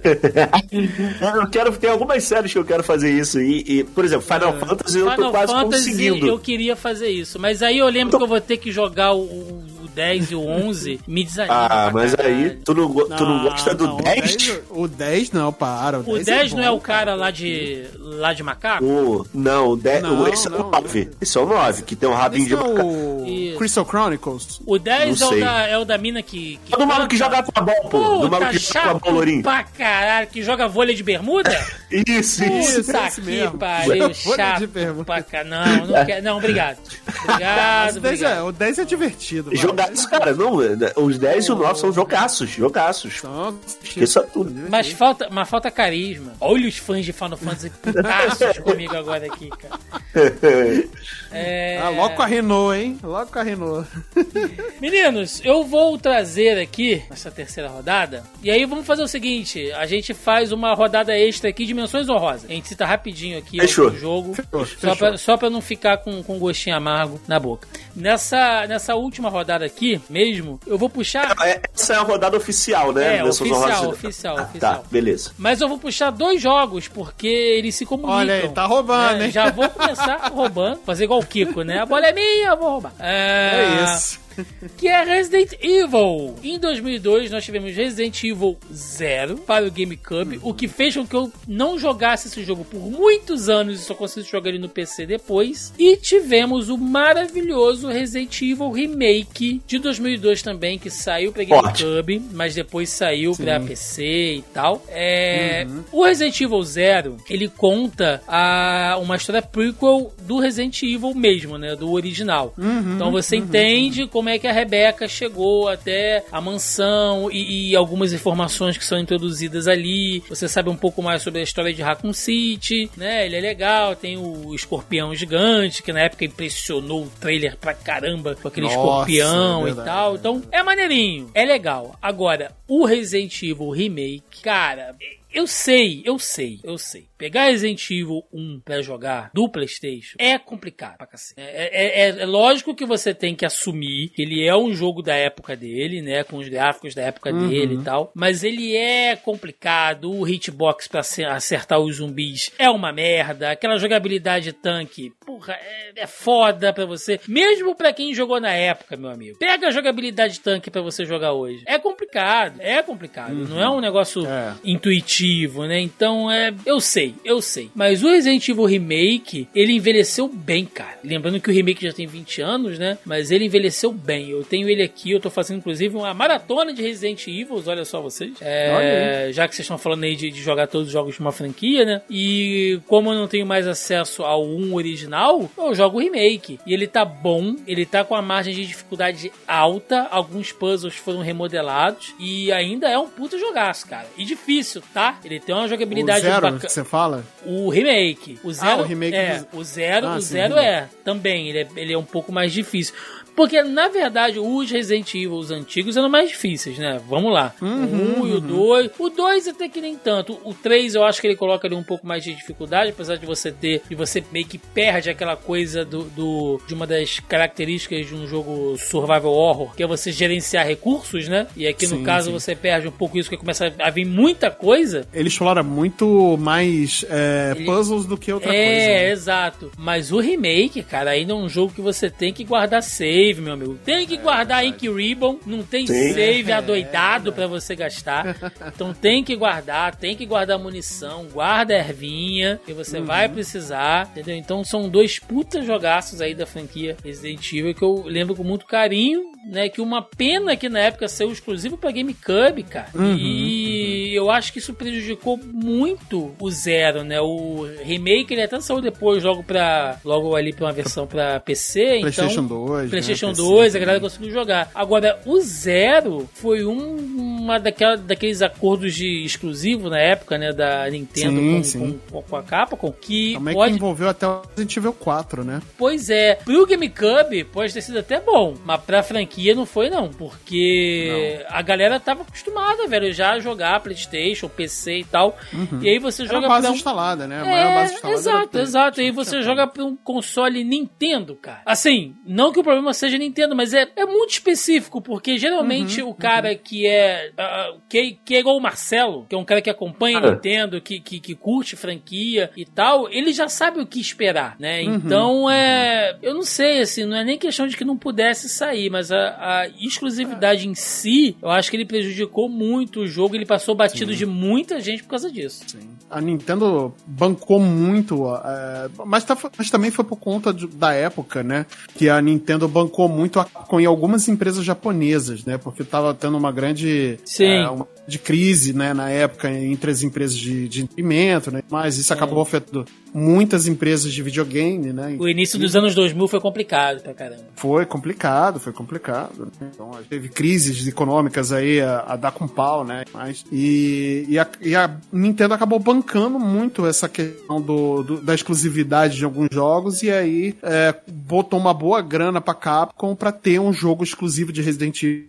eu quero ter algumas séries que eu quero fazer isso. E, e por exemplo, Final é. Fantasy eu tô quase Fantasy, conseguindo. Eu queria fazer isso, mas aí eu lembro tô... que eu vou ter que jogar o, o 10 e o 11 me desanima. Ah, mas caralho. aí tu não, go- tu não gosta do não, 10? O 10? O 10 não, para. O 10, o 10 é não é bom, é o cara, lá de, lá de macaco? O, não, o 10, não, esse é o 9. Esse é o 9, que tem um rabinho esse de é macaco. O... Crystal Chronicles. O 10 é o, da, é o, da, mina que. que é do maluco que joga a bola, pô. Puta, do maluco que joga a lourinho. Pra caralho, que joga vôlei de bermuda? isso, Puta isso. É Puta que mesmo. pariu, chato. Não, não, quer, não, obrigado. Obrigado, é, obrigado. O 10 é divertido. Mano. 10, cara, não. É, os 10 e o 9 são jogaços, jogaços. Esqueça tudo. Né? Mas falta, mas falta carisma. Olha os fãs de Final Fantasy putaços comigo agora aqui, cara. É... Ah, logo com a Renault, hein? Logo com a Renault. Meninos, eu vou trazer aqui essa terceira rodada. E aí vamos fazer o seguinte: a gente faz uma rodada extra aqui de menções honrosas. A gente cita rapidinho aqui o jogo. Fechou, só, Pra, só pra não ficar com, com gostinho amargo na boca. Nessa, nessa última rodada aqui, mesmo, eu vou puxar. É, essa é a rodada oficial, né? É, oficial, oficial, ah, oficial. Tá, beleza. Mas eu vou puxar dois jogos, porque eles se comunicam. Olha aí, tá roubando, é, hein? Já vou começar roubando, fazer igual o Kiko, né? A bola é minha, eu vou roubar. É, é isso que é Resident Evil. Em 2002 nós tivemos Resident Evil 0 para o GameCube, uhum. o que fez com que eu não jogasse esse jogo por muitos anos e só conseguisse jogar ele no PC depois. E tivemos o maravilhoso Resident Evil Remake de 2002 também, que saiu para GameCube, mas depois saiu para PC e tal. É, uhum. O Resident Evil 0, ele conta a, uma história prequel do Resident Evil mesmo, né, do original. Uhum. Então você uhum. entende como é que a Rebeca chegou até a mansão e, e, algumas informações que são introduzidas ali. Você sabe um pouco mais sobre a história de Raccoon City, né? Ele é legal, tem o escorpião gigante, que na época impressionou o trailer pra caramba com aquele Nossa, escorpião é verdade, e tal. Então, é maneirinho, é legal. Agora, o Resident Evil Remake, cara, eu sei, eu sei, eu sei. Pegar Resident Evil 1 pra jogar do PlayStation é complicado pra cacete. É, é, é, é, lógico que você tem que assumir que ele é um jogo da época dele, né? Com os gráficos da época uhum. dele e tal. Mas ele é complicado. O hitbox pra acertar os zumbis é uma merda. Aquela jogabilidade tanque, porra, é, é foda pra você. Mesmo pra quem jogou na época, meu amigo. Pega a jogabilidade tanque pra você jogar hoje. É complicado, é complicado. Uhum. Não é um negócio é. Intuitivo né? Então é. Eu sei, eu sei. Mas o Resident Evil Remake, ele envelheceu bem, cara. Lembrando que o remake já tem 20 anos, né? Mas ele envelheceu bem. Eu tenho ele aqui, eu tô fazendo inclusive uma maratona de Resident Evil, olha só vocês. É, já que vocês estão falando aí de, de, jogar todos os jogos de uma franquia, né? E como eu não tenho mais acesso ao 1 original, eu jogo o remake. E ele tá bom, ele tá com a margem de dificuldade alta, alguns puzzles foram remodelados e ainda é um puta jogaço, cara. E difícil, tá? Ele tem uma jogabilidade o zero, você fala? O remake. O zero, ah, o remake é. Do... O zero, ah, o sim, zero é também. Ele é, ele é um pouco mais difícil. Porque, na verdade, os Resident Evil os antigos eram mais difíceis, né? Vamos lá. Uhum, o 1 e o 2. O 2 até que nem tanto. O 3 eu acho que ele coloca ali um pouco mais de dificuldade, apesar de você ter. de você meio que perde aquela coisa do, do de uma das características de um jogo survival horror, que é você gerenciar recursos, né? E aqui sim, no caso sim. você perde um pouco isso, porque começa a vir muita coisa. Ele explora muito mais é, ele... puzzles do que outra é, coisa. É, né? exato. Mas o remake, cara, ainda é um jogo que você tem que guardar save save, meu amigo. Tem que é, guardar Ink Ribbon, não tem Sim. save adoidado para você gastar. Então tem que guardar, tem que guardar munição, guarda ervinha, que você uhum. vai precisar, entendeu? Então são dois putas jogaços aí da franquia Resident Evil que eu lembro com muito carinho, né? Que uma pena que na época saiu exclusivo pra GameCube, cara. Uhum. E E eu acho que isso prejudicou muito o Zero, né? O remake ele até saiu depois, logo para logo ali pra uma versão para PC. PlayStation então, 2. PlayStation né? 2, a galera conseguiu jogar. Agora, o Zero foi um, uma daquela, daqueles acordos de exclusivo na época, né? Da Nintendo Sim, com, sim. Com, com a Capcom, que Também pode que envolveu até o Resident Evil 4, né? Pois é, pro GameCube pode ter sido até bom, mas pra franquia não foi não, porque a galera tava acostumada, velho, já a jogar Playstation, PC e tal, e aí você Era joga a base pra um... instalada, né? A É, maior base instalada. exato, era exato. E aí você joga pra um console Nintendo, cara. Assim, não que o problema seja Nintendo, mas é, é muito específico, porque geralmente o cara que é. ah, que, que é igual o Marcelo, que é um cara que acompanha Ah. Nintendo, que, que, que curte franquia e tal, ele já sabe o que esperar, né? Então é. Eu não sei, assim, não é nem questão de que não pudesse sair, mas a, a exclusividade em si, eu acho que ele prejudicou muito o jogo, ele passou batido de muita gente por causa disso. A Nintendo bancou muito, é, mas, tá- mas também foi por conta de- da época, né? Que a Nintendo bancou muito a Capcom em algumas empresas japonesas, né? Porque tava tendo uma grande é, uma de crise, né? Na época entre as empresas de, de imprimento, né? Mas isso acabou afetando muitas empresas de videogame, né? O início dos anos 2000 foi complicado pra caramba. Foi complicado, foi complicado. né? Então, teve crises econômicas aí a, a dar com pau, né? Mas, e, e, a, e a Nintendo acabou bancando muito essa questão do, do- da exclusividade de alguns jogos e aí é, botou uma boa grana pra Capcom pra ter um jogo exclusivo de Resident Evil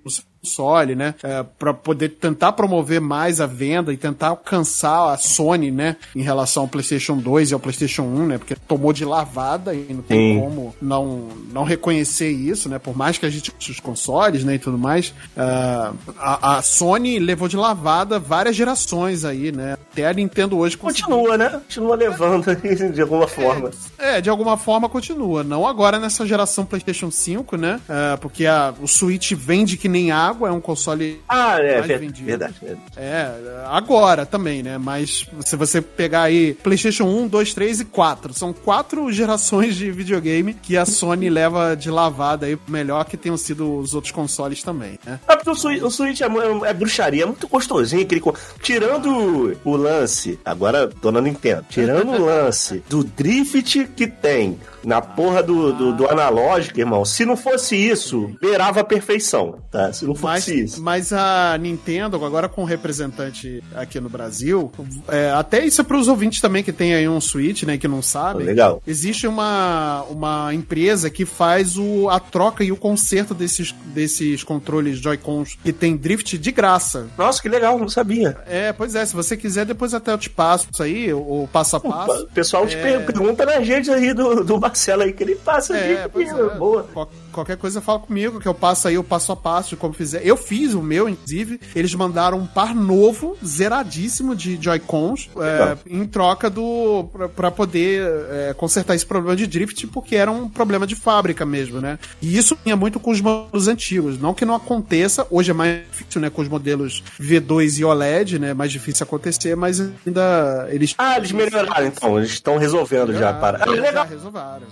console, né? É, para poder tentar promover mais a venda e tentar alcançar a Sony, né? Em relação ao PlayStation 2 e ao PlayStation 1, né? Porque tomou de lavada e não tem Sim. como não, não reconhecer isso, né? Por mais que a gente use os consoles, né? E tudo mais, ah, a, a Sony levou de lavada várias gerações aí, né? Até a Nintendo hoje conseguiu- Continua, né? Continua levando aí, de alguma forma. é, de alguma forma continua. Não agora nessa geração PlayStation 5, né? É, porque a- o Switch vende que nem água, é um console. Ah, é, Mais ver- vendido. verdade, verdade. É, agora também, né? Mas se você pegar aí PlayStation 1, 2, 3 e 4, são quatro gerações de videogame que a Sony leva de lavada aí, melhor que tenham sido os outros consoles também, né? Ah, porque o Switch, o Switch é, mu- é bruxaria, é muito gostosinho. Aquele, tirando o lance, agora dona Nintendo, tirando o lance do drift que tem na porra do, do, do analógico, irmão, se não fosse isso, beirava a perfeição, tá? Se não Mas, fosse isso. mas a Nintendo, agora com representante aqui no Brasil, é, até isso é para os ouvintes também que tem aí um Switch, né, que não sabem. Legal. Existe uma, uma empresa que faz o, a troca e o conserto desses, desses controles Joy-Cons que tem drift de graça. Nossa, que legal, não sabia. É, pois é, se você quiser, depois até eu te passo isso aí, o passo a passo. O pessoal te per- pergunta na gente aí do, do Marcelo aí, que ele passa É, pois é. boa. Qual- qualquer coisa fala comigo, que eu passo aí o passo a passo de como fizer. Eu fiz o meu, inclusive. Eles mandaram um par novo, zeradíssimo de Joy-Cons, é, em troca do. pra, pra poder é, consertar esse problema de drift, porque era um problema de fábrica mesmo, né? E isso vinha muito com os modelos antigos. Não que não aconteça, hoje é mais difícil, né? Com os modelos V2 e OLED, né? Mais difícil acontecer, mas ainda eles. Ah, eles melhoraram então, eles estão resolvendo já. Para. Ah, legal.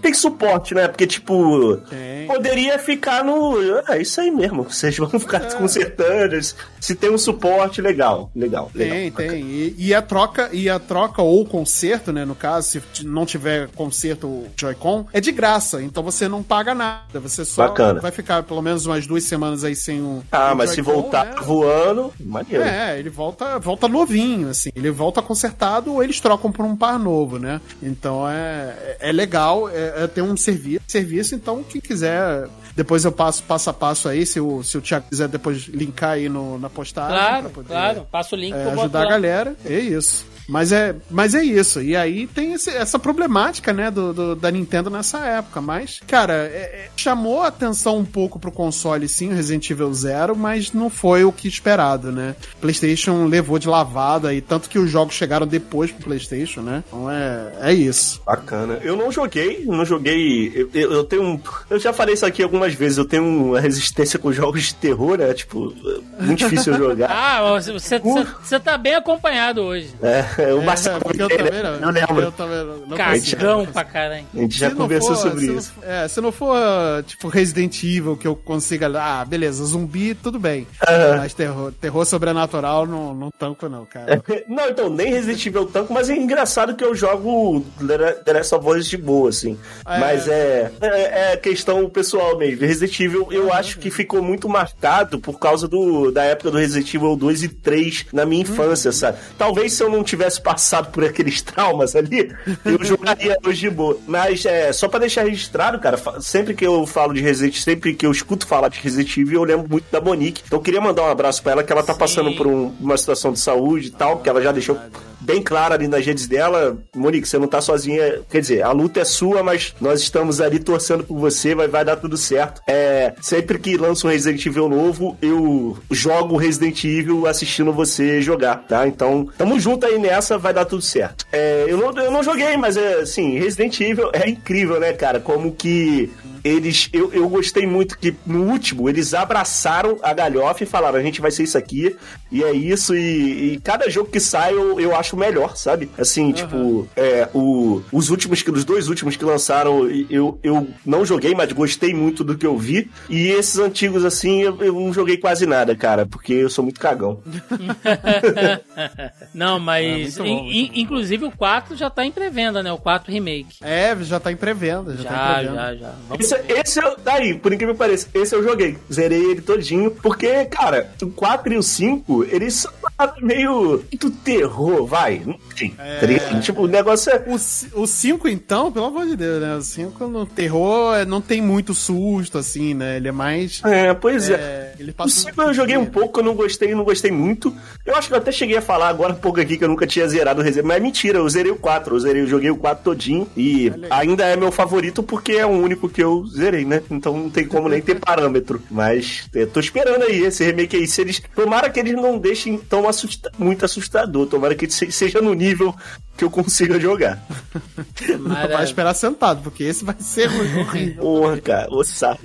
Tem suporte, né? Porque, tipo, Tem. poderia ficar no. É isso aí mesmo. Vocês vão ficar É. consertando. Se tem um suporte, legal. Legal. legal. Tem, tem. E, e a troca, e a troca ou conserto, né? No caso, se não tiver conserto Joy-Con, é de graça. Então você não paga nada. Você só Bacana. vai ficar pelo menos umas duas semanas aí sem o. Ah, o mas se voltar né? voando, maneiro. É, ele volta, volta novinho, assim. Ele volta consertado ou eles trocam por um par novo, né? Então é, é legal, é, é ter um serviço, serviço. Então, quem quiser, depois eu passo passo a passo aí. Se o, se o Thiago quiser depois linkar aí no, na postagem. Claro, poder, claro. Passa o link é, ajudar a galera. É isso. Mas é, mas é isso. E aí tem esse- essa problemática, né, do, do- da Nintendo nessa época. Mas, cara, é- é- chamou a atenção um pouco pro console, sim, o Resident Evil Zero, mas não foi o que esperado, né? PlayStation levou de lavada e tanto que os jogos chegaram depois pro PlayStation, né? Então é, é isso. Bacana. Eu não joguei, não joguei. Eu, eu, eu tenho um. Eu já falei isso aqui algumas vezes. Eu tenho uma resistência com jogos de terror, né? Tipo, muito difícil eu jogar. Ah, você, você, você, você tá bem acompanhado hoje. É. o Marcelo é, porque eu também não. Eu lembro. Eu também não. não Cagão pra caralho. A gente já conversou for, sobre se isso. Não, é, se não for, tipo, Resident Evil, que eu consiga. Ah, beleza, zumbi, tudo bem. Mas terror, terror sobrenatural não, não tanco, não, cara. não, então, nem Resident Evil tanco, mas é engraçado que eu jogo The Last of Us de boa, assim. É, mas é, é, é, questão pessoal mesmo. Resident Evil, eu acho que ficou muito marcado por causa do, da época do Resident Evil 2 e 3 na minha infância, hum. sabe? Talvez se eu não tivesse passado por aqueles traumas ali, eu jogaria hoje de boa. Mas é, só pra deixar registrado, cara, sempre que eu falo de Resident, sempre que eu escuto falar de Resident Evil, eu lembro muito da Monique. Então eu queria mandar um abraço pra ela, que ela tá Sim. passando por um, uma situação de saúde e tal, que ela já deixou bem clara ali nas redes dela. Monique, você não tá sozinha. Quer dizer, a luta é sua, mas nós estamos ali torcendo por você, vai, vai dar tudo certo. É, sempre que lança um Resident Evil novo, eu jogo Resident Evil assistindo você jogar, tá? Então, tamo junto aí nessa, vai dar tudo certo. É, eu, não, eu não joguei, mas é assim, Resident Evil é incrível, né, cara? Como que eles eu, eu gostei muito que no último eles abraçaram a galhofa e falaram a gente vai ser isso aqui e é isso e, e cada jogo que sai eu, eu acho melhor sabe assim uhum. tipo é, o, os últimos que os dois últimos que lançaram eu, eu não joguei mas gostei muito do que eu vi e esses antigos assim eu, eu não joguei quase nada cara porque eu sou muito cagão não mas é, bom, in, inclusive o 4 já tá em pré-venda né o 4 remake é já tá em pré-venda já, já, tá em pré-venda já já Vamos esse, esse eu, daí, por incrível que pareça, esse eu joguei. Zerei ele todinho. Porque, cara, o 4 e o 5, eles são meio. Muito terror, vai. Não tem. É... Tipo, o negócio é. O 5, então, pelo amor de Deus, né? O 5 no terror é, não tem muito susto, assim, né? Ele é mais. É, pois é. é. O 5 eu joguei um pouco, eu não gostei, não gostei muito. Eu acho que eu até cheguei a falar agora um pouco aqui que eu nunca tinha zerado o Resident Mas é mentira, eu zerei o 4. Eu, zerei, eu joguei o 4 todinho. E é ainda é meu favorito porque é o único que eu zerei, né? Então não tem como nem ter parâmetro. Mas eu tô esperando aí esse remake aí. Se eles. Tomara que eles não deixem tão assusta... muito assustador. Tomara que seja no nível que eu consiga jogar. Vai esperar sentado, porque esse vai ser horrível. Porra, cara, o saco.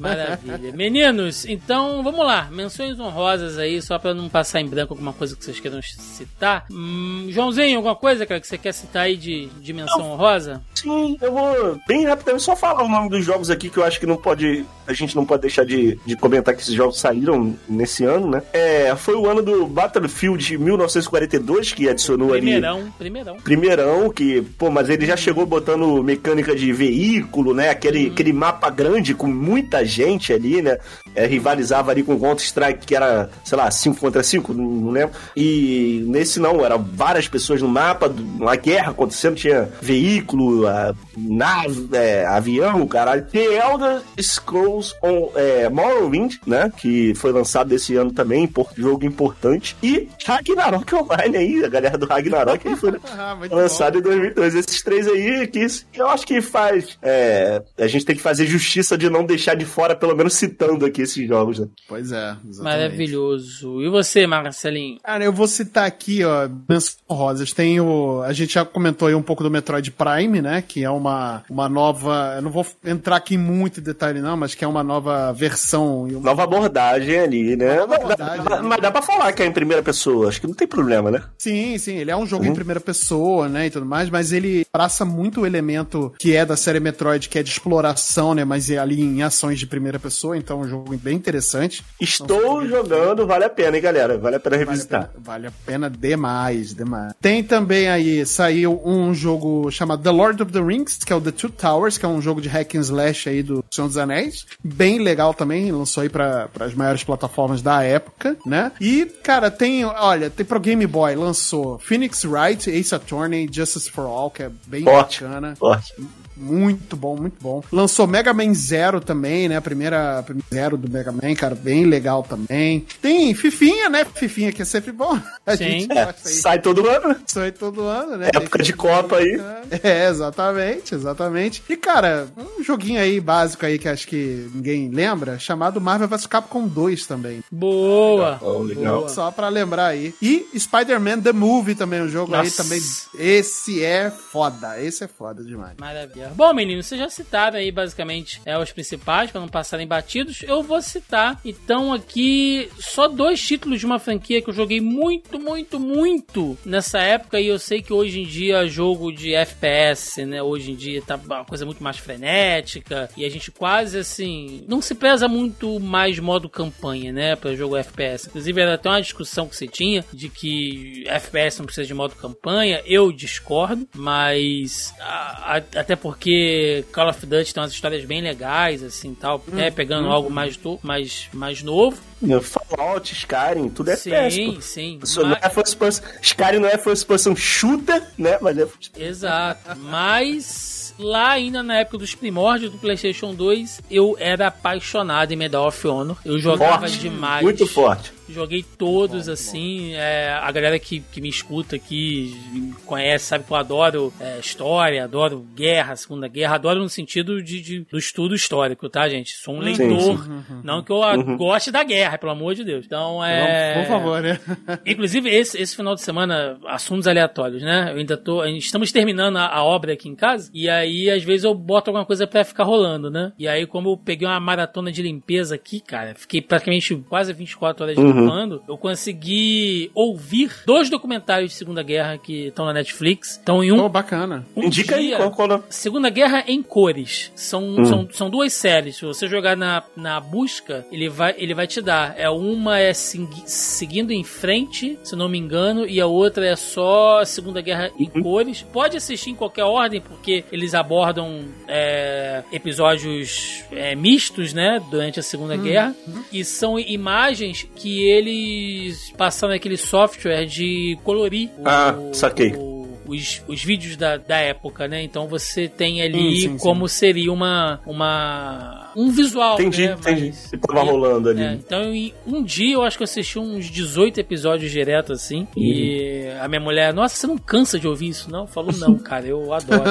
Maravilha. Meninos, então vamos lá. Menções honrosas aí, só pra não passar em branco alguma coisa que vocês queiram citar. Hum, Joãozinho, alguma coisa, cara, que você quer citar aí de, de menção honrosa? Sim, eu vou bem rapidamente só falar o nome dos jogos aqui que eu acho que não pode. A gente não pode deixar de, de comentar que esses jogos saíram nesse ano, né? É, foi o ano do Battlefield 1942 que adicionou primeirão, ali. Primeirão, primeirão. que, pô, mas ele já chegou botando mecânica de veículo, né? Aquele, hum. aquele mapa grande com muita gente ali, né? É, rivalizava ali com o Counter-Strike, que era, sei lá, 5 contra 5, não, lembro. E nesse não, eram várias pessoas no mapa, uma guerra acontecendo, tinha veículo, a, nave, é, avião, caralho. The Elder Scrolls on é, Morrowind, né? Que foi lançado esse ano também, jogo importante. E Ragnarok Online aí, a galera do Ragnarok aí foi ah, lançado bom. em 2002. Esses três aí, que eu acho que faz. É, a gente tem que fazer justiça de não deixar de fora, pelo menos citando aqui esses jogos, né? Pois é, exatamente. Maravilhoso. E você, Marcelinho? Cara, eu vou citar aqui, ó, menções rosas. Tem o. A gente já comentou aí um pouco do Metroid Prime, né? Que é uma, uma nova. Eu não vou entrar aqui em muito detalhe, não, mas que é uma nova versão. Uma... Nova abordagem ali, né? Nova abordagem, mas, mas dá pra falar que é em primeira pessoa. Acho que não tem problema, né? Sim, sim. Ele é um jogo uhum. em primeira pessoa, né? E tudo mais, mas ele abraça muito o elemento que é da série Metroid, que é de exploração, né? Mas é ali em ações de primeira pessoa, então é um jogo bem interessante. Estou jogando, vale a pena, hein, galera? Vale a pena revisitar. Vale a pena, vale a pena demais, demais. Tem também aí, saiu um jogo chamado The Lord of the Rings, que é o The Two Towers, que é um jogo de hack and slash aí do Senhor dos Anéis. Bem legal também, lançou aí para as maiores plataformas da época, né? E, cara, tem, olha, tem pro Game Boy, lançou Phoenix Wright, Ace Attorney, Justice for All, que é bem Forte. bacana. Forte. Muito bom, muito bom. Lançou Mega Man Zero também, né? A primeira, a primeira Zero do Mega Man, cara, bem legal também. Tem Fifinha, né? Fifinha que é sempre bom. A Sim. gente é, sai todo ano. Sai todo ano, né? Época de Copa aí. É, exatamente, exatamente. E, cara, um joguinho aí básico aí que acho que ninguém lembra, chamado Marvel vs Capcom 2 também. Boa! Oh, legal. Boa. Só pra lembrar aí. E Spider-Man The Movie também, um jogo Nossa. aí também. Esse é foda. Esse é foda demais. Maravilha Bom, menino, vocês já citaram aí basicamente é, os principais, para não passarem batidos. Eu vou citar, então, aqui só dois títulos de uma franquia que eu joguei muito, muito, muito nessa época. E eu sei que hoje em dia, jogo de FPS, né? Hoje em dia tá uma coisa muito mais frenética. E a gente quase assim. Não se preza muito mais modo campanha, né? Pra jogo FPS. Inclusive, era até uma discussão que você tinha de que FPS não precisa de modo campanha. Eu discordo, mas a, a, até porque Call of Duty tem umas histórias bem legais, assim tal, hum, né? Pegando hum, algo mais, mais, mais novo. Fallout, Skyrim, tudo é sim, Sim, sim. Mas... Não é first person, Skyrim não é first person shooter, né? Mas é... Exato. Mas lá ainda na época dos primórdios do PlayStation 2, eu era apaixonado em Medal of Honor. Eu jogava forte, demais. Muito forte. Joguei todos, bom, assim. Bom. É, a galera que, que me escuta aqui, me conhece, sabe que eu adoro é, história, adoro guerra, Segunda Guerra. Adoro no sentido de, de do estudo histórico, tá, gente? Sou um leitor. Sim, sim. Não que eu uhum. goste da guerra, pelo amor de Deus. Então, é. Por favor, né? Inclusive, esse, esse final de semana, assuntos aleatórios, né? Eu ainda tô. Estamos terminando a, a obra aqui em casa. E aí, às vezes, eu boto alguma coisa pra ficar rolando, né? E aí, como eu peguei uma maratona de limpeza aqui, cara, fiquei praticamente quase 24 horas de uhum uhum. eu consegui ouvir dois documentários de Segunda Guerra que estão na Netflix. Estão em um. Oh, bacana. Um Indica dia, aí qual, qual Segunda Guerra em cores. São, hum. são, são duas séries. Se você jogar na, na busca, ele vai, ele vai te dar. É uma é seguindo em frente, se não me engano, e a outra é só Segunda Guerra em uhum. cores. Pode assistir em qualquer ordem, porque eles abordam é, episódios é, mistos, né, durante a Segunda uhum. Guerra, e são imagens que eles passaram aquele software de colorir. Ah, o, saquei. O, os, os vídeos da, da época, né? Então você tem ali sim, sim, como sim. seria uma, uma um visual. Entendi, né? entendi. Mas, que tava rolando ali. É, então, em um dia eu acho que eu assisti uns 18 episódios direto assim. Uhum. E a minha mulher, nossa, você não cansa de ouvir isso, não? Falou, não, cara, eu adoro.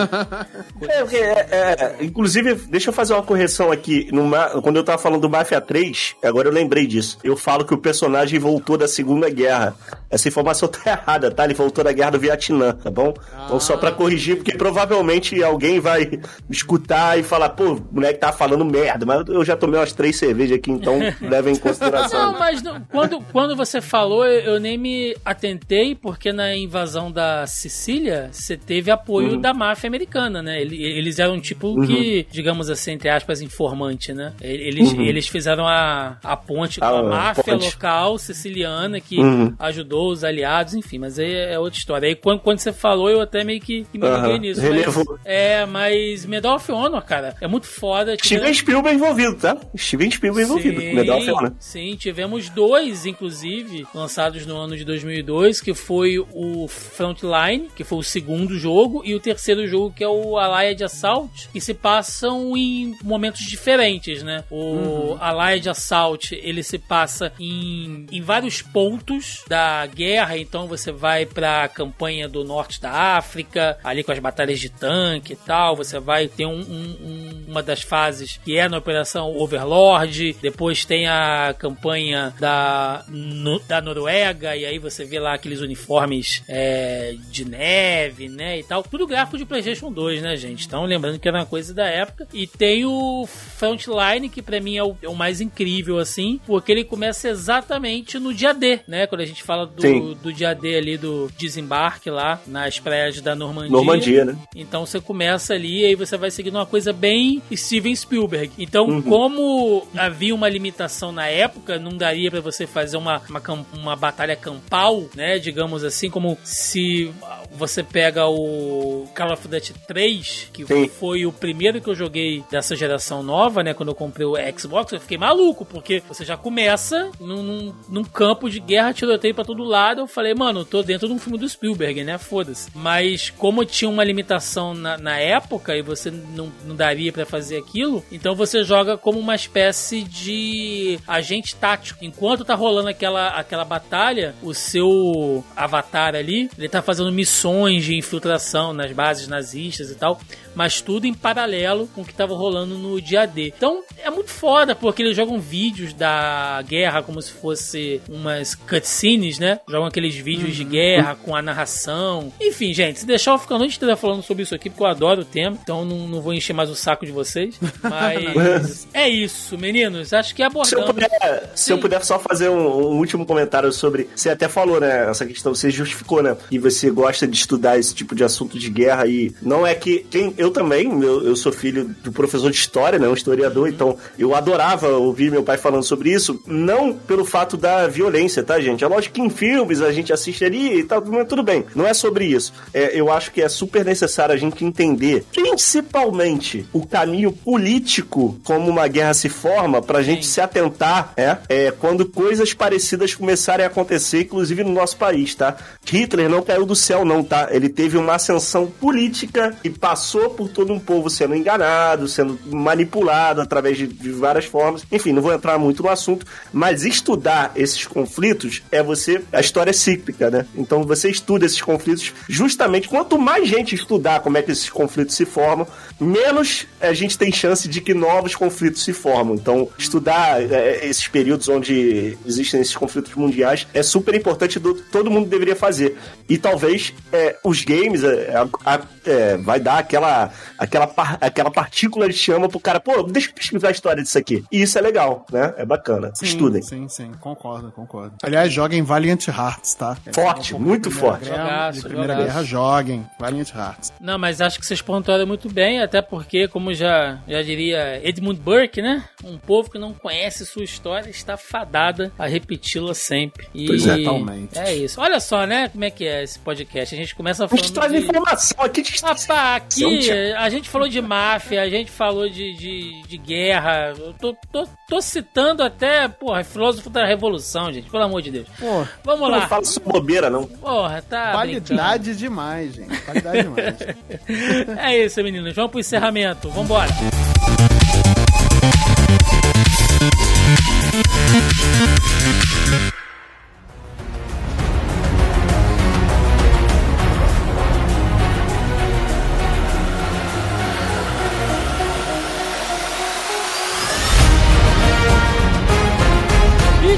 é, porque, é, é, inclusive, deixa eu fazer uma correção aqui. Numa, quando eu tava falando do Mafia 3, agora eu lembrei disso. Eu falo que o personagem voltou da Segunda Guerra. Essa informação tá errada, tá? Ele voltou da Guerra do Vietnã, tá bom? Ah. Então, só pra corrigir, porque provavelmente alguém vai escutar e falar, pô, o moleque tá falando merda, mas eu já tomei umas três cervejas aqui, então leva em consideração. Não, mas não, quando, quando você falou, eu nem me atentei, porque na invasão da Sicília, você teve apoio uhum. da máfia americana, né? Eles eram tipo uhum. que, digamos assim, entre aspas, informante, né? Eles, uhum. eles fizeram a, a ponte com a, a máfia ponte. local siciliana que uhum. ajudou os aliados, enfim, mas aí é outra história. Aí quando, quando você falou, eu até meio que, que me liguei nisso. Mas, é, mas Medal of Honor, cara, é muito foda. Steven Spielberg envolvido, tá? Steven Spielberg envolvido. Sim, Medal of Honor. Sim, tivemos dois, inclusive, lançados no ano de 2002, que foi o Frontline, que foi o segundo jogo, e o terceiro jogo, que é o Allied Assault, que se passam em momentos diferentes, né? O uhum. Allied Assault, ele se passa em, em vários pontos da guerra, então você vai pra campanha do norte da África, ali com as batalhas de tanque e tal, você vai ter um, um, uma das fases que é na Operação Overlord, depois tem a campanha da, no, da Noruega, e aí você vê lá aqueles uniformes é, de neve, né, e tal. Tudo gráfico de PlayStation 2, né, gente? Então, lembrando que era uma coisa da época. E tem o Frontline, que para mim é o, é o, mais incrível, assim, porque ele começa exatamente no dia D, né? Quando a gente fala do, do dia D ali, do desembarque lá nas praias da Normandia. Normandia, né? Então você começa ali e aí você vai seguindo uma coisa bem Steven Spielberg. Então, uhum. como havia uma limitação na época, não daria para você fazer uma, uma, uma batalha campal, né? Digamos assim, como se você pega o Call of Duty 3, que Sim. foi o primeiro que eu joguei dessa geração nova, né? Quando eu comprei o Xbox, eu fiquei maluco, porque você já começa num, num, num campo de guerra, tiroteio pra todo lado. Eu falei, mano, eu tô dentro de um filme do Spielberg, né? Foda-se. Mas como tinha uma limitação na, na época e você não, não daria para fazer aquilo, então você você joga como uma espécie de agente tático. Enquanto tá rolando aquela, aquela batalha, o seu avatar ali, ele tá fazendo missões de infiltração nas bases nazistas e tal mas tudo em paralelo com o que estava rolando no dia D. Então é muito foda, porque eles jogam vídeos da guerra como se fosse umas cutscenes, né? Jogam aqueles vídeos uhum. de guerra com a narração. Enfim, gente, se deixar eu ficar a noite inteira falando sobre isso aqui, porque eu adoro o tema, então não, não vou encher mais o saco de vocês. Mas é isso, meninos. Acho que abordamos. Se eu puder, se eu puder só fazer um, um, último comentário sobre. Você até falou, né? Essa questão, você justificou, né? Que você gosta de estudar esse tipo de assunto de guerra e não é que. Quem, eu eu também, eu, eu sou filho do professor de história, né? Um historiador, então eu adorava ouvir meu pai falando sobre isso, não pelo fato da violência, tá, gente? É lógico que em filmes a gente assiste ali e tal, mas tudo bem. Não é sobre isso. É, eu acho que é super necessário a gente entender, principalmente, o caminho político como uma guerra se forma, pra gente Sim. se atentar, é, é, quando coisas parecidas começarem a acontecer, inclusive no nosso país, tá? Hitler não caiu do céu, não, tá? Ele teve uma ascensão política e passou por todo um povo sendo enganado, sendo manipulado através de, de várias formas. Enfim, não vou entrar muito no assunto, mas estudar esses conflitos é você. A história é cíclica, né? Então você estuda esses conflitos justamente. Quanto mais gente estudar como é que esses conflitos se formam, menos a gente tem chance de que novos conflitos se formam. Então, estudar é, esses períodos onde existem esses conflitos mundiais é super importante, do, todo mundo deveria fazer. E talvez é, os games é, é vai dar aquela aquela, aquela partícula de chama pro cara, pô, deixa eu pesquisar a história disso aqui. E isso é legal, né? É bacana. Sim, Estudem. Sim, sim, concordo, concordo. Aliás, joguem Valiant Hearts, tá? Forte, é muito forte. Guerra, jogaço, de Primeira jogaço. Guerra, joguem Valiant Hearts. Não, mas acho que vocês pontuaram muito bem, até porque, como já, já diria Edmund Burke, né? Um povo que não conhece sua história está fadada a repeti-la sempre. E pois é, totalmente. É isso. Olha só, né? Como é que é esse podcast. A gente começa falando. A gente traz de... informação aqui. De... Rapaz, aqui a gente falou de máfia, a gente falou de, de, de guerra. Eu tô, tô, tô, citando até, porra, filósofo da revolução, gente. Pelo amor de Deus. Porra, Vamos lá. Não fala sobre bobeira, não. Porra, tá. Qualidade brincando. demais, gente. Qualidade demais. é isso, meninos. Vamos pro encerramento. Vambora.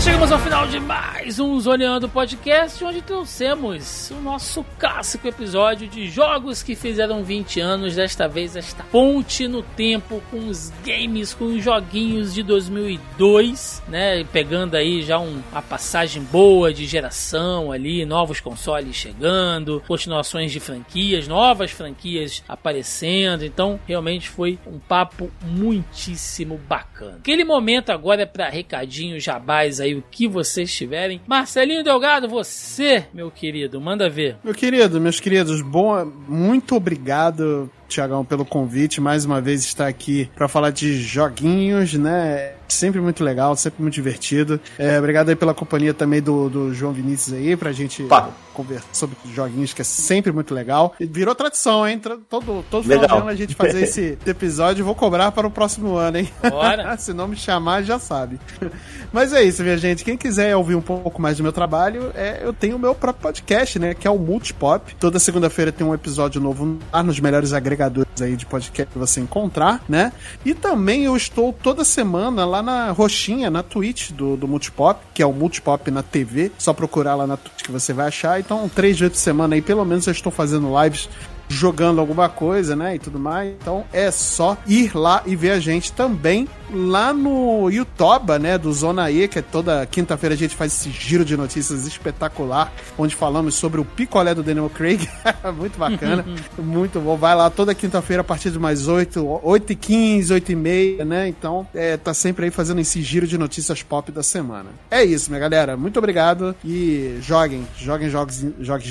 Chegamos ao final de mais um Zoneando Podcast, onde trouxemos o nosso clássico episódio de jogos que fizeram 20 anos. Desta vez, esta ponte no tempo com os games, com os joguinhos de 2002, né? Pegando aí já um, uma passagem boa de geração ali, novos consoles chegando, continuações de franquias, novas franquias aparecendo. Então, realmente foi um papo muitíssimo bacana. Aquele momento agora é para recadinho jabás aí o que vocês tiverem. Marcelinho Delgado, você, meu querido, manda ver. Meu querido, meus queridos, bom, muito obrigado Tiagão, pelo convite. Mais uma vez estar aqui para falar de joguinhos, né? Sempre muito legal, sempre muito divertido. É, obrigado aí pela companhia também do, do João Vinícius aí, pra gente Pá. conversar sobre joguinhos, que é sempre muito legal. E virou tradição, hein? Todo, todo final de ano a gente fazer esse episódio. Vou cobrar para o próximo ano, hein? Bora! Se não me chamar, já sabe. Mas é isso, minha gente. Quem quiser ouvir um pouco mais do meu trabalho, é, eu tenho o meu próprio podcast, né? Que é o Multipop. Toda segunda-feira tem um episódio novo lá nos melhores agregadores aí de podcast que você encontrar, né? E também eu estou toda semana lá na roxinha, na Twitch do, do Multipop, que é o Multipop na TV. Só procurar lá na Twitch que você vai achar. Então, três vezes por semana aí, pelo menos eu estou fazendo lives jogando alguma coisa, né? E tudo mais. Então é só ir lá e ver a gente também lá no YouTube, né? Do Zona E, que é toda quinta-feira a gente faz esse giro de notícias espetacular, onde falamos sobre o picolé do Daniel Craig. muito bacana, muito bom. Vai lá toda quinta-feira a partir de mais 8, 8 e 15, 8 e meia, né? Então é, tá sempre aí fazendo esse giro de notícias pop da semana. É isso, minha galera. Muito obrigado e joguem, joguem jogos, joguem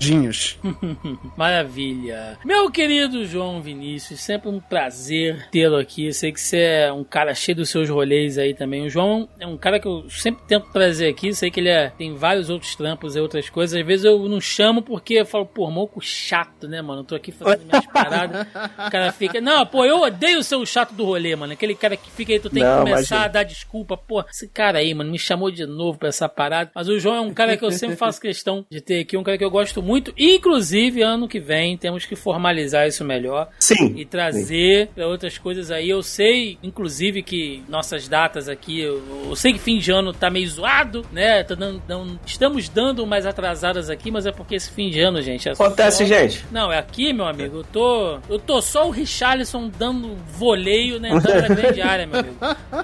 Dinhos. Maravilha. Meu querido João Vinícius, sempre um prazer tê-lo aqui. Eu sei que você é um cara cheio dos seus rolês aí também. O João é um cara que eu sempre tento trazer aqui. Sei que ele é, tem vários outros trampos e outras coisas. Às vezes eu não chamo porque eu falo, pô, moco chato, né, mano? Eu tô aqui fazendo minhas paradas. O cara fica, não, pô, eu odeio ser o chato do rolê, mano. Aquele cara que fica aí, tu tem não, que começar imagina. a dar desculpa. Pô, esse cara aí, mano, me chamou de novo pra essa parada. Mas o João é um cara que eu sempre faço questão de ter aqui, um cara que eu gosto muito. Inclusive, ano que vem, temos que formalizar isso melhor. Sim. E trazer para outras coisas aí. Eu sei, inclusive, que nossas datas aqui, eu, eu, sei que fim de ano tá meio zoado, né? Tá dando, estamos dando mais atrasadas aqui, mas é porque esse fim de ano, gente. É Acontece, só... gente. Não, é aqui, meu amigo. Eu tô, eu tô só o Richarlison dando voleio, né? Dando na grande área, meu amigo.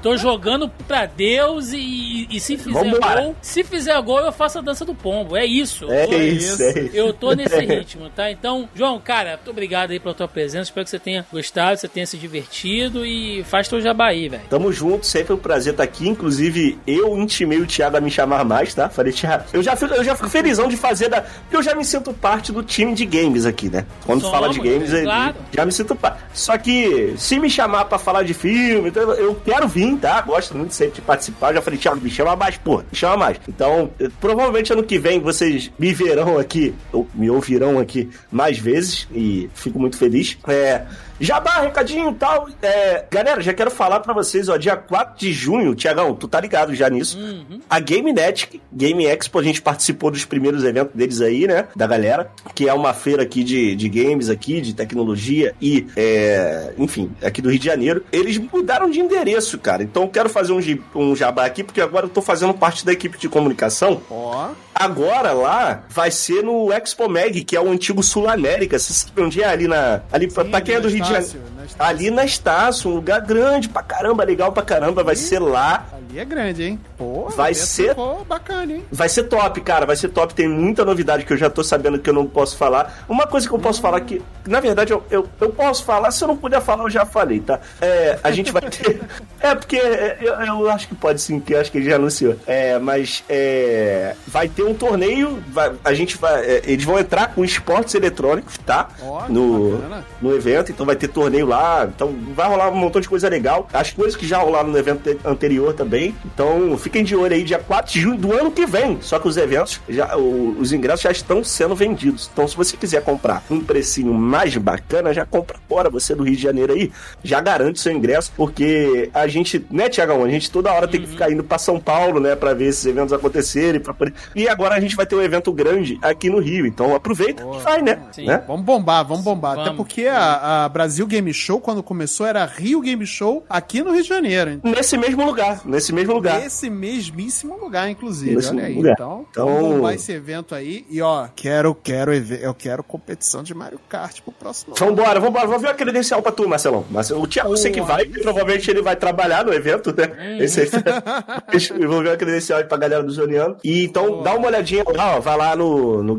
Tô jogando pra Deus e, e se fizer Vambora. gol, se fizer gol, eu faço a dança do pombo. É isso. É, isso, é isso. Eu tô nesse ritmo, tá? Então, João, cara, muito obrigado aí pela tua presença. Espero que você tenha gostado, você tenha se divertido e faz teu jabá aí, velho. Tamo junto, sempre um prazer estar aqui. Inclusive, eu intimei o Thiago a me chamar mais, tá? Falei, Thiago, eu já fico, eu já fico felizão de fazer da. Porque eu já me sinto parte do time de games aqui, né? Quando Somos, fala de games, é, claro. já me sinto parte. Só que, se me chamar pra falar de filme, então, eu quero vir, tá? Gosto muito sempre de participar. Já falei, Thiago, me chama mais, pô, me chama mais. Então, provavelmente ano que vem vocês me verão aqui, ou me ouvirão aqui mais vezes e fico muito feliz. É, Jabá, recadinho e tal. É, galera, já quero falar para vocês, ó, dia 4 de junho, Tiagão, tu tá ligado já nisso. Uhum. A GameNet, Game Expo, a gente participou dos primeiros eventos deles aí, né? Da galera, que é uma feira aqui de, de games aqui, de tecnologia e, é, enfim, aqui do Rio de Janeiro. Eles mudaram de endereço, cara. Então eu quero fazer um, um jabá aqui, porque agora eu tô fazendo parte da equipe de comunicação. Ó. Oh. Agora lá vai ser no Expo Mag, que é o antigo Sul América. Você sabe onde é? Ali na. Ali, Sim, pra quem é do Rio de Janeiro. Ali na Estácio, um lugar grande pra caramba, legal pra caramba. Vai ser lá. É grande, hein? Pô, vai ser. bacana, hein? Vai ser top, cara. Vai ser top. Tem muita novidade que eu já tô sabendo que eu não posso falar. Uma coisa que eu posso hum. falar que, na verdade, eu, eu, eu, posso falar. Se eu não puder falar, eu já falei, tá? É, a gente vai ter. é, porque eu, eu, acho que pode sim, que eu acho que ele já anunciou. É, mas é, vai ter um torneio. Vai, a gente vai. É, eles vão entrar com esportes eletrônicos, tá? Oh, no, no evento. Então vai ter torneio lá. Então vai rolar um montão de coisa legal. As coisas que já rolaram no evento anterior também. Então fiquem de olho aí, dia 4 de junho do ano que vem. Só que os eventos, já, os ingressos já estão sendo vendidos. Então se você quiser comprar um precinho mais bacana, já compra agora. Você do Rio de Janeiro aí, já garante seu ingresso. Porque a gente, né, Tiagão? A gente toda hora tem que uhum. ficar indo para São Paulo, né, para ver esses eventos acontecerem. Pra... E agora a gente vai ter um evento grande aqui no Rio. Então aproveita Boa. e vai, né? Sim. né? Vamos bombar, vamos bombar. Vamos. Até porque a, a, Brasil Game Show, quando começou, era Rio Game Show aqui no Rio de Janeiro. Hein? Nesse mesmo lugar, nesse mesmo lugar. Nesse mesmíssimo lugar, inclusive. Nesse Olha aí. Lugar. Então, então, vamos bombar esse evento aí. E ó, quero, quero, eu quero competição de Mario Kart pro próximo. Vambora, vambora. Vou ver a credencial pra tu, Marcelão. Mas o Thiago, você que vai, provavelmente ele vai trabalhar no evento, né? Esse aí. eu vou ver a credencial aí pra galera do Zoniano. E então, dá uma olhadinha lá, ó, vai lá no, no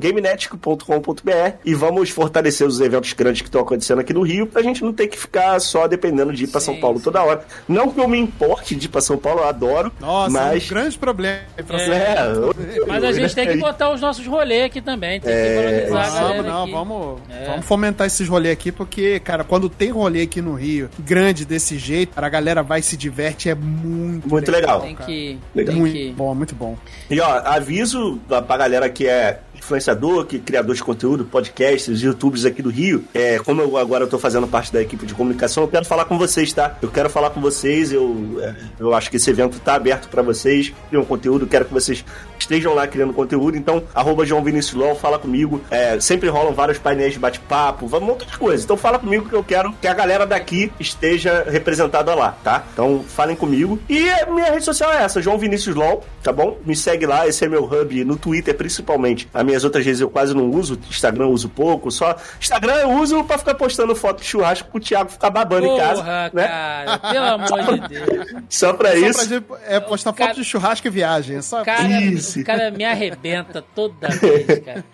e vamos fortalecer os eventos grandes que estão acontecendo aqui no Rio pra gente não ter que ficar só dependendo de ir pra sim, São Paulo toda hora. Não que eu me importe de ir pra São Paulo, adoro. Nossa, mas... é um grande problema. É, é, mas a gente tem que botar os nossos rolês aqui também. Tem é, que valorizar vamos, não, aqui. Vamos, é. vamos fomentar esses rolês aqui, porque, cara, quando tem rolê aqui no Rio, grande desse jeito, a galera vai se diverte, é muito, muito legal. legal. Tem que, legal. Muito que... bom, muito bom. E ó, aviso pra galera que é influenciador, que criador de conteúdo, podcasts, youtubers aqui do Rio. É, como eu agora estou fazendo parte da equipe de comunicação, eu quero falar com vocês, tá? Eu quero falar com vocês, eu, é, eu acho que esse evento está aberto para vocês, criam conteúdo, quero que vocês estejam lá criando conteúdo, então, arroba João Vinícius LOL, fala comigo. É, sempre rolam vários painéis de bate-papo, um monte de coisa. Então fala comigo que eu quero que a galera daqui esteja representada lá, tá? Então falem comigo. E minha rede social é essa, João Vinícius LOL, tá bom? Me segue lá, esse é meu hub no Twitter, principalmente. A minhas outras redes eu quase não uso, Instagram eu uso pouco, só Instagram eu uso pra ficar postando foto de churrasco pro Thiago ficar babando Porra, em casa. Né? Cara, pelo amor de Deus. Só pra só isso. Pra, é postar foto cara, de churrasco e viagem. É só cara, isso, Esse cara me arrebenta toda vez, cara.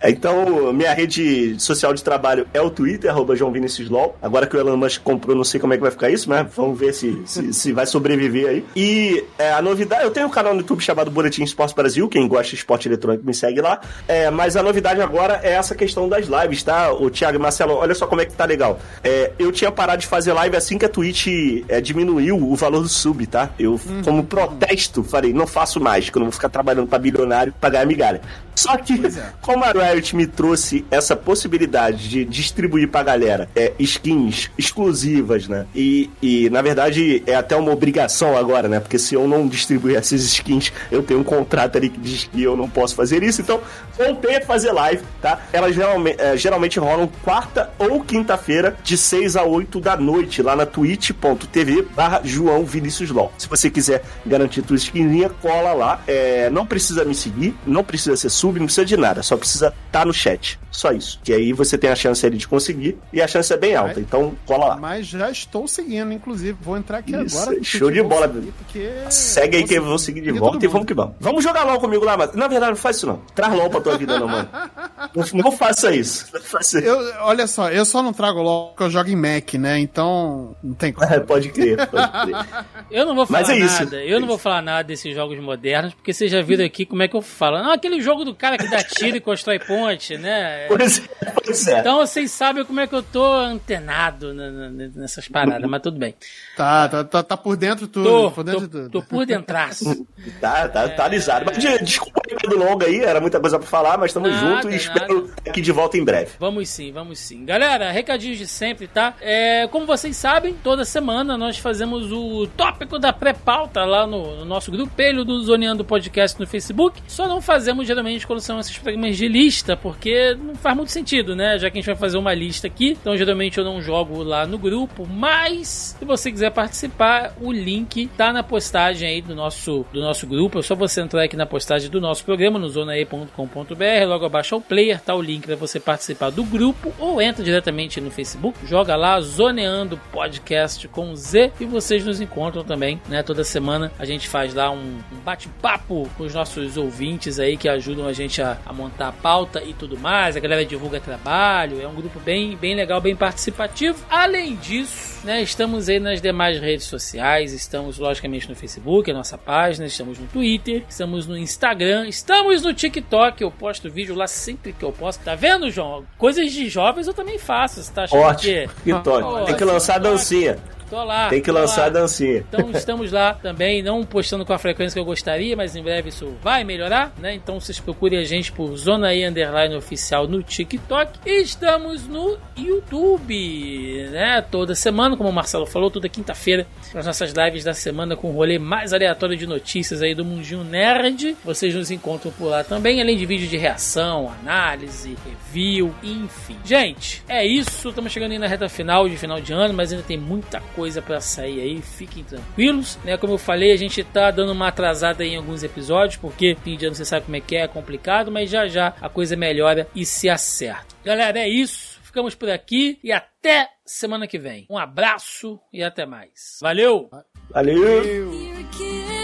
É, então, minha rede social de trabalho é o Twitter, arroba João Vinicius LOL. Agora que o Elon Musk comprou, não sei como é que vai ficar isso, mas vamos ver se, se, se vai sobreviver aí. E é, a novidade, eu tenho um canal no YouTube chamado Boletim Esporte Brasil, quem gosta de esporte eletrônico me segue lá. É, mas a novidade agora é essa questão das lives, tá? O Thiago e Marcelo, olha só como é que tá legal. É, eu tinha parado de fazer live assim que a Twitch é, diminuiu o valor do sub, tá? Eu, uhum. como protesto, falei, não faço mais, que eu não vou ficar trabalhando pra bilionário pra ganhar migalha. Só que, é. como a Riot me trouxe essa possibilidade de distribuir pra galera é, skins exclusivas, né? E, e, na verdade, é até uma obrigação agora, né? Porque se eu não distribuir essas skins, eu tenho um contrato ali que diz que eu não posso fazer isso. Então, voltei a fazer live, tá? Elas geralmente, é, geralmente rolam quarta ou quinta-feira, de 6 a 8 da noite, lá na twitch.tv barra João Vinícius LOL. Se você quiser garantir tua skinzinha, cola lá. É, não precisa me seguir, não precisa ser sub, não precisa de nada, só precisa estar tá no chat. Só isso. Que aí você tem a chance ali de conseguir e a chance é bem alta. Mas, então, cola lá. Mas já estou seguindo, inclusive. Vou entrar aqui isso, agora. Show de bola. Segue aí que eu vou seguir de volta e vamos que vamos. Vamos jogar LOL comigo lá, mas na verdade não faz isso não. Traz LOL pra tua vida, não, mano. Não, não faça isso. Não faça isso. Eu, olha só, eu só não trago LOL porque eu jogo em Mac, né? Então, não tem como. É, pode crer, pode crer. Eu não vou falar Mas é nada. Isso. Eu não vou falar nada desses jogos modernos, porque vocês já viram aqui como é que eu falo. Ah, aquele jogo do cara que dá tiro e constrói ponte, né? Pois é, pois é. Então vocês sabem como é que eu tô antenado nessas paradas, mas tudo bem. Tá, tá, tá, tá por dentro tudo. Tô, por dentro tô, tudo. tô por dentro. tá, tá, tá alisado. Mas desculpa aí do longo aí, era muita coisa pra falar, mas estamos juntos e espero aqui de volta em breve. Vamos sim, vamos sim. Galera, recadinhos de sempre, tá? É, como vocês sabem, toda semana nós fazemos o tópico da pré-pauta lá no, no, nosso grupelho do Zoneando Podcast no Facebook. Só não fazemos geralmente quando são esses programas de lista, porque não faz muito sentido, né? Já que a gente vai fazer uma lista aqui, então geralmente eu não jogo lá no grupo, mas se você quiser participar, o link tá na postagem aí do nosso, do nosso grupo. É só você entrar aqui na postagem do nosso programa no zonae.com.br. Logo abaixo ao player tá o link para você participar do grupo ou entra diretamente no Facebook, joga lá Zoneando Podcast com Z e vocês nos encontram também, né? Toda semana a gente faz lá um bate-papo com os nossos ouvintes aí que ajudam a gente a, a montar a pauta e tudo mais. A galera divulga trabalho, é um grupo bem, bem legal, bem participativo. Além disso, né? Estamos aí nas demais redes sociais, estamos logicamente no Facebook, a nossa página, estamos no Twitter, estamos no Instagram, estamos no TikTok, eu posto vídeo lá sempre que eu posso. Tá vendo, João? Coisas de jovens eu também faço, você tá achando Ótimo. que... TikTok. Tem que lançar a dancinha. Tô lá. Tem que lançar lá. a dancinha. Então estamos lá também, não postando com a frequência que eu gostaria, mas em breve isso vai melhorar, né? Então vocês procurem a gente por Zona E Underline Oficial no TikTok. E estamos no YouTube, né? Toda semana, como o Marcelo falou, toda quinta-feira, as nossas lives da semana com o rolê mais aleatório de notícias aí do Mundinho Nerd. Vocês nos encontram por lá também, além de vídeos de reação, análise, review, enfim. Gente, é isso. Estamos chegando aí na reta final de final de ano, mas ainda tem muita coisa coisa para sair aí, fiquem tranquilos, né? Como eu falei, a gente tá dando uma atrasada em alguns episódios, porque fim de ano você sabe como é que é, é complicado, mas já já a coisa melhora e se acerta. Galera, é isso. Ficamos por aqui e até semana que vem. Um abraço e até mais. Valeu! Valeu. Valeu.